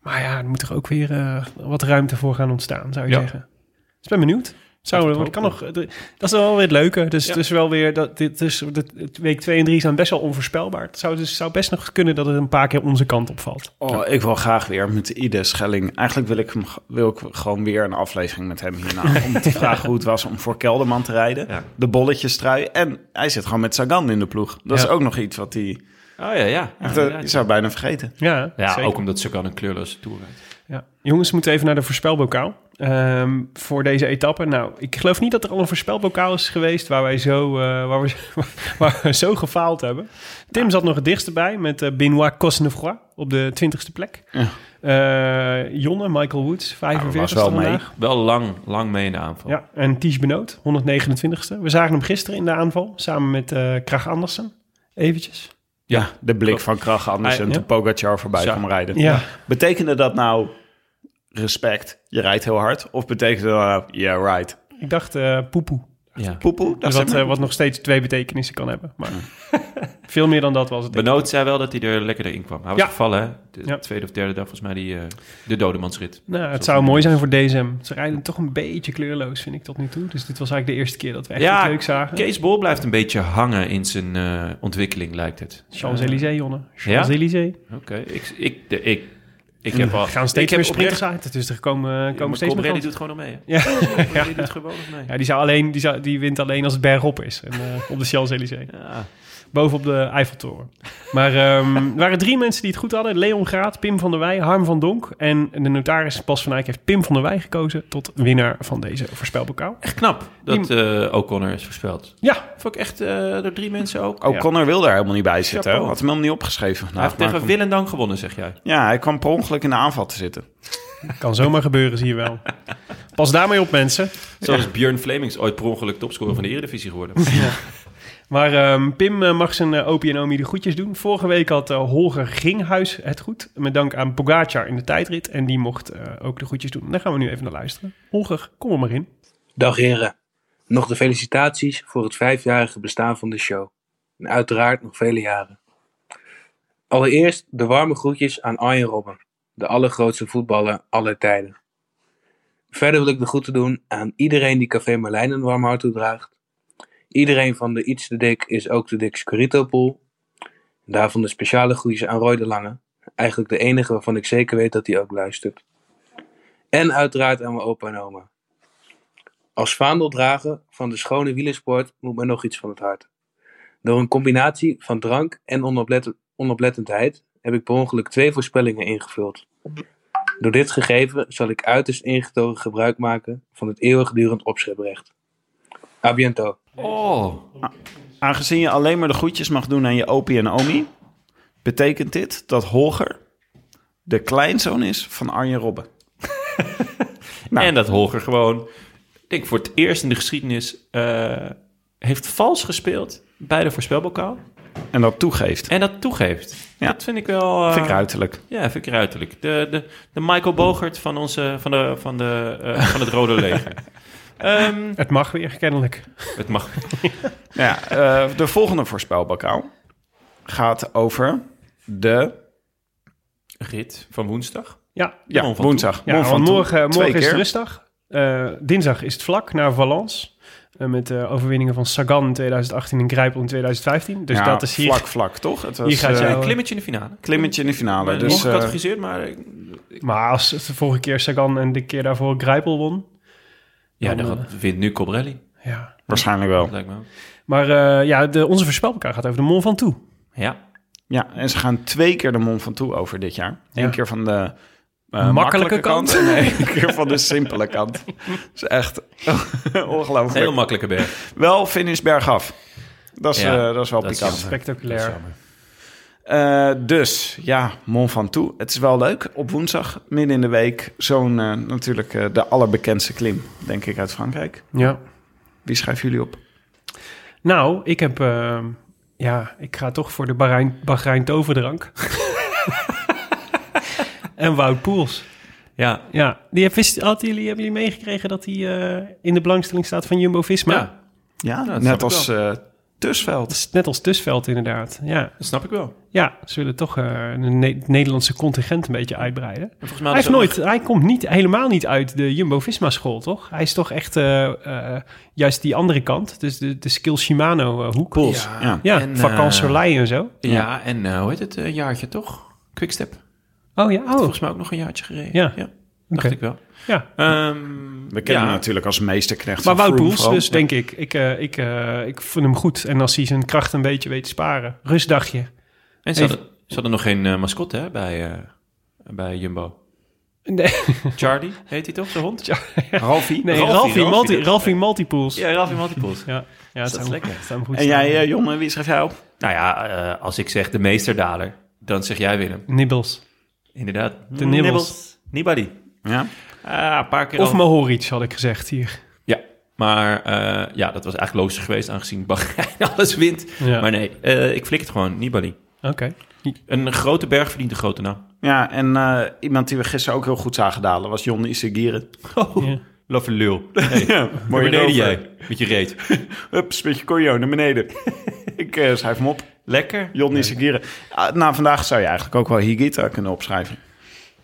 Maar ja, er moet toch ook weer wat ruimte voor gaan ontstaan, zou je Ja. zeggen. Dus ik ben benieuwd. Zou, het kan nog, dat is wel weer het leuke. Dus Ja. het is wel weer, dat, dit is, de, week 2 en 3 zijn best wel onvoorspelbaar. Het zou, dus, zou best nog kunnen dat het een paar keer onze kant opvalt. Oh, ik wil graag weer met Ide Schelling. Eigenlijk wil ik, hem, wil ik gewoon weer een aflevering met hem hierna. om te vragen hoe het was om voor Kelderman te rijden. Ja. De bolletjes trui. En hij zit gewoon met Sagan in de ploeg. Dat is ook nog iets wat hij... Oh ja, ja. echt, ja, eh, zou bijna vergeten. Ja, ja zeker. ook omdat ze kan een kleurloze tour rijdt. Ja. Jongens, we moeten even naar de voorspelbokaal. Ehm, voor deze etappe. Nou, ik geloof niet dat er al een voorspelbokaal is geweest waar wij zo, eh, waar we, waar we zo gefaald hebben. Tim zat nog het dichtst bij met eh, Benoit Cosnefroid op de 20ste plek. Ja. Eh, Jonne, Michael Woods, 45ste was wel mee. vandaag. Wel lang, lang mee in de aanval. Ja, en Ties Benoot, 129ste. We zagen hem gisteren in de aanval, samen met eh Krach Andersen. Eventjes. Ja, de blik van Krach anders en Ja. toen Pogacar voorbij kwam rijden. Ja. Betekende dat nou respect, je rijdt heel hard? Of betekende dat nou, yeah, right. Ik dacht eh poepoe. Ja. Poepoe, dat wat, eh, wat nog steeds twee betekenissen kan hebben. Maar veel meer dan dat was het. Benoot zei wel dat hij er lekkerder in kwam. Hij was Ja. gevallen, hè? De Ja. tweede of derde dag, volgens mij, die, eh, de dodemansrit. Nou, het Zoals zou mooi zijn voor DSM. Ze rijden toch een beetje kleurloos, vind ik tot nu toe. Dus dit was eigenlijk de eerste keer dat we echt Ja, iets leuks zagen. Kees Bol blijft een beetje hangen in zijn eh, ontwikkeling, lijkt het. Champs-Élysées, Jonne. Ja? Champs-Élysées. Oké, ik, ik, de, ik, ik heb al... Gaan ik steeds meer sprinters oprecht- uit. Dus er komen, Ja, komen steeds meer doet gewoon nog mee. Ja. Colbrelli doet gewoon nog mee. ja, die, zou alleen, die, zou, die wint alleen als het bergop is. En, eh, op de Champs-Élysées. Ja. Bovenop de Eiffeltoren. Maar ehm, er waren drie mensen die het goed hadden. Leon Graat, Pim van der Wij, Harm van Donk. En de notaris Bas van Eyck heeft Pim van der Wij gekozen... tot winnaar van deze voorspelbokaal. Echt knap dat eh O'Connor is voorspeld. Ja, Vond ik echt eh, door drie mensen ook. Ook Ja. Connor wilde er helemaal niet bij zitten. Had hem helemaal niet opgeschreven. Hij heeft tegen kwam- Willendang gewonnen, zeg jij. Ja, hij kwam per ongeluk in de aanval te zitten. kan zomaar gebeuren, zie je wel. Pas daarmee op, mensen. Zo is Björn Flemings ooit per ongeluk topscorer van de Eredivisie geworden. Maar ehm, Pim eh, mag zijn uh, Opie en Omi de goedjes doen. Vorige week had eh, Holger Ginghuis het goed. Met dank aan Pogacar in de tijdrit. En die mocht ook de goedjes doen. Daar gaan we nu even naar luisteren. Holger, kom er maar in. Dag heren. Nog de felicitaties voor het vijfjarige bestaan van de show. En uiteraard nog vele jaren. Allereerst de warme groetjes aan Arjen Robben, de allergrootste voetballer aller tijden. Verder wil ik de groeten doen aan iedereen die Café Marlijn een warm hart toedraagt. Iedereen van de Iets te Dik is ook de Dik Scorito Pool. En daarvan de speciale groetjes aan Roy de Lange. Eigenlijk de enige waarvan ik zeker weet dat hij ook luistert. En uiteraard aan mijn opa en oma. Als vaandeldrager van de schone wielersport moet mij nog iets van het hart. Door een combinatie van drank en onoplet- onoplettendheid heb ik per ongeluk twee voorspellingen ingevuld. Door dit gegeven zal ik uiterst ingetogen gebruik maken van het eeuwigdurend opscheprecht. A biento. Oh, Aangezien je alleen maar de groetjes mag doen aan je opie en omi... betekent dit dat Holger de kleinzoon is van Arjen Robben. Nou. en dat Holger gewoon, ik denk voor het eerst in de geschiedenis, eh, heeft vals gespeeld bij de voorspelbokaal. En dat toegeeft. En dat toegeeft. Ja. Dat vind ik wel... eh, Vind ik ruiterlijk. Ja, vind ik ruiterlijk. De, de, de Michael Bogert van, onze, van, de, van, de, eh, van het Rode Leger. Ehm, Het mag weer, kennelijk. het mag. Ja, eh, de volgende voorspelbokaal gaat over de... Rit van woensdag. Ja, Ja, van woensdag. ja van morgen, Twee morgen is het keer. rustdag. Eh, dinsdag is het vlak naar Valence. Eh, met de overwinningen van Sagan in 2018 en Grijpel in 2015. Dus Ja, dat is hier... Vlak, vlak, toch? Het was, Hier gaat Een klimmetje in de finale. klimmetje in de finale. Maar Dus, dus, eh, gecategoriseerd, maar... Maar als het de vorige keer Sagan en de keer daarvoor Grijpel won... Ja, Dan, dan gaat- wint nu Cobrelli. Ja. waarschijnlijk wel. Dat lijkt me ook. Maar eh, ja, de, onze voorspelbokaal gaat over de Mont Ventoux. Ja. Ja, en ze gaan twee keer de Mont Ventoux over dit jaar. Eén Ja. keer van de eh, Makkelijke kant. en één keer van de simpele kant. Dat is echt ongelooflijk. Heel makkelijke berg. Wel finish bergaf. Dat is, Ja, eh, dat is wel dat is. Spectaculair. Eh, dus ja, Mont Ventoux. Het is wel leuk. Op woensdag, midden in de week, zo'n eh, natuurlijk eh, de allerbekendste klim, denk ik, uit Frankrijk. Ja. Wie schrijven jullie op? Nou, ik heb... ja, ik ga toch voor de Bahrein, Bahrein toverdrank. en Wout Poels. Ja. Ja, die heb, wist, hadden jullie, hebben jullie meegekregen dat hij eh, in de belangstelling staat van Jumbo-Visma? Ja, Ja, net als eh Tusveld. Net als Tusveld inderdaad. Ja, dat snap ik wel. ja ze willen toch eh, een Ne- het Nederlandse contingent een beetje uitbreiden. En volgens mij Hij, heeft nooit, hij komt niet, helemaal niet uit de Jumbo-Visma-school, toch? Hij is toch echt eh, eh, juist die andere kant. Dus de, de Skill Shimano-hoek. Ja. Ja. ja, En, eh, Soleil en zo. Ja, en eh, hoe heet het? Een jaartje toch? Quickstep. Oh ja, oh. Volgens mij ook nog een jaartje gereden. Ja. Dacht ik wel. ja. Ehm, We kennen ja. hem natuurlijk als meesterknecht Maar van Wout Poels, dus denk ik. Ik, eh, ik, eh, ik vind hem goed. En als hij zijn kracht een beetje weet te sparen. Rustdagje. En ze hadden, ze hadden nog geen eh, mascotte hè, bij, eh, bij Jumbo. Nee, Charlie, heet hij toch, de hond? Ralfie. nee Ralphie, Multi, dat- Ralphie Multipools. Ja, Ralphie Multipools. Ja, ja het dat zou lekker? Goed En staan. jij, jongen, wie schrijf jij op? Nou ja, eh, als ik zeg de meesterdaler, dan zeg jij Willem. Nibbels. Inderdaad. De Nibbles. Nibali. Ja. Ah, een paar keer Of al. Mohoric had ik gezegd hier. Ja, maar eh, ja, dat was eigenlijk logisch geweest aangezien Bahrein alles wint. Ja. Maar nee, eh, ik flik het gewoon, Nibali. Oké. Een grote berg verdient een grote naam. Ja, en eh, iemand die we gisteren ook heel goed zagen dalen was Jon Isagire. Oh, Ja. love lul. Hey, Ja, naar mooi beneden jij, met je reet. Hup, spitje conjo naar beneden. ik eh, schrijf hem op. Lekker. Jon Isagire. Ah, nou, vandaag zou je eigenlijk ook wel Higita kunnen opschrijven.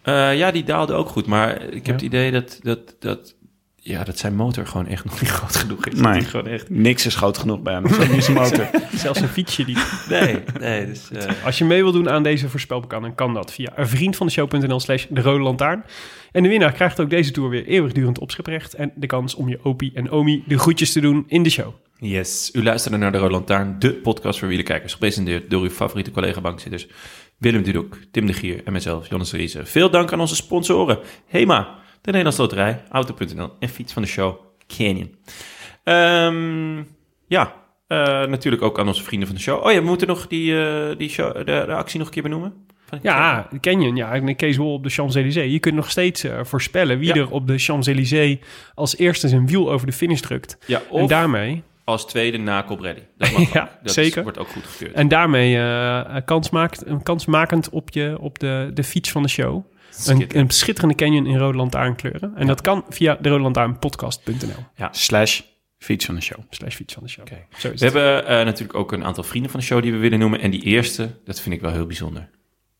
Eh, ja, die daalde ook goed, maar ik heb Ja. het idee dat, dat, dat, ja, dat zijn motor gewoon echt nog niet groot genoeg is. Nee. Gewoon echt... Niks is groot genoeg bij hem. Niet zijn motor. Zelfs een fietsje die... Nee, nee, dus... eh, Als je mee wil doen aan deze voorspelbokaal, dan kan dat via een vriend van de show.nl slash de rode lantaarn. En de winnaar krijgt ook deze tour weer eeuwigdurend opscheprecht en de kans om je opie en omi de groetjes te doen in de show. Yes, u luisterde naar de Rode Lantaarn, de podcast voor wielerkijkers, gepresenteerd door uw favoriete collega-bankzitters Willem Dudok, Tim de Gier en mezelf, Jonas Riese. Veel dank aan onze sponsoren, HEMA, de Nederlandse Loterij, Auto.nl en fiets van de show, Canyon. Ehm, ja, eh, natuurlijk ook aan onze vrienden van de show. Oh ja, we moeten nog die, eh, die show, de, de actie nog een keer benoemen. Ja, Canyon, ja, en Kees Wol op de Champs-Élysées. Je kunt nog steeds eh, voorspellen wie Ja. er op de Champs-Élysées als eerste zijn wiel over de finish drukt. Ja, En daarmee, als tweede na Cobrelli. Dat mag Ja, ook. Dat is- zeker. wordt ook goedgekeurd. en daarmee eh, kans maakt, een kansmakend op, je, op de, de fiets van de show. Een, Schitterend. een schitterende Canyon in rode lantaarnkleuren. En dat kan via de rode lantaarnpodcast.nl Slash fiets van de show. slash fiets van de show. Zo is We het. hebben eh, natuurlijk ook een aantal vrienden van de show die we willen noemen. En die eerste, dat vind ik wel heel bijzonder.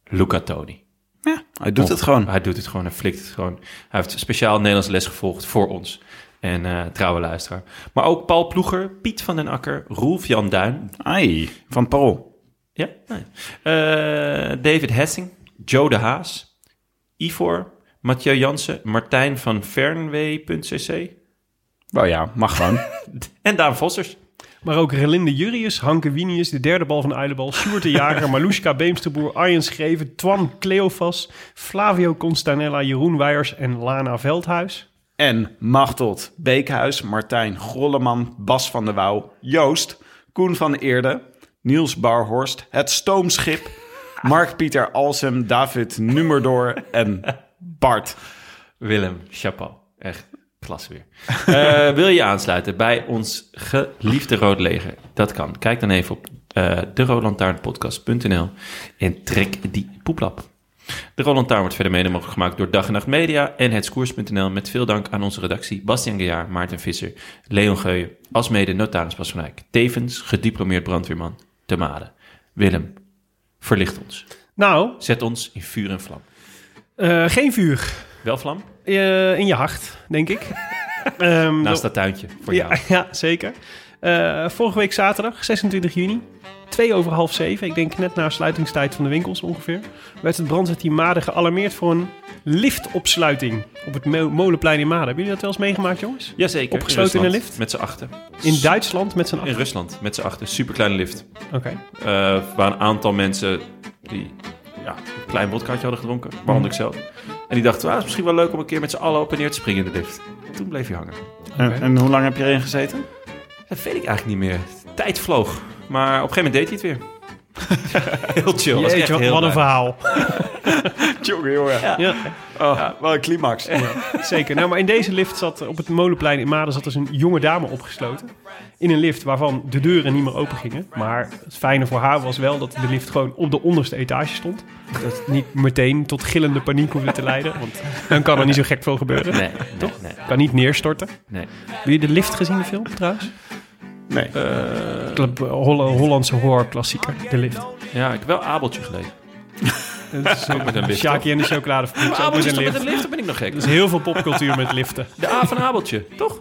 Luca Toni. Ja, hij doet het gewoon. Hij doet het gewoon, hij flikt het gewoon. Hij heeft speciaal Nederlands les gevolgd voor ons. En eh, trouwe luisteraar. Maar ook Paul Ploeger, Piet van den Akker, Roelf Jan Duin. Ai, van Paul. Ja, nee. Eh, David Hessing, Joe de Haas, Ivor, Mathieu Jansen, Martijn van Fernwee.cc Nou ja, mag gewoon. en Daan Vossers. Maar ook Relinde Jurius, Hanke Winius, de derde bal van de Uilenbal, Sjoerd de Jager, Malushka Beemsterboer, Arjen Schreven, Twan Cleofas, Flavio Constanella, Jeroen Weijers en Lana Veldhuis. En Machtot, Beekhuis, Martijn Grolleman, Bas van der Wouw, Joost, Koen van Eerde, Niels Barhorst, Het Stoomschip, Mark-Pieter Alsem, David Nummerdoor en Bart. Willem, chapeau. Echt klasse weer. Eh, wil je aansluiten bij ons geliefde Rood Leger? Dat kan. Kijk dan even op uh, de en trek die poeplap. De Roland Lantaarn wordt verder mede mogelijk gemaakt door Dag en Nacht Media en hetskoers.nl. Met veel dank aan onze redactie Bastian Gejaar, Maarten Visser, Leon Geuyen, alsmede notaris Bas van Eyck. Tevens gediplomeerd brandweerman te Made. Willem, verlicht ons. Nou, Zet ons in vuur en vlam. uh, geen vuur. Wel vlam? Uh, in je hart, denk ik. Ehm, Naast dat tuintje voor ja, jou. ja, zeker. Eh, vorige week zaterdag, 26 juni, twee over half zeven, ik denk net na sluitingstijd van de winkels ongeveer, werd het brandweerteam Maden gealarmeerd voor een liftopsluiting op het Mo- Molenplein in Maden. Hebben jullie dat wel eens meegemaakt, jongens? Jazeker. Opgesloten in een Rusland, lift? Met z'n achten. In Duitsland met z'n In acht. Rusland, met z'n achten. Superkleine lift. Oké. Eh, waren een aantal mensen die ja, een klein wodkaatje hadden gedronken, waaronder ik zelf. En die dachten, ah, het is misschien wel leuk om een keer met z'n allen op en neer te springen in de lift. Toen bleef hij hangen. En, en hoe lang heb je erin gezeten? Dat weet ik eigenlijk niet meer. Tijd vloog. Maar op een gegeven moment deed hij het weer. heel chill. was Jeetje, echt wat, heel wat een verhaal. Jongen, jongen. Ja, Oh, Wel een climax. zeker. Nou, maar in deze lift zat op het Molenplein in Maden zat dus een jonge dame opgesloten. In een lift waarvan de deuren niet meer open gingen. Maar het fijne voor haar was wel dat de lift gewoon op de onderste etage stond. Dat het niet meteen tot gillende paniek hoefde te leiden. Want dan kan er niet zo gek veel gebeuren. Nee, nee, nee. Kan niet neerstorten. nee. Heb je de lift gezien, de film trouwens? Nee. Club, eh, Holl- Hollandse horrorklassieker, De Lift. Ja, ik heb wel Abeltje gelezen. Dat is Ook met een lift, Shaki en de chocoladefabriek. Ook Abeltje met is een met lift. een lift? Dan ben ik nog gek. Er is heel veel popcultuur met liften. De A van Abeltje, toch?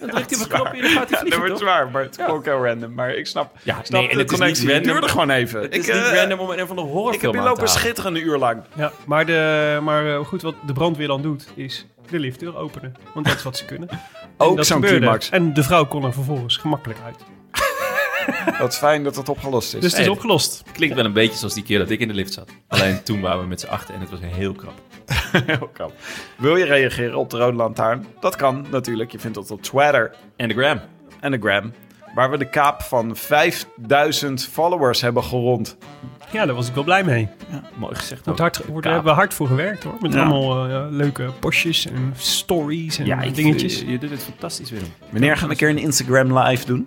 Dan drukt hij op een knopje en dan gaat hij dat vliegen, wordt toch? zwaar, maar het is ook heel random. Maar ik snap, Ja, snap nee, en de het is connectie. niet Het duurde gewoon even. Het is ik, niet eh, random om een van de horrorfilm Ik heb hier lopen halen. schitteren een uur lang. Ja, maar, de, maar eh, goed, wat de brandweer dan doet, is de liftdeur openen. Want dat is wat ze kunnen. En Ook dat zo'n gebeurde. climax. En de vrouw kon er vervolgens gemakkelijk uit. Dat is fijn dat het opgelost is. Dus het is Hey. opgelost. Klinkt wel een beetje zoals die keer dat ik in de lift zat. Alleen toen waren we met z'n achten en het was heel krap. Heel knap. Wil je reageren op de Rode Lantaarn? Dat kan natuurlijk. Je vindt dat op Twitter En de gram. en de Gram. Waar we de kaap van 5000 followers hebben gerond. Ja, daar was ik wel blij mee. Mooi gezegd Wordt ook. hard, wordt, Kaap. daar hebben we hard voor gewerkt hoor. Met Ja. allemaal eh, leuke postjes en stories en Ja, ik- dingetjes. Je, je doet het fantastisch, Willem. Wanneer gaan we een keer een Instagram live doen?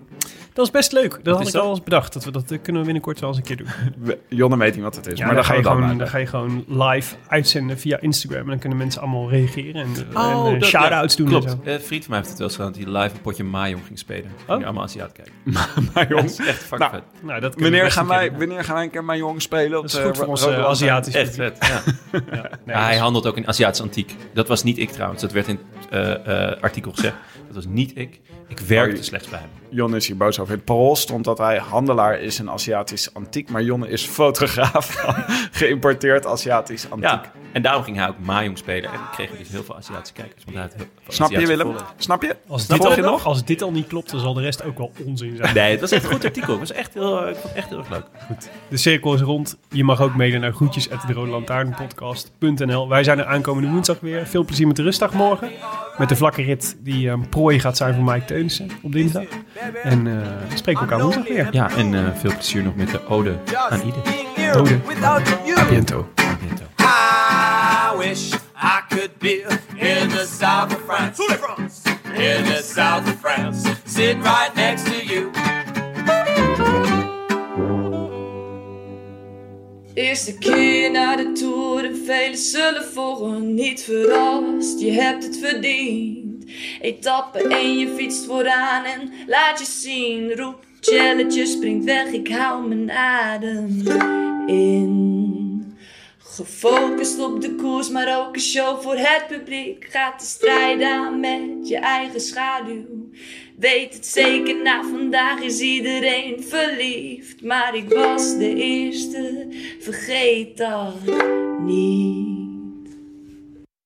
Dat is best leuk. Dat had ik dat? al eens bedacht. Dat, we, dat eh, kunnen we binnenkort wel eens een keer doen. We- Jonne weet niet wat het is, Ja, maar dan, dan ga je dan gewoon, dan ga je gewoon live uitzenden via Instagram. En dan kunnen mensen allemaal reageren en, Oh, en eh, shout-outs doen Klopt. en zo. Een vriend van mij heeft het wel eens gedaan dat hij live een potje Mahjong ging spelen. Ging Oh. allemaal Aziat kijken. Dat is echt fucking Nou, vet. Nou, dat kunnen we wanneer gaan, wij, doen. wanneer gaan wij een keer jongen spelen? Op Dat is de goed voor Ro- ons Rode eh, Lantaarn? Aziatisch Echt vet, ja. Nee, Ja, hij handelt ook in Aziatisch antiek. Dat was niet ik trouwens. Dat werd in het eh, eh, artikel gezegd. Dat was niet ik. Ik werkte Oh, slechts bij hem. Jonne is hier boos over. In het parool stond dat hij handelaar is in Aziatisch antiek. Maar Jonne is fotograaf van geïmporteerd Aziatisch antiek. Ja, en daarom ging hij ook Mahjong spelen. En kreeg hij dus heel veel Aziatische kijkers. Want hij had heel veel Snap je Willem? Snap je? Als dit, je al, nog? als dit al niet klopt, dan zal de rest ook wel onzin zijn. Nee, het was echt een goed artikel. Het was echt heel, ik vond het echt heel erg leuk. De cirkel is rond. Je mag ook mailen naar groetjes Wij zijn er aankomende woensdag weer. Veel plezier met de rustdag morgen. Met de vlakke rit die een prooi gaat zijn voor Mike Teunissen op dinsdag. En eh we spreken elkaar woensdag weer. Ja, en eh, veel plezier nog met de ode aan Ide. Ode. A biento. A biento. I wish I could be in the south of France. In the south of France. Sitting right next to you. Eerste keer naar de Tour, de velen zullen volgen. Niet verrast, je hebt het verdiend. Etappe en je fietst vooraan en laat je zien. Roep, challenge, springt weg, ik hou mijn adem in. Gefocust op de koers, maar ook een show voor het publiek. Gaat de strijd aan met je eigen schaduw. Weet het zeker, na vandaag is iedereen verliefd. Maar ik was de eerste, vergeet dat niet.